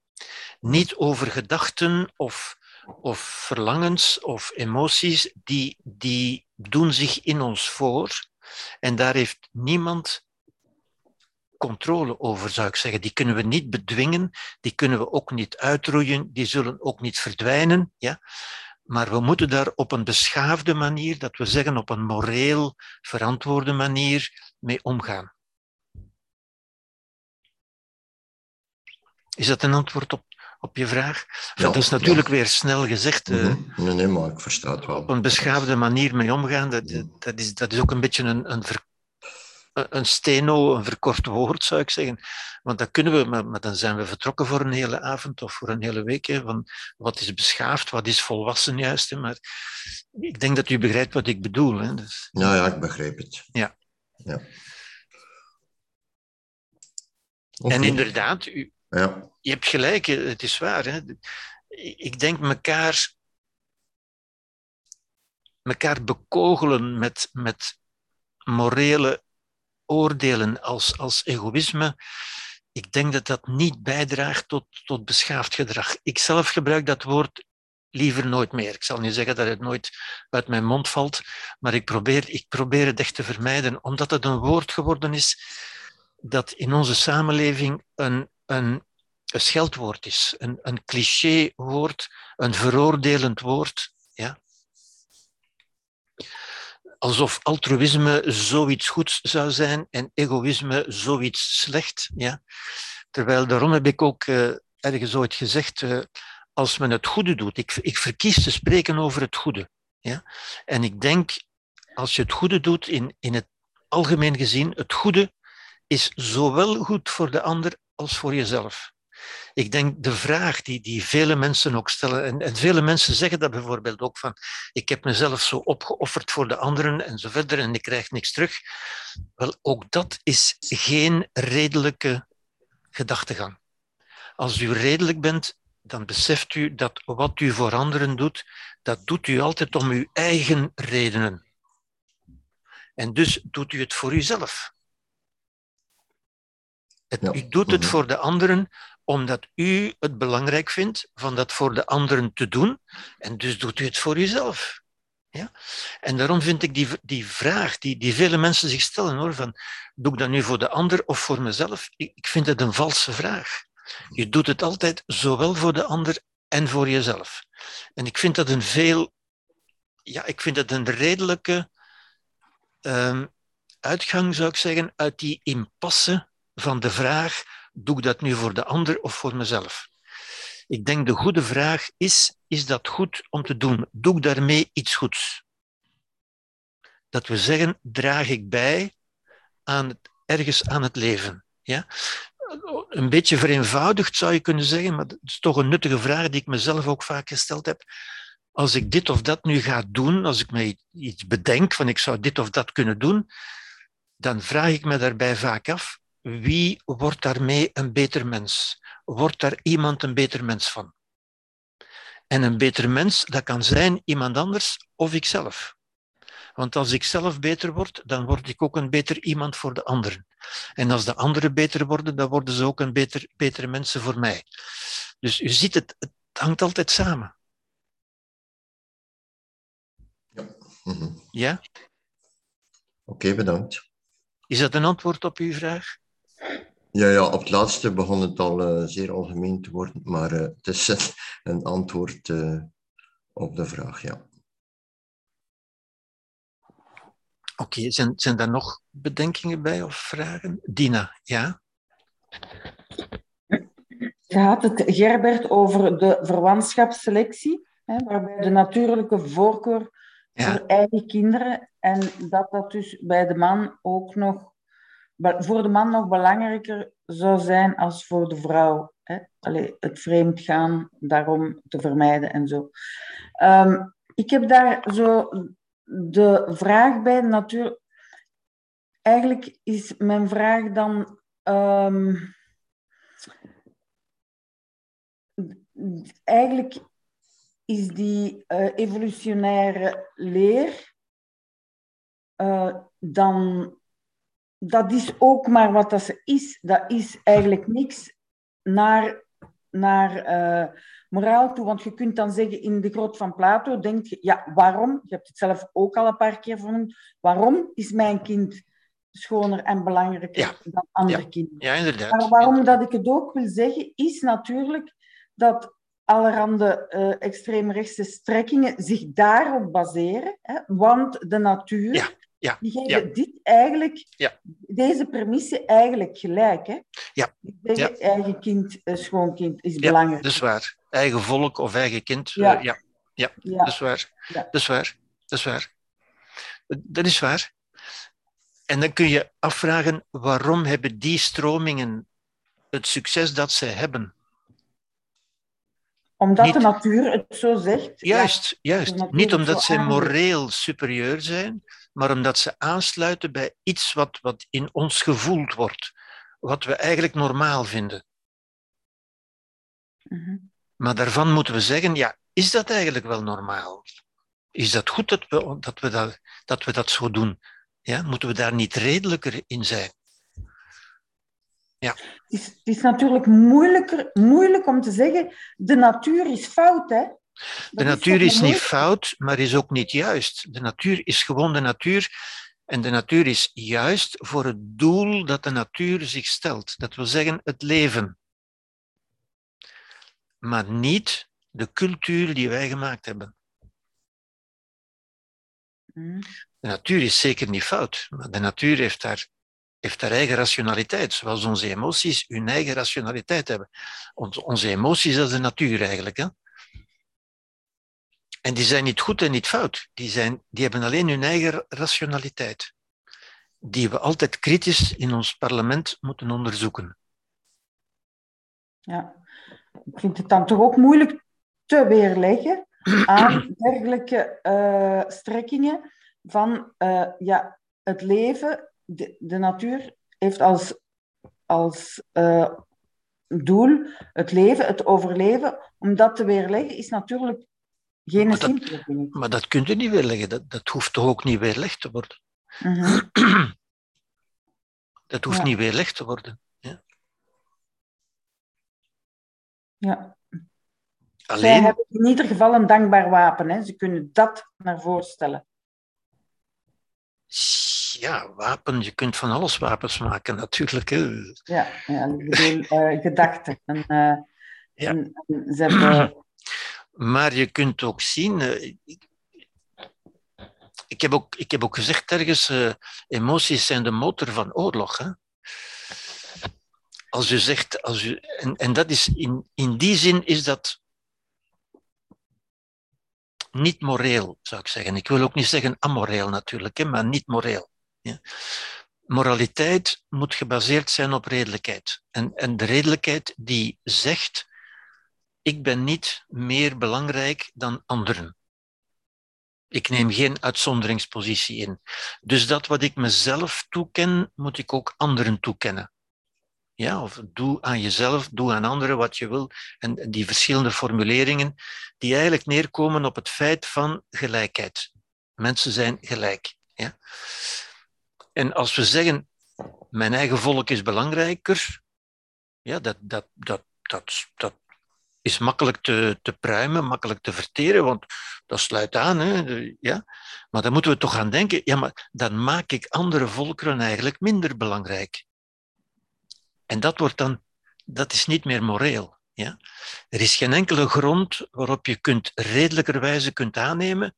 Niet over gedachten of, of verlangens of emoties, die, die doen zich in ons voor. En daar heeft niemand controle over, zou ik zeggen. Die kunnen we niet bedwingen, die kunnen we ook niet uitroeien, die zullen ook niet verdwijnen. Ja? Maar we moeten daar op een beschaafde manier, dat we zeggen op een moreel verantwoorde manier, mee omgaan. Is dat een antwoord op, op je vraag? Ja, dat is natuurlijk ja. weer snel gezegd. eh, Mhm. Nee, nee, maar ik versta het wel. op een beschaafde manier mee omgaan, dat, dat, is, dat is ook een beetje een, een, ver- een steno, een verkort woord, zou ik zeggen. Want dat kunnen we, maar, maar dan zijn we vertrokken voor een hele avond of voor een hele week. Hè, van wat is beschaafd, wat is volwassen juist. Hè, maar ik denk dat u begrijpt wat ik bedoel. Hè, dus, Ja, ja, ik begrijp het. Ja. ja. En inderdaad, u, Ja, je hebt gelijk, het is waar. Hè. Ik denk mekaar, mekaar bekogelen met, met morele oordelen als, als egoïsme. Ik denk dat dat niet bijdraagt tot, tot beschaafd gedrag. Ik zelf gebruik dat woord liever nooit meer. Ik zal niet zeggen dat het nooit uit mijn mond valt, maar ik probeer, ik probeer het echt te vermijden, omdat het een woord geworden is dat in onze samenleving een, een, een scheldwoord is, een, een clichéwoord, een veroordelend woord. Ja? Alsof altruïsme zoiets goeds zou zijn en egoïsme zoiets slecht. Ja? Terwijl daarom heb ik ook uh, ergens ooit gezegd, uh, als men het goede doet, ik, ik verkies te spreken over het goede. Ja? En ik denk, als je het goede doet, in, in het algemeen gezien, het goede is zowel goed voor de ander als voor jezelf. Ik denk de vraag die, die vele mensen ook stellen, en, en vele mensen zeggen dat bijvoorbeeld ook van, ik heb mezelf zo opgeofferd voor de anderen en zo verder en ik krijg niks terug. Wel, ook dat is geen redelijke gedachtegang. Als u redelijk bent, dan beseft u dat wat u voor anderen doet, dat doet u altijd om uw eigen redenen. En dus doet u het voor uzelf. Het, ja. U doet het voor de anderen omdat u het belangrijk vindt van dat voor de anderen te doen. En dus doet u het voor uzelf. Ja? En daarom vind ik die, die vraag die, die vele mensen zich stellen, hoor, van doe ik dat nu voor de ander of voor mezelf? Ik, vind het een valse vraag. Je doet het altijd zowel voor de ander en voor jezelf. En ik vind dat een veel, ja, ik vind dat een redelijke um, uitgang, zou ik zeggen, uit die impasse van de vraag, doe ik dat nu voor de ander of voor mezelf? Ik denk de goede vraag is, is dat goed om te doen? Doe ik daarmee iets goeds? Dat we zeggen, draag ik bij aan het, ergens aan het leven? Ja? Een beetje vereenvoudigd zou je kunnen zeggen, maar het is toch een nuttige vraag die ik mezelf ook vaak gesteld heb. Als ik dit of dat nu ga doen, als ik mij iets bedenk van ik zou dit of dat kunnen doen, dan vraag ik me daarbij vaak af, wie wordt daarmee een beter mens? Wordt daar iemand een beter mens van? En een beter mens, dat kan zijn iemand anders of ikzelf. Want als ik zelf beter word, dan word ik ook een beter iemand voor de anderen. En als de anderen beter worden, dan worden ze ook een beter, betere mensen voor mij. Dus u ziet het, het hangt altijd samen. Ja. Mhm. Ja? Oké, bedankt. Is dat een antwoord op uw vraag? Ja, ja, op het laatste begon het al uh, zeer algemeen te worden, maar uh, het is een antwoord uh, op de vraag, ja. Oké, okay, zijn, zijn daar nog bedenkingen bij of vragen? Dina, ja? Je had het, Gerbert, over de verwantschapsselectie, hè, waarbij de natuurlijke voorkeur ja. voor eigen kinderen en dat dat dus bij de man ook nog voor de man nog belangrijker zou zijn als voor de vrouw. Hè? Het vreemd gaan, daarom te vermijden en zo. Um, ik heb daar zo de vraag bij, natuurlijk. Eigenlijk is mijn vraag dan. Um, eigenlijk is die uh, evolutionaire leer uh, dan dat is ook maar wat dat ze is. Dat is eigenlijk niks naar, naar uh, moraal toe. Want je kunt dan zeggen, in de grot van Plato, denk je, ja, waarom? Je hebt het zelf ook al een paar keer vernoemd. Waarom is mijn kind schoner en belangrijker dan andere ja. kinderen? Ja, inderdaad. Maar waarom dat ik het ook wil zeggen, is natuurlijk dat allerhande uh, extreemrechtse strekkingen zich daarop baseren. Hè, want de natuur... Ja ja, die geven ja. dit eigenlijk, Ja. deze premisse eigenlijk gelijk. Hè? Ja. Zeggen, eigen kind, uh, schoonkind is Ja, belangrijk. dat is waar. Eigen volk of eigen kind. Ja. eh, ja. ja, dat is waar. Dat is waar. Dat is waar. Dat is waar. En dan kun je afvragen, waarom hebben die stromingen het succes dat ze hebben? Omdat niet- de natuur het zo zegt. Juist, juist. Niet omdat aangeeft. moreel superieur zijn, maar omdat ze aansluiten bij iets wat, wat in ons gevoeld wordt. Wat we eigenlijk normaal vinden. Ja. Mhm. Maar daarvan moeten we zeggen, ja, is dat eigenlijk wel normaal? Is dat goed dat we dat, we dat, dat, we dat zo doen? Ja, moeten we daar niet redelijker in zijn? Het, is, het is natuurlijk moeilijker, moeilijk om te zeggen, de natuur is fout. Hè? De natuur is niet fout, maar is ook niet juist. De natuur is gewoon de natuur. En de natuur is juist voor het doel dat de natuur zich stelt. Dat wil zeggen het leven. Maar niet de cultuur die wij gemaakt hebben. De natuur is zeker niet fout, maar de natuur heeft haar, heeft haar eigen rationaliteit, zoals onze emoties hun eigen rationaliteit hebben. Onze, onze emoties, dat is de natuur eigenlijk. Hè? En die zijn niet goed en niet fout. Die, zijn, die hebben alleen hun eigen rationaliteit, die we altijd kritisch in ons parlement moeten onderzoeken. Ja. Ik vind het dan toch ook moeilijk te weerleggen [CLEARS THROAT] aan dergelijke eh, strekkingen van eh, ja, het leven, de, de natuur heeft als, als eh, doel het leven, het overleven. Om dat te weerleggen is natuurlijk geen Maar dat-. Maar dat kunt u niet weerleggen. Dat, dat hoeft toch ook niet weerlegd te worden. Mhm. [CLEARS THROAT] Dat hoeft Ja. niet weerlegd te worden. Ja. Zij hebben in ieder geval een dankbaar wapen. Hè? Ze kunnen dat naar voren stellen. Ja, wapen. Je kunt van alles wapens maken, natuurlijk. Hè. Ja, ja ik bedoel, uh, gedachten. En, uh, ja. en, en ze hebben... [CLEARS THROAT] Maar je kunt ook zien... Uh, ik heb ook, ik heb ook gezegd ergens, emoties zijn de motor van oorlog. Hè? Als u zegt, als u, en, en dat is in, in die zin is dat niet moreel, zou ik zeggen. Ik wil ook niet zeggen amoreel natuurlijk, hè, maar niet moreel. Ja. Moraliteit moet gebaseerd zijn op redelijkheid. En, en de redelijkheid die zegt, ik ben niet meer belangrijk dan anderen. Ik neem geen uitzonderingspositie in. Dus dat wat ik mezelf toeken, moet ik ook anderen toekennen. Ja, of doe aan jezelf, doe aan anderen wat je wil. En die verschillende formuleringen, die eigenlijk neerkomen op het feit van gelijkheid. Mensen zijn gelijk. Ja? En als we zeggen, mijn eigen volk is belangrijker, ja, dat, dat, dat, dat, dat is makkelijk te, te pruimen, makkelijk te verteren, want dat sluit aan. Hè, ja. Maar dan moeten we toch gaan denken, ja, maar dan maak ik andere volkeren eigenlijk minder belangrijk. En dat wordt dan, dat is niet meer moreel. Ja? Er is geen enkele grond waarop je kunt redelijkerwijze kunt aannemen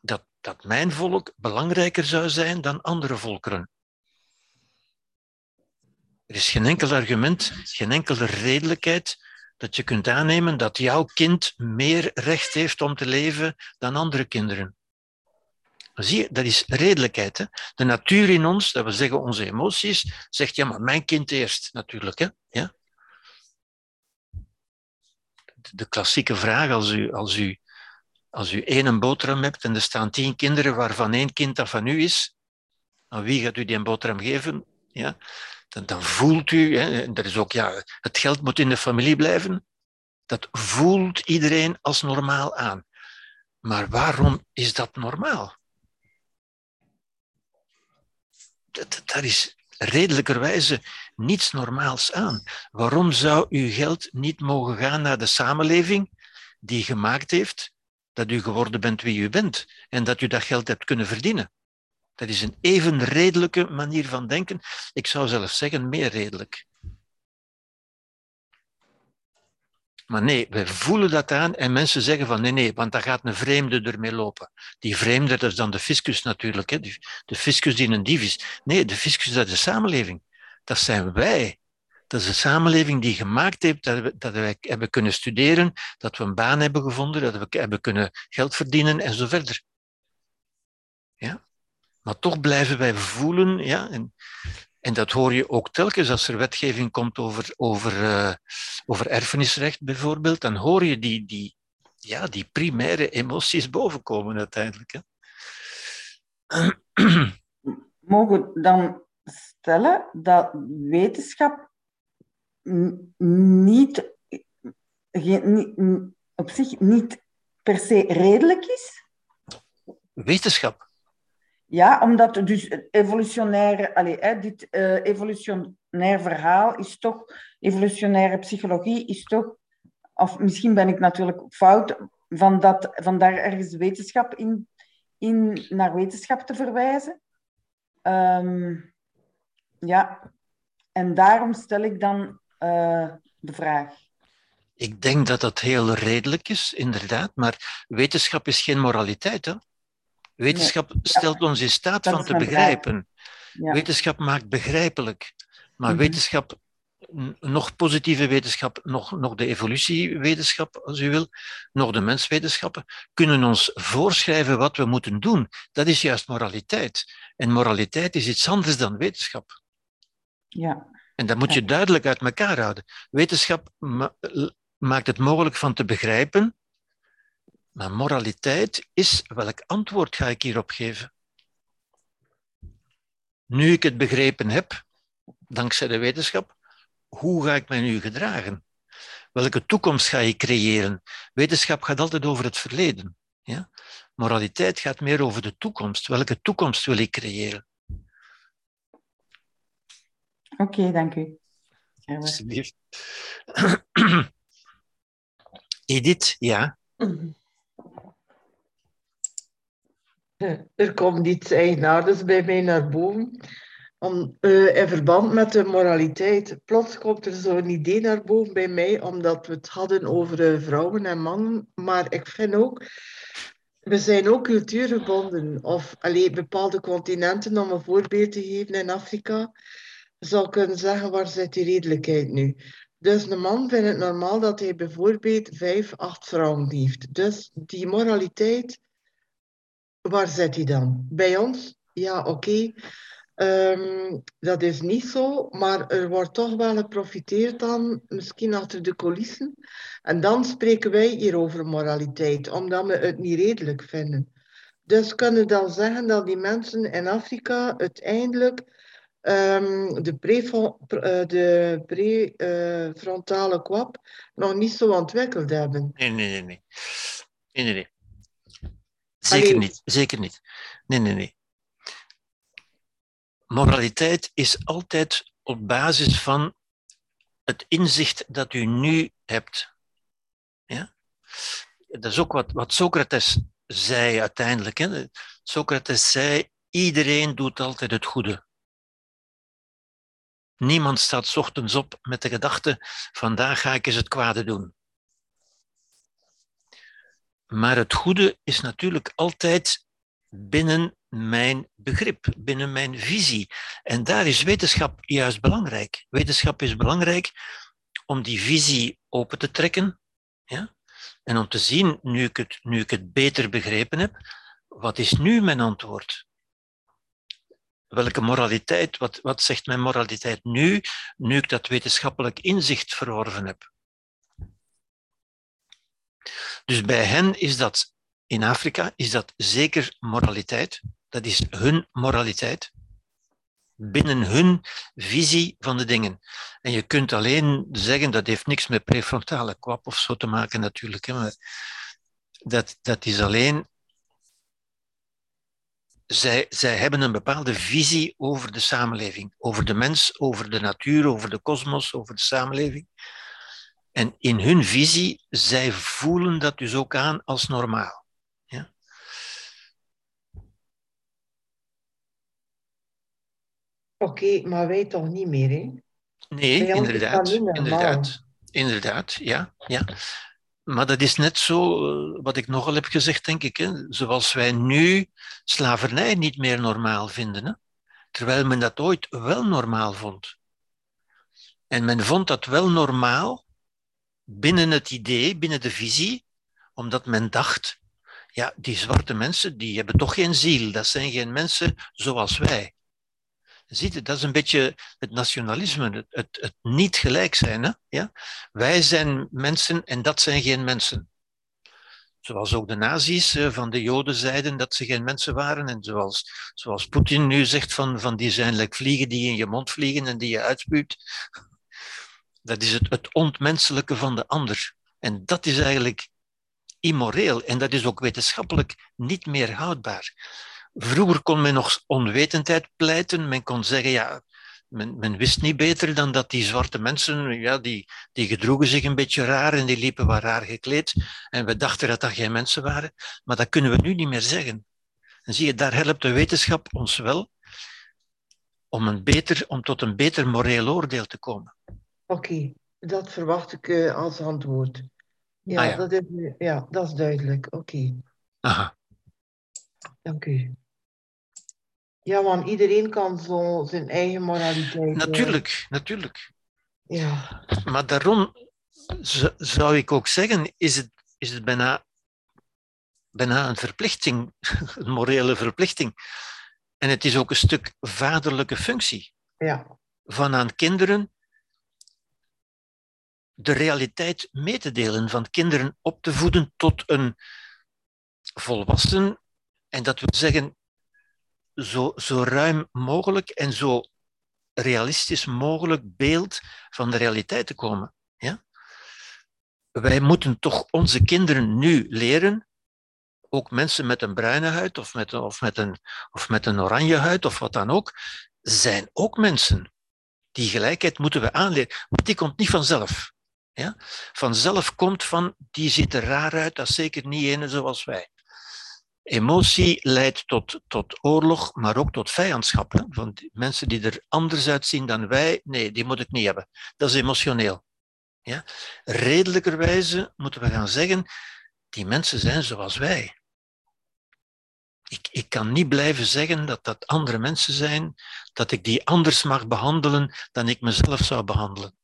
dat, dat mijn volk belangrijker zou zijn dan andere volkeren. Er is geen enkel argument, geen enkele redelijkheid dat je kunt aannemen dat jouw kind meer recht heeft om te leven dan andere kinderen. Zie je, dat is redelijkheid. Hè? De natuur in ons, dat we zeggen onze emoties, zegt ja, maar mijn kind eerst natuurlijk. Hè? Ja? De klassieke vraag als u, als, u, als u één boterham hebt en er staan tien kinderen waarvan één kind dat van u is, aan wie gaat u die een boterham geven? Ja? Dan, voelt u, hè, er is ook, ja, het geld moet in de familie blijven, dat voelt iedereen als normaal aan. Maar waarom is dat normaal? daar is redelijkerwijze niets normaals aan. Waarom zou uw geld niet mogen gaan naar de samenleving die gemaakt heeft dat u geworden bent wie u bent en dat u dat geld hebt kunnen verdienen? Dat is een even redelijke manier van denken. Ik zou zelfs zeggen meer redelijk. Maar nee, wij voelen dat aan en mensen zeggen van nee, nee, want daar gaat een vreemde ermee lopen. Die vreemde, dat is dan de fiscus natuurlijk, hè? de fiscus die een dief is. Nee, de fiscus, dat is de samenleving. Dat zijn wij. Dat is de samenleving die gemaakt heeft dat, we, dat wij hebben kunnen studeren, dat we een baan hebben gevonden, dat we hebben kunnen geld verdienen en zo verder. Ja? Maar toch blijven wij voelen, ja, en en dat hoor je ook telkens als er wetgeving komt over, over, uh, over erfenisrecht bijvoorbeeld, dan hoor je die, die, ja, die primaire emoties bovenkomen uiteindelijk. Hè. Mogen we dan stellen dat wetenschap niet, op zich niet per se redelijk is? Wetenschap? Ja, omdat dus evolutionaire, allez, dit uh, evolutionair verhaal is toch, evolutionaire psychologie is toch, of misschien ben ik natuurlijk fout, van, dat, van daar ergens wetenschap in, in naar wetenschap te verwijzen. Um, ja, en daarom stel ik dan uh, de vraag. Ik denk dat dat heel redelijk is, inderdaad, maar wetenschap is geen moraliteit. Hè? Wetenschap stelt ons in staat van te begrijpen. Wetenschap maakt begrijpelijk. Maar mhm. wetenschap, nog positieve wetenschap, nog, nog de evolutiewetenschap, als u wil, nog de menswetenschappen, kunnen ons voorschrijven wat we moeten doen. Dat is juist moraliteit. En moraliteit is iets anders dan wetenschap. Ja. En dat moet je duidelijk uit elkaar houden. Wetenschap maakt het mogelijk van te begrijpen maar moraliteit is, welk antwoord ga ik hierop geven? Nu ik het begrepen heb, dankzij de wetenschap, hoe ga ik mij nu gedragen? Welke toekomst ga je creëren? Wetenschap gaat altijd over het verleden. Ja? Moraliteit gaat meer over de toekomst. Welke toekomst wil ik creëren? Oké, dank u. Alsjeblieft. [CLEARS THROAT] Edith, ja. [CLEARS THROAT] Er komt iets eigenaardigs bij mij naar boven. Om, uh, in verband met de moraliteit. Plots komt er zo'n idee naar boven bij mij, omdat we het hadden over uh, vrouwen en mannen. Maar ik vind ook, we zijn ook cultuurgebonden. Of alleen bepaalde continenten, om een voorbeeld te geven in Afrika, zou kunnen zeggen, waar zit die redelijkheid nu? Dus een man vindt het normaal dat hij bijvoorbeeld vijf, acht vrouwen heeft. Dus die moraliteit, waar zit hij dan? Bij ons? Ja, oké. Um, dat is niet zo, maar er wordt toch wel geprofiteerd dan, misschien achter de coulissen. En dan spreken wij hier over moraliteit, omdat we het niet redelijk vinden. Dus kunnen dan zeggen dat die mensen in Afrika uiteindelijk um, de, pre, de prefrontale uh, kwap nog niet zo ontwikkeld hebben. Nee, nee. nee. nee, nee, nee. Zeker niet, zeker niet. Nee, nee, nee moraliteit is altijd op basis van het inzicht dat u nu hebt. Ja? Dat is ook wat, wat Socrates zei uiteindelijk. Hè? Socrates zei, iedereen doet altijd het goede. Niemand staat ochtends op met de gedachte, vandaag ga ik eens het kwade doen. Maar het goede is natuurlijk altijd binnen mijn begrip, binnen mijn visie. En daar is wetenschap juist belangrijk. Wetenschap is belangrijk om die visie open te trekken. Ja? En om te zien, nu ik, het, nu ik het beter begrepen heb, wat is nu mijn antwoord? Welke moraliteit, wat, wat zegt mijn moraliteit nu, nu ik dat wetenschappelijk inzicht verworven heb? Dus bij hen is dat, in Afrika, is dat zeker moraliteit dat is hun moraliteit. Binnen hun visie van de dingen. En je kunt alleen zeggen, dat heeft niks met prefrontale kwap of zo te maken natuurlijk, hè, maar dat, dat is alleen zij, zij hebben een bepaalde visie over de samenleving, over de mens, over de natuur, over de kosmos, over de samenleving. En in hun visie, zij voelen dat dus ook aan als normaal. Oké, maar wij toch niet meer, hè? Nee, inderdaad. Inderdaad, inderdaad, ja, ja. Maar dat is net zo, eh, wat ik nogal heb gezegd, denk ik. Hè? Zoals wij nu slavernij niet meer normaal vinden. Hè? Terwijl men dat ooit wel normaal vond. En men vond dat wel normaal binnen het idee, binnen de visie, omdat men dacht, ja, die zwarte mensen, die hebben toch geen ziel. Dat zijn geen mensen zoals wij. Ziet het, dat is een beetje het nationalisme, het, het, niet gelijk zijn. Hè? Ja? Wij zijn mensen en dat zijn geen mensen. Zoals ook de nazi's van de Joden zeiden dat ze geen mensen waren. En zoals, zoals Poetin nu zegt van, van die zijn vliegen die in je mond vliegen en die je uitspuwt. Dat is het, het ontmenselijke van de ander. En dat is eigenlijk immoreel. En dat is ook wetenschappelijk niet meer houdbaar. Vroeger kon men nog onwetendheid pleiten. Men kon zeggen, ja, men, men, wist niet beter dan dat die zwarte mensen, ja, die, die gedroegen zich een beetje raar en die liepen wat raar gekleed. En we dachten dat dat geen mensen waren. Maar dat kunnen we nu niet meer zeggen. En zie je, daar helpt de wetenschap ons wel om, een beter, om tot een beter moreel oordeel te komen. Oké, dat verwacht ik uh, als antwoord. Ja, ah, ja. Dat is, ja, dat is duidelijk. Oké. Okay. Aha. Dank u. Ja, want iedereen kan zo zijn eigen moraliteit. Natuurlijk, natuurlijk. Ja. Maar daarom zou ik ook zeggen, is het, is het bijna, bijna een verplichting, [LAUGHS] een morele verplichting. En het is ook een stuk vaderlijke functie. Ja. Van aan kinderen de realiteit mee te delen, van kinderen op te voeden tot een volwassen, en dat wil zeggen zo, zo ruim mogelijk en zo realistisch mogelijk beeld van de realiteit te komen. Ja? Wij moeten toch onze kinderen nu leren, ook mensen met een bruine huid of met, of met, een, of met een oranje huid of wat dan ook, zijn ook mensen. Die gelijkheid moeten we aanleren, want die komt niet vanzelf. Ja, vanzelf komt van die ziet er raar uit, dat is zeker niet ene zoals wij. Emotie leidt tot, tot oorlog, maar ook tot vijandschap. Van mensen die er anders uitzien dan wij, nee, die moet ik niet hebben. Dat is emotioneel. Ja? Redelijkerwijze moeten we gaan zeggen, die mensen zijn zoals wij. Ik, ik kan niet blijven zeggen dat dat andere mensen zijn, dat ik die anders mag behandelen dan ik mezelf zou behandelen.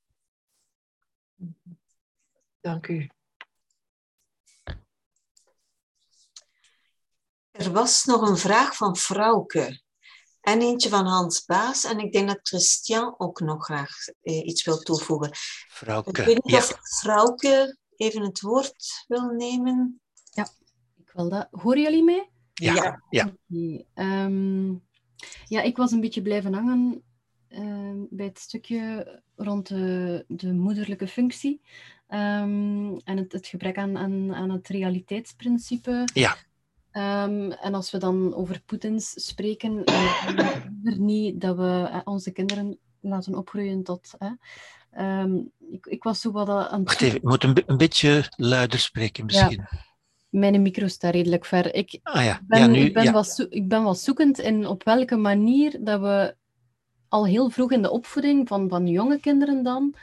Dank u. Er was nog een vraag van Frauke. En eentje van Hans Baas. En ik denk dat Christian ook nog graag eh, iets wil toevoegen. Frauke, Ik weet niet ja. of Frauke even het woord wil nemen. Ik wil dat. Horen jullie mij? Ja, Ja. ja. Ehm, ja, ik was een beetje blijven hangen ehm, bij het stukje rond de, de moederlijke functie ehm, en het, het gebrek aan, aan, aan het realiteitsprincipe. Ja. Ehm, en als we dan over Poetins spreken, eh, liever niet dat we eh, onze kinderen laten opgroeien tot. eh, ehm, ik, ik was zo wat aan het Wacht even, ik moet een, een beetje luider spreken misschien. Mijn micro staat redelijk ver. Ik, Ah ja, ben, ja nu. ik, ben wat ik ben wat zoekend in op welke manier dat we al heel vroeg in de opvoeding van, van jonge kinderen dan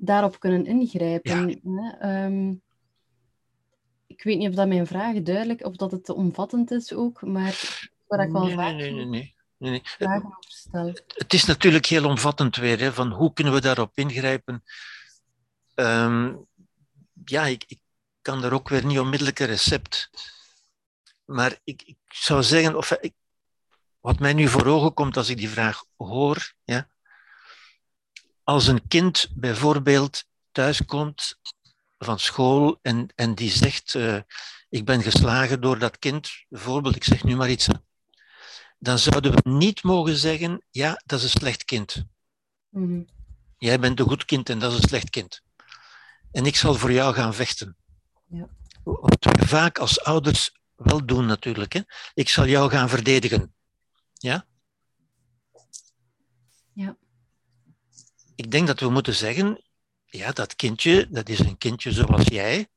daarop kunnen ingrijpen. Hè? Ehm, ik weet niet of dat mijn vraag duidelijk, of dat het te omvattend is ook, maar waar ik wel Nee, nee, nee, nee, nee. nee, vragen over stel. Het is natuurlijk heel omvattend weer, hè, van hoe kunnen we daarop ingrijpen. Ehm, ja, ik, ik kan er ook weer niet onmiddellijk een recept. Maar ik, ik zou zeggen, of ik, wat mij nu voor ogen komt als ik die vraag hoor, ja, als een kind bijvoorbeeld thuiskomt van school en, en die zegt, eh, ik ben geslagen door dat kind, bijvoorbeeld, ik zeg nu maar iets, dan zouden we niet mogen zeggen, ja, dat is een slecht kind. Mhm. Jij bent een goed kind en dat is een slecht kind. En ik zal voor jou gaan vechten. Ja. Wat we vaak als ouders wel doen natuurlijk. Hè? Ik zal jou gaan verdedigen. Ja. Ik denk dat we moeten zeggen, ja, dat kindje, dat is een kindje zoals jij,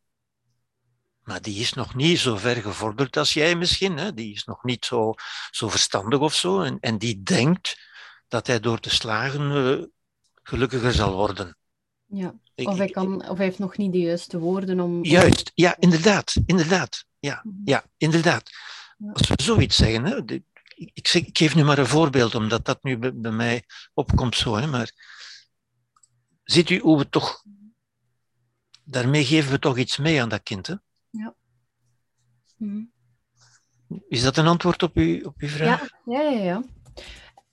maar die is nog niet zo ver gevorderd als jij misschien. Hè? Die is nog niet zo, zo verstandig of zo. En, en die denkt dat hij door te slagen eh, gelukkiger zal worden. Ja. Ik- Of, hij kan, of hij heeft nog niet de juiste woorden om... Juist, ja, inderdaad, inderdaad. Ja, Mhm. ja inderdaad. Ja. Als we zoiets zeggen, hè, ik, ik, zeg, ik geef nu maar een voorbeeld, omdat dat nu bij, bij mij opkomt zo, hè, maar ziet u hoe we toch, daarmee geven we toch iets mee aan dat kind. Hè? Mhm. Is dat een antwoord op, u, op uw vraag? Ja, ja, ja, ja.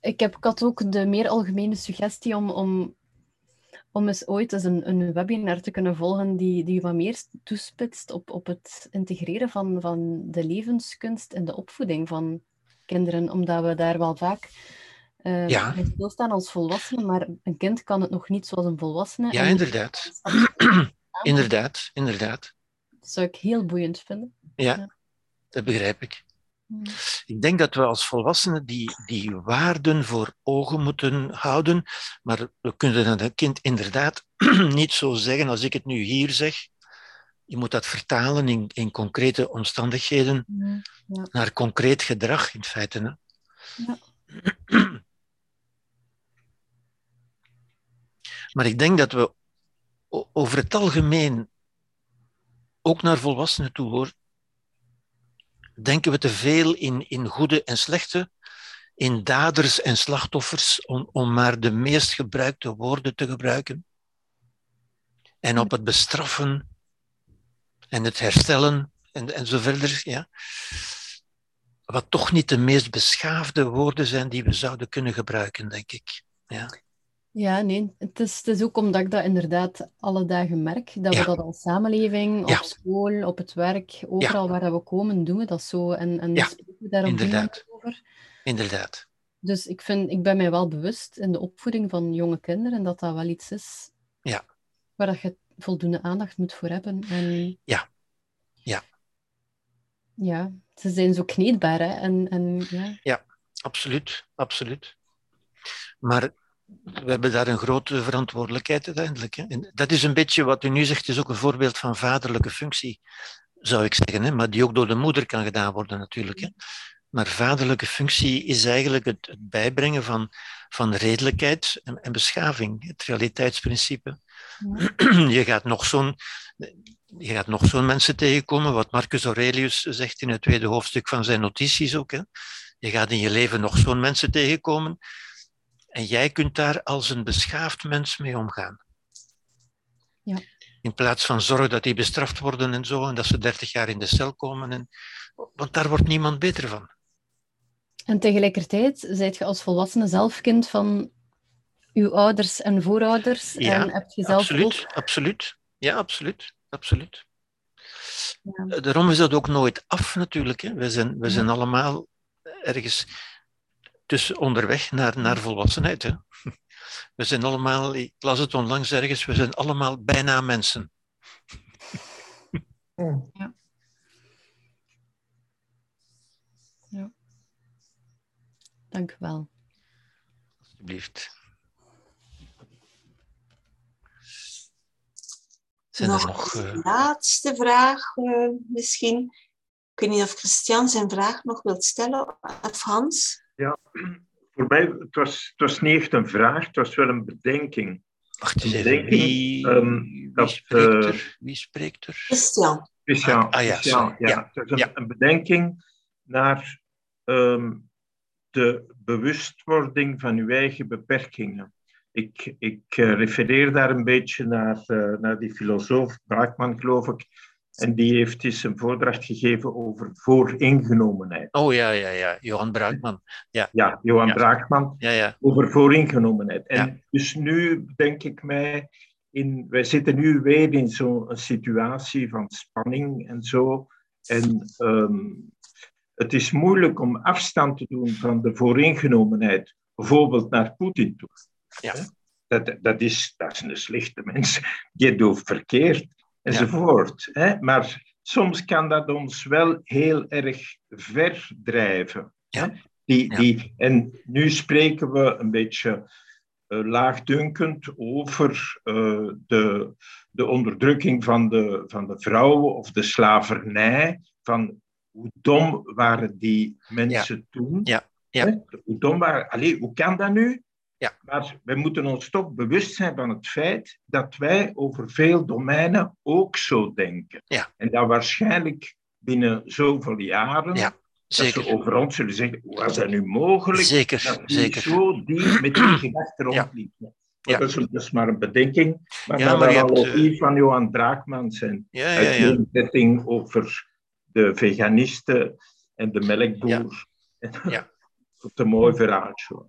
Ik, heb, ik had ook de meer algemene suggestie om, om, om eens ooit eens een, een webinar te kunnen volgen die, die wat meer toespitst op, op het integreren van, van de levenskunst in de opvoeding van kinderen, omdat we daar wel vaak eh Ja. stilstaan als volwassenen, maar een kind kan het nog niet zoals een volwassene. Ja, inderdaad. [CLEARS THROAT] Inderdaad, inderdaad. Dat zou ik heel boeiend vinden. Ja, Ja. dat begrijp ik. Mm. Ik denk dat we als volwassenen die, die waarden voor ogen moeten houden, maar we kunnen aan een kind inderdaad [CLEARS THROAT] niet zo zeggen als ik het nu hier zeg. Je moet dat vertalen in, in concrete omstandigheden Mm, ja. naar concreet gedrag in feite. Hè? Ja. [CLEARS THROAT] Maar ik denk dat we over het algemeen, ook naar volwassenen toe hoor, denken we te veel in, in goede en slechte, in daders en slachtoffers, om, om maar de meest gebruikte woorden te gebruiken. En op het bestraffen en het herstellen en, en. Ja. Wat toch niet de meest beschaafde woorden zijn die we zouden kunnen gebruiken, denk ik. Ja. Ja, nee, het is, het is ook omdat ik dat inderdaad alle dagen merk, dat Ja. we dat als samenleving, Ja. op school, op het werk, overal waar dat we komen, doen we dat zo. En, en Ja, spreken we daar inderdaad. over. Inderdaad. Dus ik, vind, ik ben mij wel bewust in de opvoeding van jonge kinderen dat dat wel iets is Ja. waar dat je voldoende aandacht moet voor hebben. En, Ja. Ja. Ja, ze zijn zo kneedbaar, hè. En, en ja, Absoluut, absoluut. Maar we hebben daar een grote verantwoordelijkheid uiteindelijk. Hè. En dat is een beetje wat u nu zegt, is ook een voorbeeld van vaderlijke functie, zou ik zeggen. Hè, maar die ook door de moeder kan gedaan worden natuurlijk. Hè. Maar vaderlijke functie is eigenlijk het, bijbrengen van, van redelijkheid en, beschaving, het realiteitsprincipe. [CLEARS THROAT] Je gaat nog zo'n je gaat nog mensen tegenkomen, wat Marcus Aurelius zegt in het tweede hoofdstuk van zijn notities ook. Hè. Je gaat in je leven nog zo'n mensen tegenkomen en jij kunt daar als een beschaafd mens mee omgaan. Ja. In plaats van zorgen dat die bestraft worden en zo, en dat ze dertig jaar in de cel komen. En, want daar wordt niemand beter van. En tegelijkertijd zijt je als volwassene zelf kind van uw ouders en voorouders. Ja, en heb je zelf absoluut, ook... absoluut. Ja, absoluut. absoluut. Ja. Daarom is dat ook nooit af natuurlijk. Hè. We, zijn, we zijn allemaal ergens tussen onderweg naar, naar volwassenheid. Hè. [LAUGHS] We zijn allemaal, ik las het onlangs ergens, we zijn allemaal bijna mensen. [LAUGHS] Ja. Dank u wel. Alsjeblieft. Zijn er nog nog... een eh, laatste vraag eh, misschien. Ik weet niet of Christian zijn vraag nog wilt stellen, of Hans. Voor mij, het was, het was niet echt een vraag, het was wel een bedenking. Wacht eens een even. Wie, ehm, wie dat, spreekt eh, er? Wie spreekt er? Christian. Speciaal, Ah, ah, ja, ja. Ja, Het een, ja. een bedenking naar ehm, de bewustwording van uw eigen beperkingen. Ik, ik eh, refereer daar een beetje naar, eh, naar die filosoof Braakman, geloof ik. En die heeft eens een voordracht gegeven over vooringenomenheid. Oh ja, ja, ja. Johan Braakman. Ja, Johan Ja. Braakman. Ja, ja. over vooringenomenheid. En Ja. dus nu denk ik mij, in, wij zitten nu weer in zo'n situatie van spanning en zo. En ehm, het is moeilijk om afstand te doen van de vooringenomenheid, bijvoorbeeld naar Poetin toe. Ja. Dat, dat, is, dat is een slechte mens, die doet verkeerd, enzovoort. Hè? Maar soms kan dat ons wel heel erg ver drijven. Ja. Die, die, en nu spreken we een beetje eh, laagdunkend over eh, de, de onderdrukking van de, van de vrouwen of de slavernij. Van hoe dom waren die mensen toen? Ja, ja. Hè? Hoe dom waren... Allee, hoe kan dat nu? Ja. Maar wij moeten ons toch bewust zijn van het feit dat wij over veel domeinen ook zo denken. Ja. En dat waarschijnlijk binnen zoveel jaren Ja, dat ze Zeker. over ons zullen zeggen, hoe was dat nu mogelijk? Zeker, dat die zeker. zo die met die gedachten Ja. rondliepen. Ja. Dat, is, dat is maar een bedenking. Maar Ja, ja, dan al eh, die van Johan Braakman zijn Ja, ja, ja. uiteenzetting over de veganisten en de melkboer. Ja. [LAUGHS] Een mooi verhaaltje.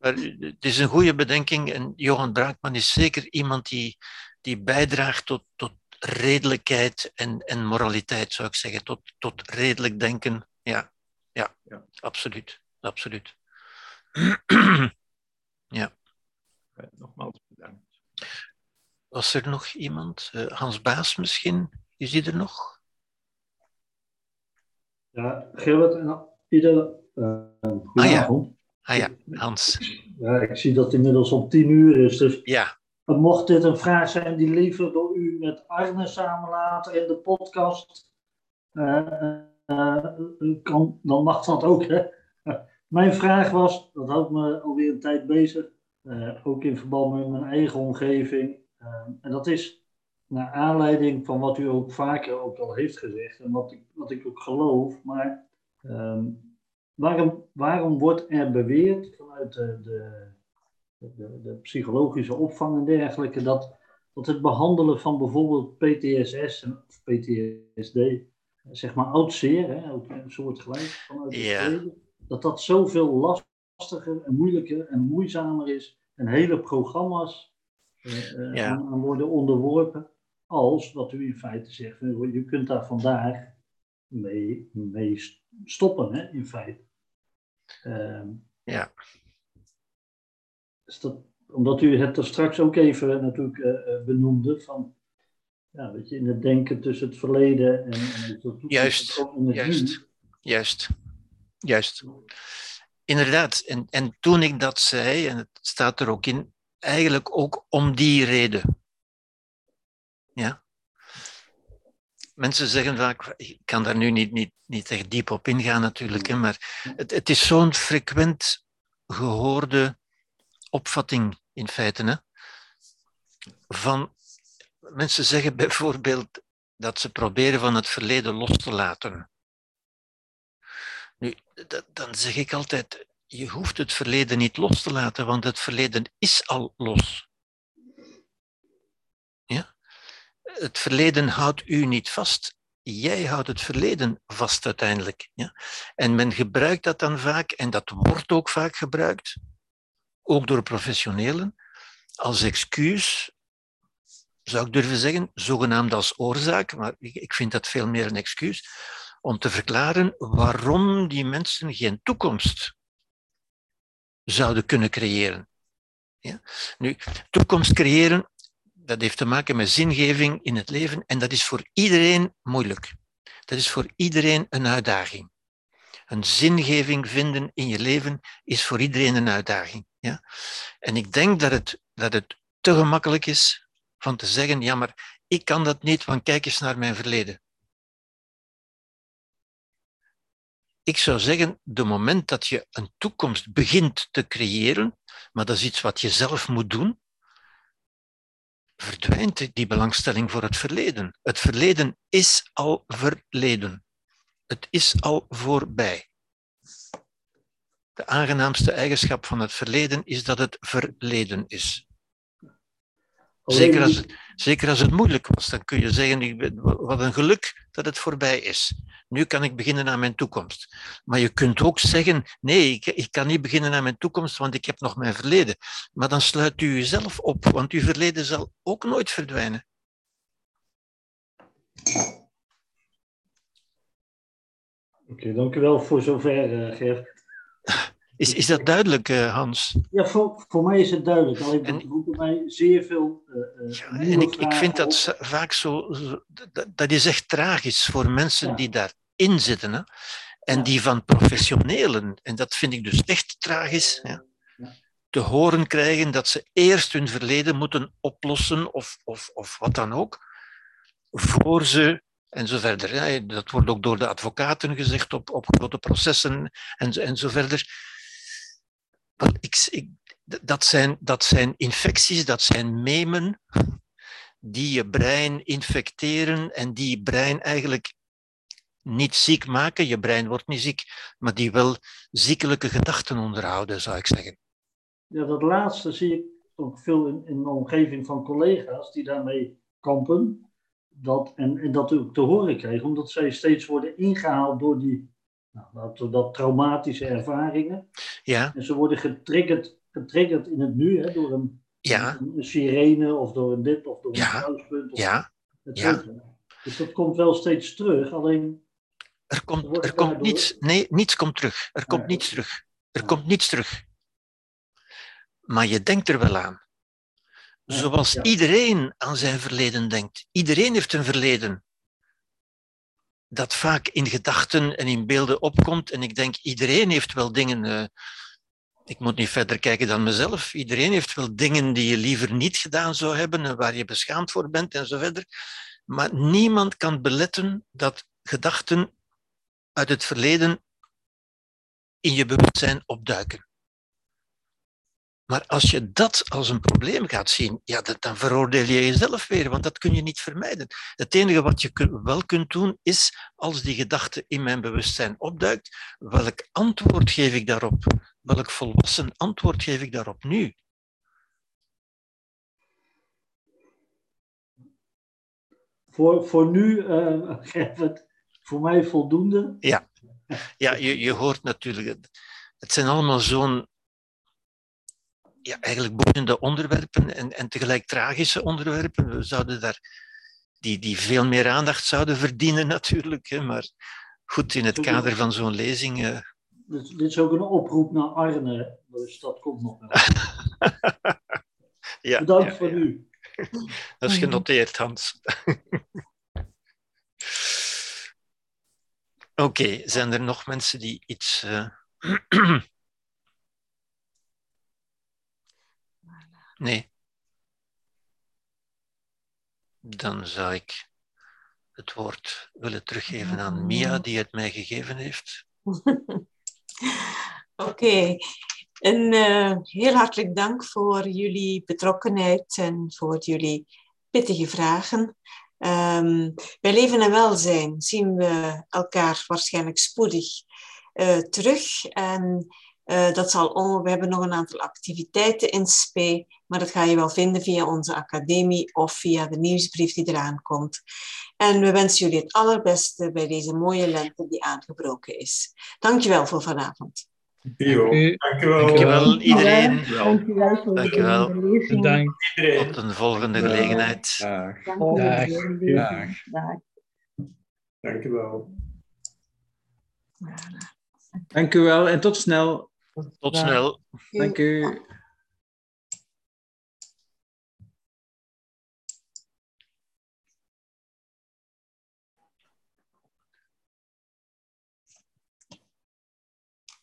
Maar het is een goede bedenking en Johan Braakman is zeker iemand die, die bijdraagt tot, tot redelijkheid en, en moraliteit, zou ik zeggen. Tot, tot redelijk denken. Ja, ja, Ja. absoluut. absoluut. [CLEARS THROAT] Eh, Nogmaals bedankt. Was er nog iemand? Eh, Hans Baas misschien? Is die er nog? Ja, Gilbert en ieder uh, goedenavond. Ah ja, Hans. ja. ik zie dat het inmiddels om tien uur is, dus Ja, mocht dit een vraag zijn die liever door u met Arne samenlaten in de podcast, eh, eh, kan, dan mag dat ook. Hè? Mijn vraag was, dat houdt me alweer een tijd bezig, eh, ook in verband met mijn eigen omgeving. en dat is naar aanleiding van wat u ook vaker ook al heeft gezegd en wat ik, wat ik ook geloof. Maar ehm, waarom, waarom wordt er beweerd vanuit de, de, de, de psychologische opvang en dergelijke dat, dat het behandelen van bijvoorbeeld PTSS en- of PTSD, zeg maar oud zeer, hè, ook een soort gelijk vanuit het verleden, dat dat zoveel lastiger en moeilijker en moeizamer is en hele programma's eh, eh, aan worden onderworpen, als wat u in feite zegt. Je kunt daar vandaag mee, mee stoppen, hè, in feite. Ehm, ja. is dat, omdat u het er straks ook even natuurlijk eh, eh, benoemde, van ja, weet je, in het denken tussen het verleden en, en het toekomst Juist, het nu. Juist, juist, juist. inderdaad. En, en toen ik dat zei, en het staat er ook in, eigenlijk ook om die reden. Ja. Mensen zeggen vaak, ik kan daar nu niet, niet, niet echt diep op ingaan natuurlijk, hè, maar het, het is zo'n frequent gehoorde opvatting in feite. Hè, van, mensen zeggen bijvoorbeeld dat ze proberen van het verleden los te laten. Nu, dan zeg ik altijd, je hoeft het verleden niet los te laten, want het verleden is al los. Ja? Het verleden houdt u niet vast. Jij houdt het verleden vast uiteindelijk. Ja? En men gebruikt dat dan vaak, en dat wordt ook vaak gebruikt, ook door professionelen, als excuus, zou ik durven zeggen, zogenaamd als oorzaak, maar ik vind dat veel meer een excuus, om te verklaren waarom die mensen geen toekomst zouden kunnen creëren. Ja? Nu, toekomst creëren, dat heeft te maken met zingeving in het leven en dat is voor iedereen moeilijk. Dat is voor iedereen een uitdaging. Een zingeving vinden in je leven is voor iedereen een uitdaging. Ja? En ik denk dat het, dat het te gemakkelijk is van te zeggen, ja, maar ik kan dat niet, want kijk eens naar mijn verleden. Ik zou zeggen, de moment dat je een toekomst begint te creëren, maar dat is iets wat je zelf moet doen, verdwijnt die belangstelling voor het verleden. Het verleden is al verleden. Het is al voorbij. De aangenaamste eigenschap van het verleden is dat het verleden is. Zeker als, zeker als het moeilijk was, dan kun je zeggen, wat een geluk dat het voorbij is. Nu kan ik beginnen aan mijn toekomst. Maar je kunt ook zeggen, nee, ik, ik kan niet beginnen aan mijn toekomst, want ik heb nog mijn verleden. Maar dan sluit u jezelf op, want uw verleden zal ook nooit verdwijnen. Oké, dank u wel voor zover, uh, Ger. Is, is dat duidelijk, uh, Hans? Ja, voor, voor mij is het duidelijk. Alleen en, roepen mij zeer veel. Uh, ja, en ik, ik vind dat vaak zo, zo dat, dat, is echt tragisch voor mensen ja. die daarin zitten. Hè? En ja. die van professionelen, en dat vind ik dus echt tragisch, ja, te horen krijgen dat ze eerst hun verleden moeten oplossen, of, of, of wat dan ook, voor ze en zo verder. Dat wordt ook door de advocaten gezegd op, op grote processen en, en zo verder. Ik, dat, zijn, dat zijn infecties, dat zijn memen die je brein infecteren en die je brein eigenlijk niet ziek maken. Je brein wordt niet ziek, maar die wel ziekelijke gedachten onderhouden, zou ik zeggen. Ja, dat laatste zie ik ook veel in, in de omgeving van collega's die daarmee kampen. Dat, en, en dat ook te horen krijgen, omdat zij steeds worden ingehaald door die nou, dat, dat traumatische ervaringen. Ja. En ze worden getriggerd, getriggerd in het nu hè, door een, ja. een, sirene of door een dit of door een kruispunt. Ja. ja. Dus dat komt wel steeds terug, alleen... Er komt, er komt niets, nee, niets komt terug. Er komt niets terug. Er komt niets terug. Maar je denkt er wel aan. Zoals iedereen aan zijn verleden denkt. Iedereen heeft een verleden dat vaak in gedachten en in beelden opkomt. En ik denk, iedereen heeft wel dingen. Uh, ik moet niet verder kijken dan mezelf. Iedereen heeft wel dingen die je liever niet gedaan zou hebben en waar je beschaamd voor bent en zo verder. Maar niemand kan beletten dat gedachten uit het verleden in je bewustzijn opduiken. Maar als je dat als een probleem gaat zien, ja, dan veroordeel je jezelf weer, want dat kun je niet vermijden. Het enige wat je wel kunt doen, is als die gedachte in mijn bewustzijn opduikt, welk antwoord geef ik daarop? Welk volwassen antwoord geef ik daarop nu? Voor, voor nu, uh, het voor mij voldoende. Ja, ja je, je hoort natuurlijk, het zijn allemaal zo'n ja, eigenlijk boeiende onderwerpen en, en tegelijk tragische onderwerpen. We zouden daar, die, die veel meer aandacht zouden verdienen natuurlijk. Hè, maar goed, in het kader van zo'n lezing... Uh... Dit, dit, is ook een oproep naar Arne, dus dat komt nog wel. [LAUGHS] ja, Bedankt ja, voor ja. nu. Dat is genoteerd, Hans. [LAUGHS] Oké, okay, zijn er nog mensen die iets... Uh... [CLEARS THROAT] Nee. Dan zou ik het woord willen teruggeven aan Mia, die het mij gegeven heeft. [LAUGHS] Oké, en uh, heel hartelijk dank voor jullie betrokkenheid en voor jullie pittige vragen. Um, bij leven en welzijn zien we elkaar waarschijnlijk spoedig uh, terug. En uh, dat zal on... we hebben nog een aantal activiteiten in SP, maar dat ga je wel vinden via onze academie of via de nieuwsbrief die eraan komt. En we wensen jullie het allerbeste bij deze mooie lente die aangebroken is. Dankjewel voor vanavond. Jo, dankjewel. Dankjewel iedereen. Dankjewel voor Dankjewel. iedereen. Tot een volgende gelegenheid. Dag. Dank. Dag. Dag. Dankjewel. Dank u wel en tot snel. Tot snel. Dank u.